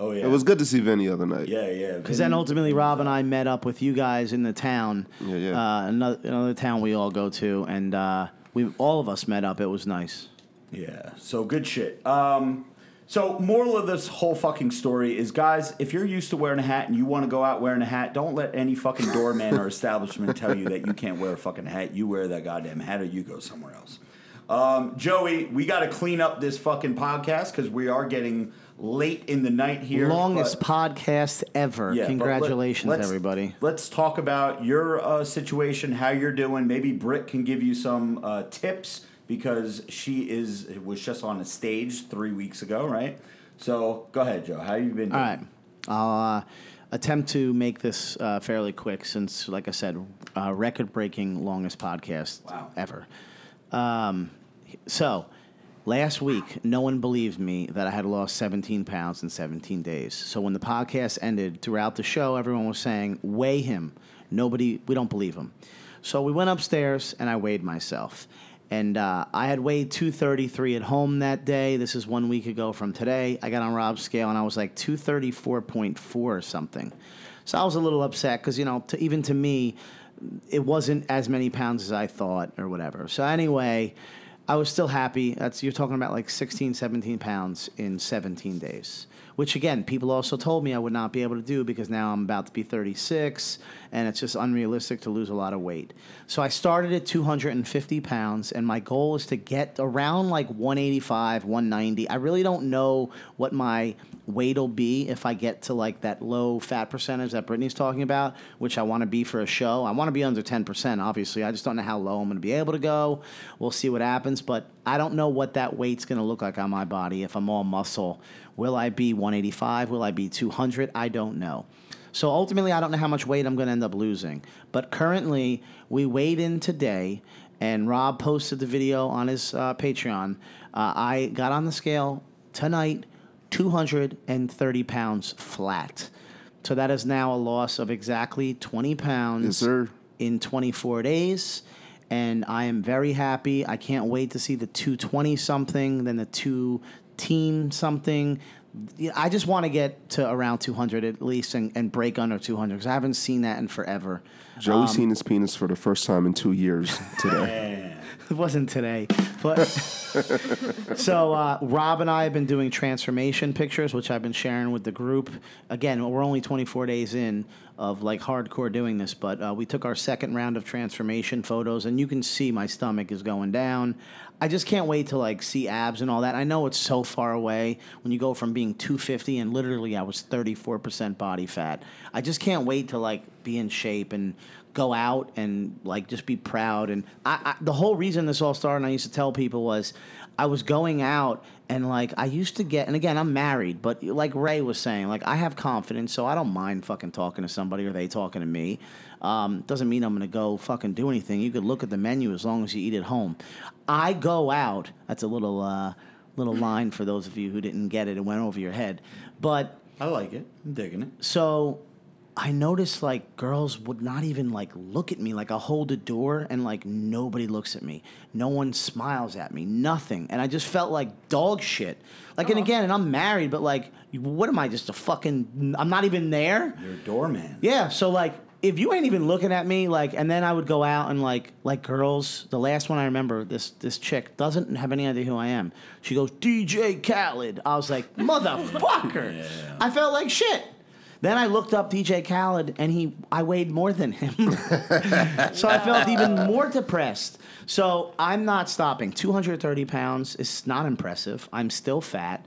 Oh yeah, It was good to see Vin the other night. Yeah, yeah. Because then ultimately, Rob and I met up with you guys in the town. Yeah, yeah. Uh, another, another town we all go to, and uh, we all of us met up. It was nice. Yeah. So good shit. Um, so moral of this whole fucking story is, guys, if you're used to wearing a hat and you want to go out wearing a hat, don't let any fucking doorman or establishment tell you that you can't wear a fucking hat. You wear that goddamn hat, or you go somewhere else. Um, Joey, we got to clean up this fucking podcast because we are getting late in the night here. Longest but- podcast ever. Yeah, but let- Congratulations, let's- everybody. Let's talk about your uh, situation, how you're doing. Maybe Britt can give you some uh, tips because she is was just on a stage three weeks ago, right? So go ahead, Joe. How you been? Doing? All right. I'll uh, attempt to make this uh, fairly quick since, like I said, uh, record breaking longest podcast Wow. ever. Um, so, last week, no one believed me that I had lost 17 pounds in 17 days. So, when the podcast ended, throughout the show, everyone was saying, weigh him. Nobody, we don't believe him. So, we went upstairs and I weighed myself. And uh, I had weighed 233 at home that day. This is one week ago from today. I got on Rob's scale and I was like 234.4 or something. So I was a little upset because, you know, to, even to me, it wasn't as many pounds as I thought or whatever. So anyway, I was still happy. That's you're talking about like 16, 17 pounds in 17 days. Which again, people also told me I would not be able to do because now I'm about to be 36 and it's just unrealistic to lose a lot of weight. So I started at 250 pounds and my goal is to get around like 185, 190. I really don't know what my weight will be if I get to like that low fat percentage that Brittany's talking about, which I want to be for a show. I want to be under 10%, obviously. I just don't know how low I'm going to be able to go. We'll see what happens, but I don't know what that weight's going to look like on my body if I'm all muscle. Will I be 185? Will I be 200? I don't know. So ultimately, I don't know how much weight I'm going to end up losing. But currently, we weighed in today, and Rob posted the video on his uh, Patreon. Uh, I got on the scale tonight, 230 pounds flat. So that is now a loss of exactly 20 pounds Yes, sir. in 24 days. And I am very happy. I can't wait to see the 220 something, then the 2 teen something. Yeah, I just want to get to around 200 at least and, and break under 200 because I haven't seen that in forever. Joey um, seen his penis for the first time in two years today. It wasn't today, but so uh, Rob and I have been doing transformation pictures, which I've been sharing with the group. Again, we're only 24 days in of like hardcore doing this, but uh, we took our second round of transformation photos, and you can see my stomach is going down. I just can't wait to like see abs and all that. I know it's so far away when you go from being 250 and literally I was 34% body fat. I just can't wait to like be in shape and go out and like just be proud. And I, I, the whole reason this all started, and I used to tell people was I was going out and like I used to get, and again I'm married, but like Ray was saying, like I have confidence, so I don't mind fucking talking to somebody or they talking to me. Um, doesn't mean I'm gonna go fucking do anything. You could look at the menu as long as you eat at home. I go out. That's a little uh, little line for those of you who didn't get it. It went over your head, but I like it. I'm digging it. so I noticed like girls would not even like look at me. Like I hold a door and like nobody looks at me. No one smiles at me. Nothing. And I just felt like dog shit. Like and again, and I'm married, but like, what am I? Just a fucking? I'm not even there. You're a doorman. Yeah. So like, if you ain't even looking at me, like, and then I would go out and like, like girls. The last one I remember, this this chick doesn't have any idea who I am. She goes DJ Khaled. I was like, motherfucker. Yeah. I felt like shit. Then I looked up DJ Khaled, and he I weighed more than him, so I felt even more depressed. So I'm not stopping. 230 pounds is not impressive. I'm still fat.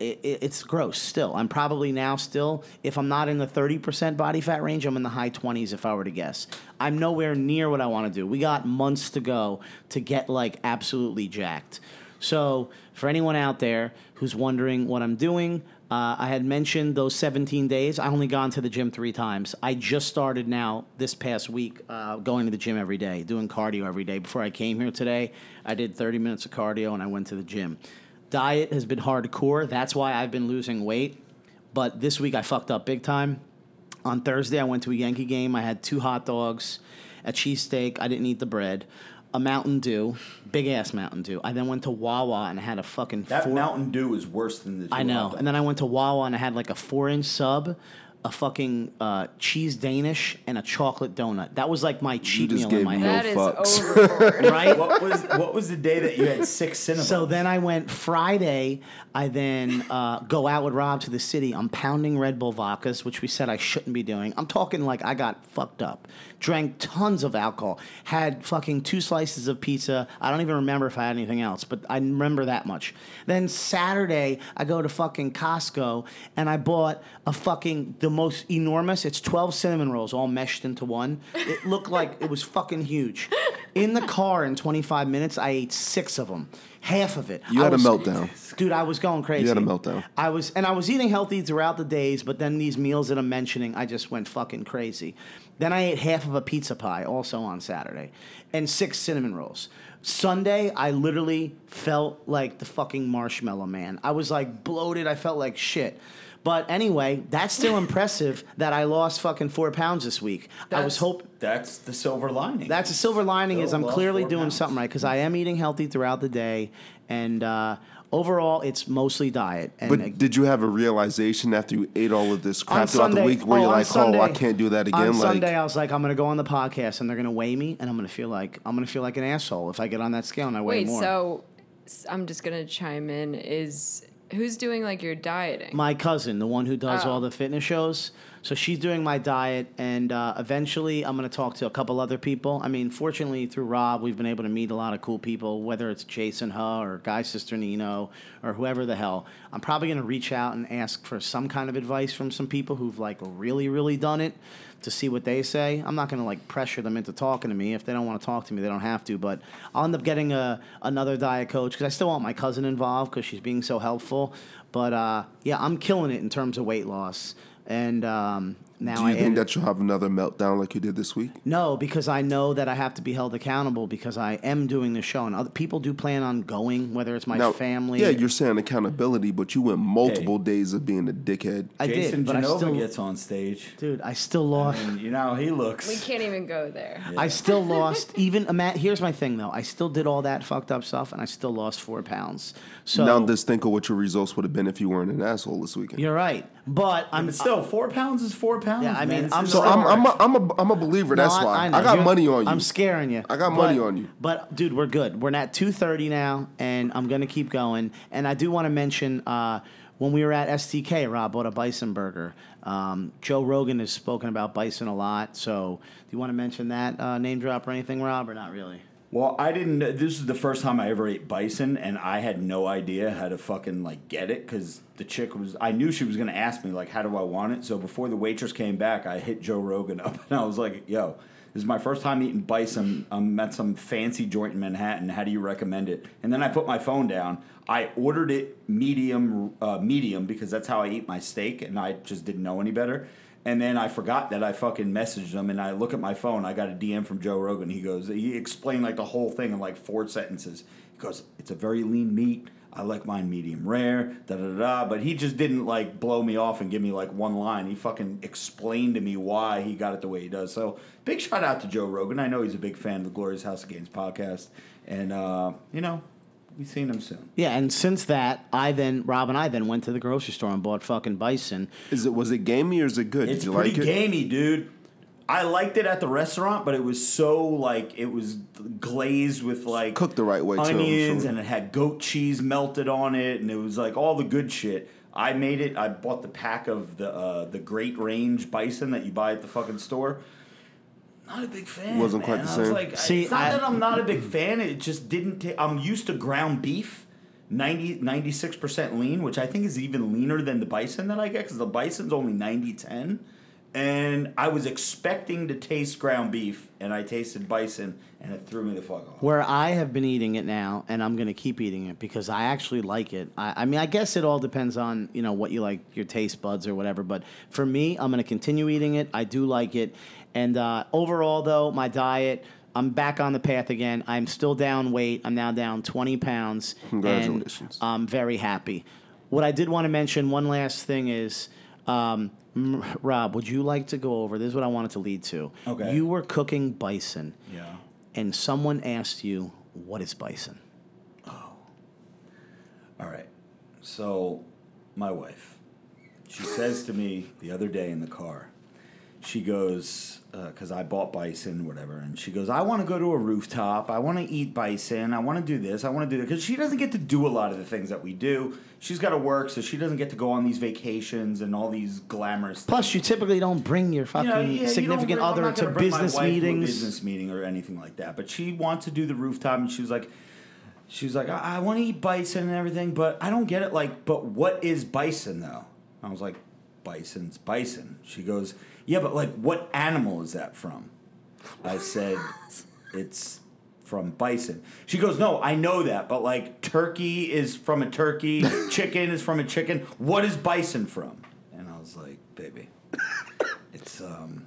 it, it, it's gross still. I'm probably now still, if I'm not in the 30% body fat range, I'm in the high 20s if I were to guess. I'm nowhere near what I want to do. We got months to go to get like absolutely jacked. So, for anyone out there who's wondering what I'm doing, uh, I had mentioned those 17 days. I only gone to the gym three times. I just started now this past week uh, going to the gym every day, doing cardio every day. Before I came here today, I did 30 minutes of cardio and I went to the gym. Diet has been hardcore. That's why I've been losing weight. But this week I fucked up big time. On Thursday, I went to a Yankee game. I had two hot dogs, a cheesesteak. I didn't eat the bread. A Mountain Dew, big ass Mountain Dew. I then went to Wawa and I had a fucking That four- Mountain Dew is worse than the. I know. And then I went to Wawa and I had like a four inch sub, a fucking uh, cheese Danish, and a chocolate donut. That was like my cheat just meal in gave my me head. That is fucks. overboard. Right? what was what was the day that you had six cinnamon? So then I went Friday. I then uh, go out with Rob to the city. I'm pounding Red Bull vodkas, which we said I shouldn't be doing. I'm talking like I got fucked up. Drank tons of alcohol. Had fucking two slices of pizza. I don't even remember if I had anything else, but I remember that much. Then Saturday, I go to fucking Costco and I bought a fucking the most enormous. It's 12 cinnamon rolls all meshed into one. It looked like it was fucking huge. In the car in 25 minutes, I ate six of them. Half of it. You I had a meltdown. Dude, I was going crazy. You had a meltdown. I was, and I was eating healthy throughout the days, but then these meals that I'm mentioning, I just went fucking crazy. Then I ate half of a pizza pie also on Saturday, and six cinnamon rolls. Sunday, I literally felt like the fucking marshmallow man. I was like bloated. I felt like shit. But anyway, that's still impressive that I lost fucking four pounds this week. I was That's- hope that's the silver lining. that's the silver lining is I'm clearly doing pounds. something right because I am eating healthy throughout the day, and uh, overall it's mostly diet. And But did you have a realization after you ate all of this crap throughout Sunday, the week where oh, you're like, Sunday- oh, I can't do that again? On like, Sunday, I was like, I'm gonna go on the podcast and they're gonna weigh me, and I'm gonna feel like I'm gonna feel like an asshole if I get on that scale and I weigh Wait, more. so I'm just gonna chime in. Is who's doing like your dieting? my cousin, the one who does Oh. all the fitness shows. So she's doing my diet, and uh, eventually I'm going to talk to a couple other people. I mean, fortunately, through Rob, we've been able to meet a lot of cool people, whether it's Jason Huh or Guy Cisternino or whoever the hell. I'm probably going to reach out and ask for some kind of advice from some people who've like really, really done it to see what they say. I'm not going to like pressure them into talking to me. If they don't want to talk to me, they don't have to. But I'll end up getting a another diet coach because I still want my cousin involved because she's being so helpful. But uh, yeah, I'm killing it in terms of weight loss. And um, now do you I think added- that you'll have another meltdown like you did this week? no, because I know that I have to be held accountable because I am doing the show, and other people do plan on going, whether it's my Now, family. Yeah, you're saying accountability, but you went multiple days of being a dickhead. I Jason did, but I still, gets on stage, dude, I still lost. and you know how he looks. we can't even go there. I still lost. Even Matt. Here's my thing, though. I still did all that fucked up stuff, and I still lost four pounds. So now just think of what your results would have been if you weren't an asshole this weekend. you're right, but I'm But still, four pounds is four pounds. Yeah, I mean, It's I'm so I'm. I'm a, I'm a, I'm a believer. That's No, why know. I, got You're- money on you. I'm scaring you. I got But- money on you. But dude, we're good. We're at 2:30 now, and I'm gonna keep going. And I do want to mention uh, when we were at STK, Rob bought a bison burger. Um, Joe Rogan has spoken about bison a lot. So do you want to mention that uh, name drop or anything, Rob, or not really? Well, I didn't. This is the first time I ever ate bison, and I had no idea how to fucking like get it because the chick was. I knew she was gonna ask me like, "How do I want it?" So before the waitress came back, I hit Joe Rogan up, and I was like, "Yo, this is my first time eating bison. I'm at some fancy joint in Manhattan. How do you recommend it?" And then I put my phone down. I ordered it medium, uh, medium because that's how I eat my steak, and I just didn't know any better. And then I forgot that I fucking messaged him, and I look at my phone. I got a DM from Joe Rogan. He goes, he explained like the whole thing in like four sentences. He goes, "It's a very lean meat. I like mine medium rare." Da da da. But he just didn't like blow me off and give me like one line. He fucking explained to me why he got it the way he does. So big shout out to Joe Rogan. I know he's a big fan of the Glorious House of Gains podcast, and uh, you know, we seen him soon. Yeah, and since that, I then Rob and I then went to the grocery store and bought fucking bison. Is it was it gamey or is it good? It's Did you pretty like it? gamey, dude. I liked it at the restaurant, but it was so like it was glazed with like Cooked the right way, too, I'm onions, sure. and it had goat cheese melted on it, and it was like all the good shit. I made it. I bought the pack of the uh, the Great Range bison that you buy at the fucking store. Not a big fan. Wasn't quite man. the I was same. like, See, it's not I- that I'm not a big fan. It just didn't. ta- I'm used to ground beef, 90, 96% lean, which I think is even leaner than the bison that I get because the bison's only 90 10. And I was expecting to taste ground beef, and I tasted bison, and it threw me the fuck off. Where I have been eating it now, and I'm going to keep eating it because I actually like it. I, I mean, I guess it all depends on you know what you like, your taste buds or whatever. But for me, I'm going to continue eating it. I do like it, and uh, overall, though, my diet. I'm back on the path again. I'm still down weight. I'm now down 20 pounds. Congratulations. And I'm very happy. What I did want to mention, one last thing is, um, m- Rob, would you like to go over? This is what I wanted to lead to. Okay. You were cooking bison Yeah. and someone asked you, "What is bison?" Oh. All right. So, my wife, she says to me the other day in the car, she goes, uh, because I bought bison, whatever, and she goes, I want to go to a rooftop. I want to eat bison. I want to do this. I want to do that. Because she doesn't get to do a lot of the things that we do. She's got to work, so she doesn't get to go on these vacations and all these glamorous Plus, you typically don't bring your fucking yeah, yeah, you don't significant bring- other to business wife to a meetings. business meeting or anything like that. But she wants to do the rooftop, and she was like, she was like, I, I want to eat bison and everything, but I don't get it. Like, but what is bison though? I was like, bison's bison. She goes, yeah, but like, what animal is that from? I said, it's from bison. She goes, no, I know that, but like, turkey is from a turkey, chicken is from a chicken. What is bison from? And I was like, baby, it's um,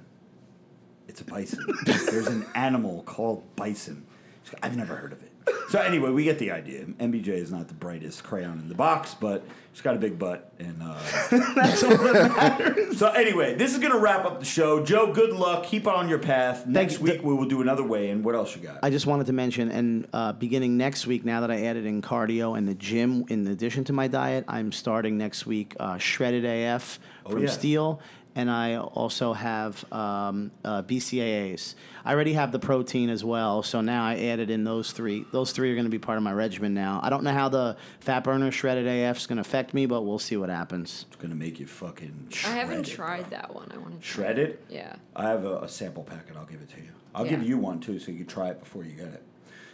it's a bison. There's an animal called bison. She's like, I've never heard of it. So anyway, we get the idea. MBJ is not the brightest crayon in the box, but she's got a big butt, and uh, that's all that matters. So anyway, this is gonna wrap up the show. Joe, good luck. Keep on your path. Next week we will do another way. And what else you got? I just wanted to mention, and uh, beginning next week, now that I added in cardio and the gym in addition to my diet, I'm starting next week uh, shredded AF from Oh, yeah. Steel, and I also have um, uh, BCAAs. I already have the protein as well, so now I added in those three. Those three are going to be part of my regimen now. I don't know how the fat burner shredded AF is going to affect me, but we'll see what happens. it's gonna make you fucking. I haven't bro. tried that one. I want to Shred it. Yeah. I have a, a sample packet. I'll give it to you. I'll Yeah. give you one too, so you can try it before you get it.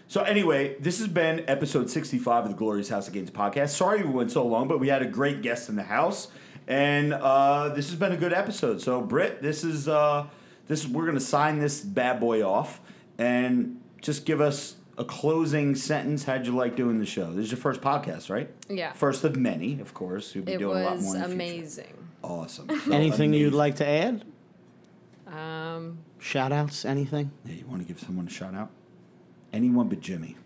So anyway, this has been episode sixty-five of the Glorious House of Gains podcast. Sorry we went so long, but we had a great guest in the house, and uh, this has been a good episode. So Britt, this is uh, this we're gonna sign this bad boy off, and just give us a closing sentence. How'd you like doing the show? This is your first podcast, right? Yeah. First of many, of course. You'll be It doing a lot was more in the future. amazing. Awesome. Anything you'd like to add? Um, Shout outs? Anything? Yeah, you want to give someone a shout out? Anyone but Jimmy.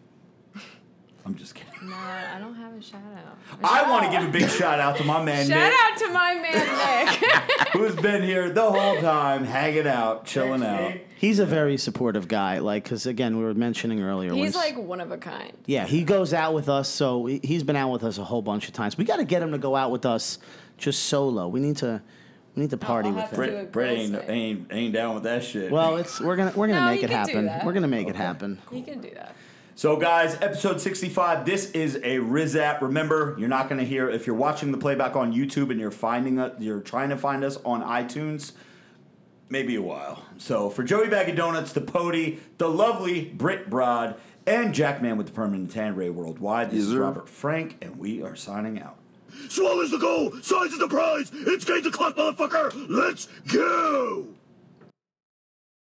I'm just kidding. no, I don't have a shout out. I want to give a big shout out to my man Shout Nick, out to my man Nick. who's been here the whole time, hanging out, chilling out. He's a very supportive guy. Like, because again, we were mentioning earlier. He's s- like one of a kind. Yeah, he goes out with us, so he- he's been out with us a whole bunch of times. We got to get him to go out with us just solo. We need to, we need to party I'll with have him. to- do a Brett, Brett ain't, girls' ain't ain't down with that shit. Well, it's we're gonna we're gonna No, make you it can do happen. that. We're gonna make it happen. He can do that. So, guys, episode 65. This is a Rizap. Remember, you're not going to hear if you're watching the playback on YouTube and you're finding us, you're trying to find us on iTunes. Maybe a while. So, for Joey Bag of Donuts, the Pody, the lovely Britt Broad, and Jackman with the permanent tan Ray Worldwide. This Yes, is. Robert Frank, and we are signing out. Swallows the goal, size is the prize. It's game to clock, motherfucker. Let's go.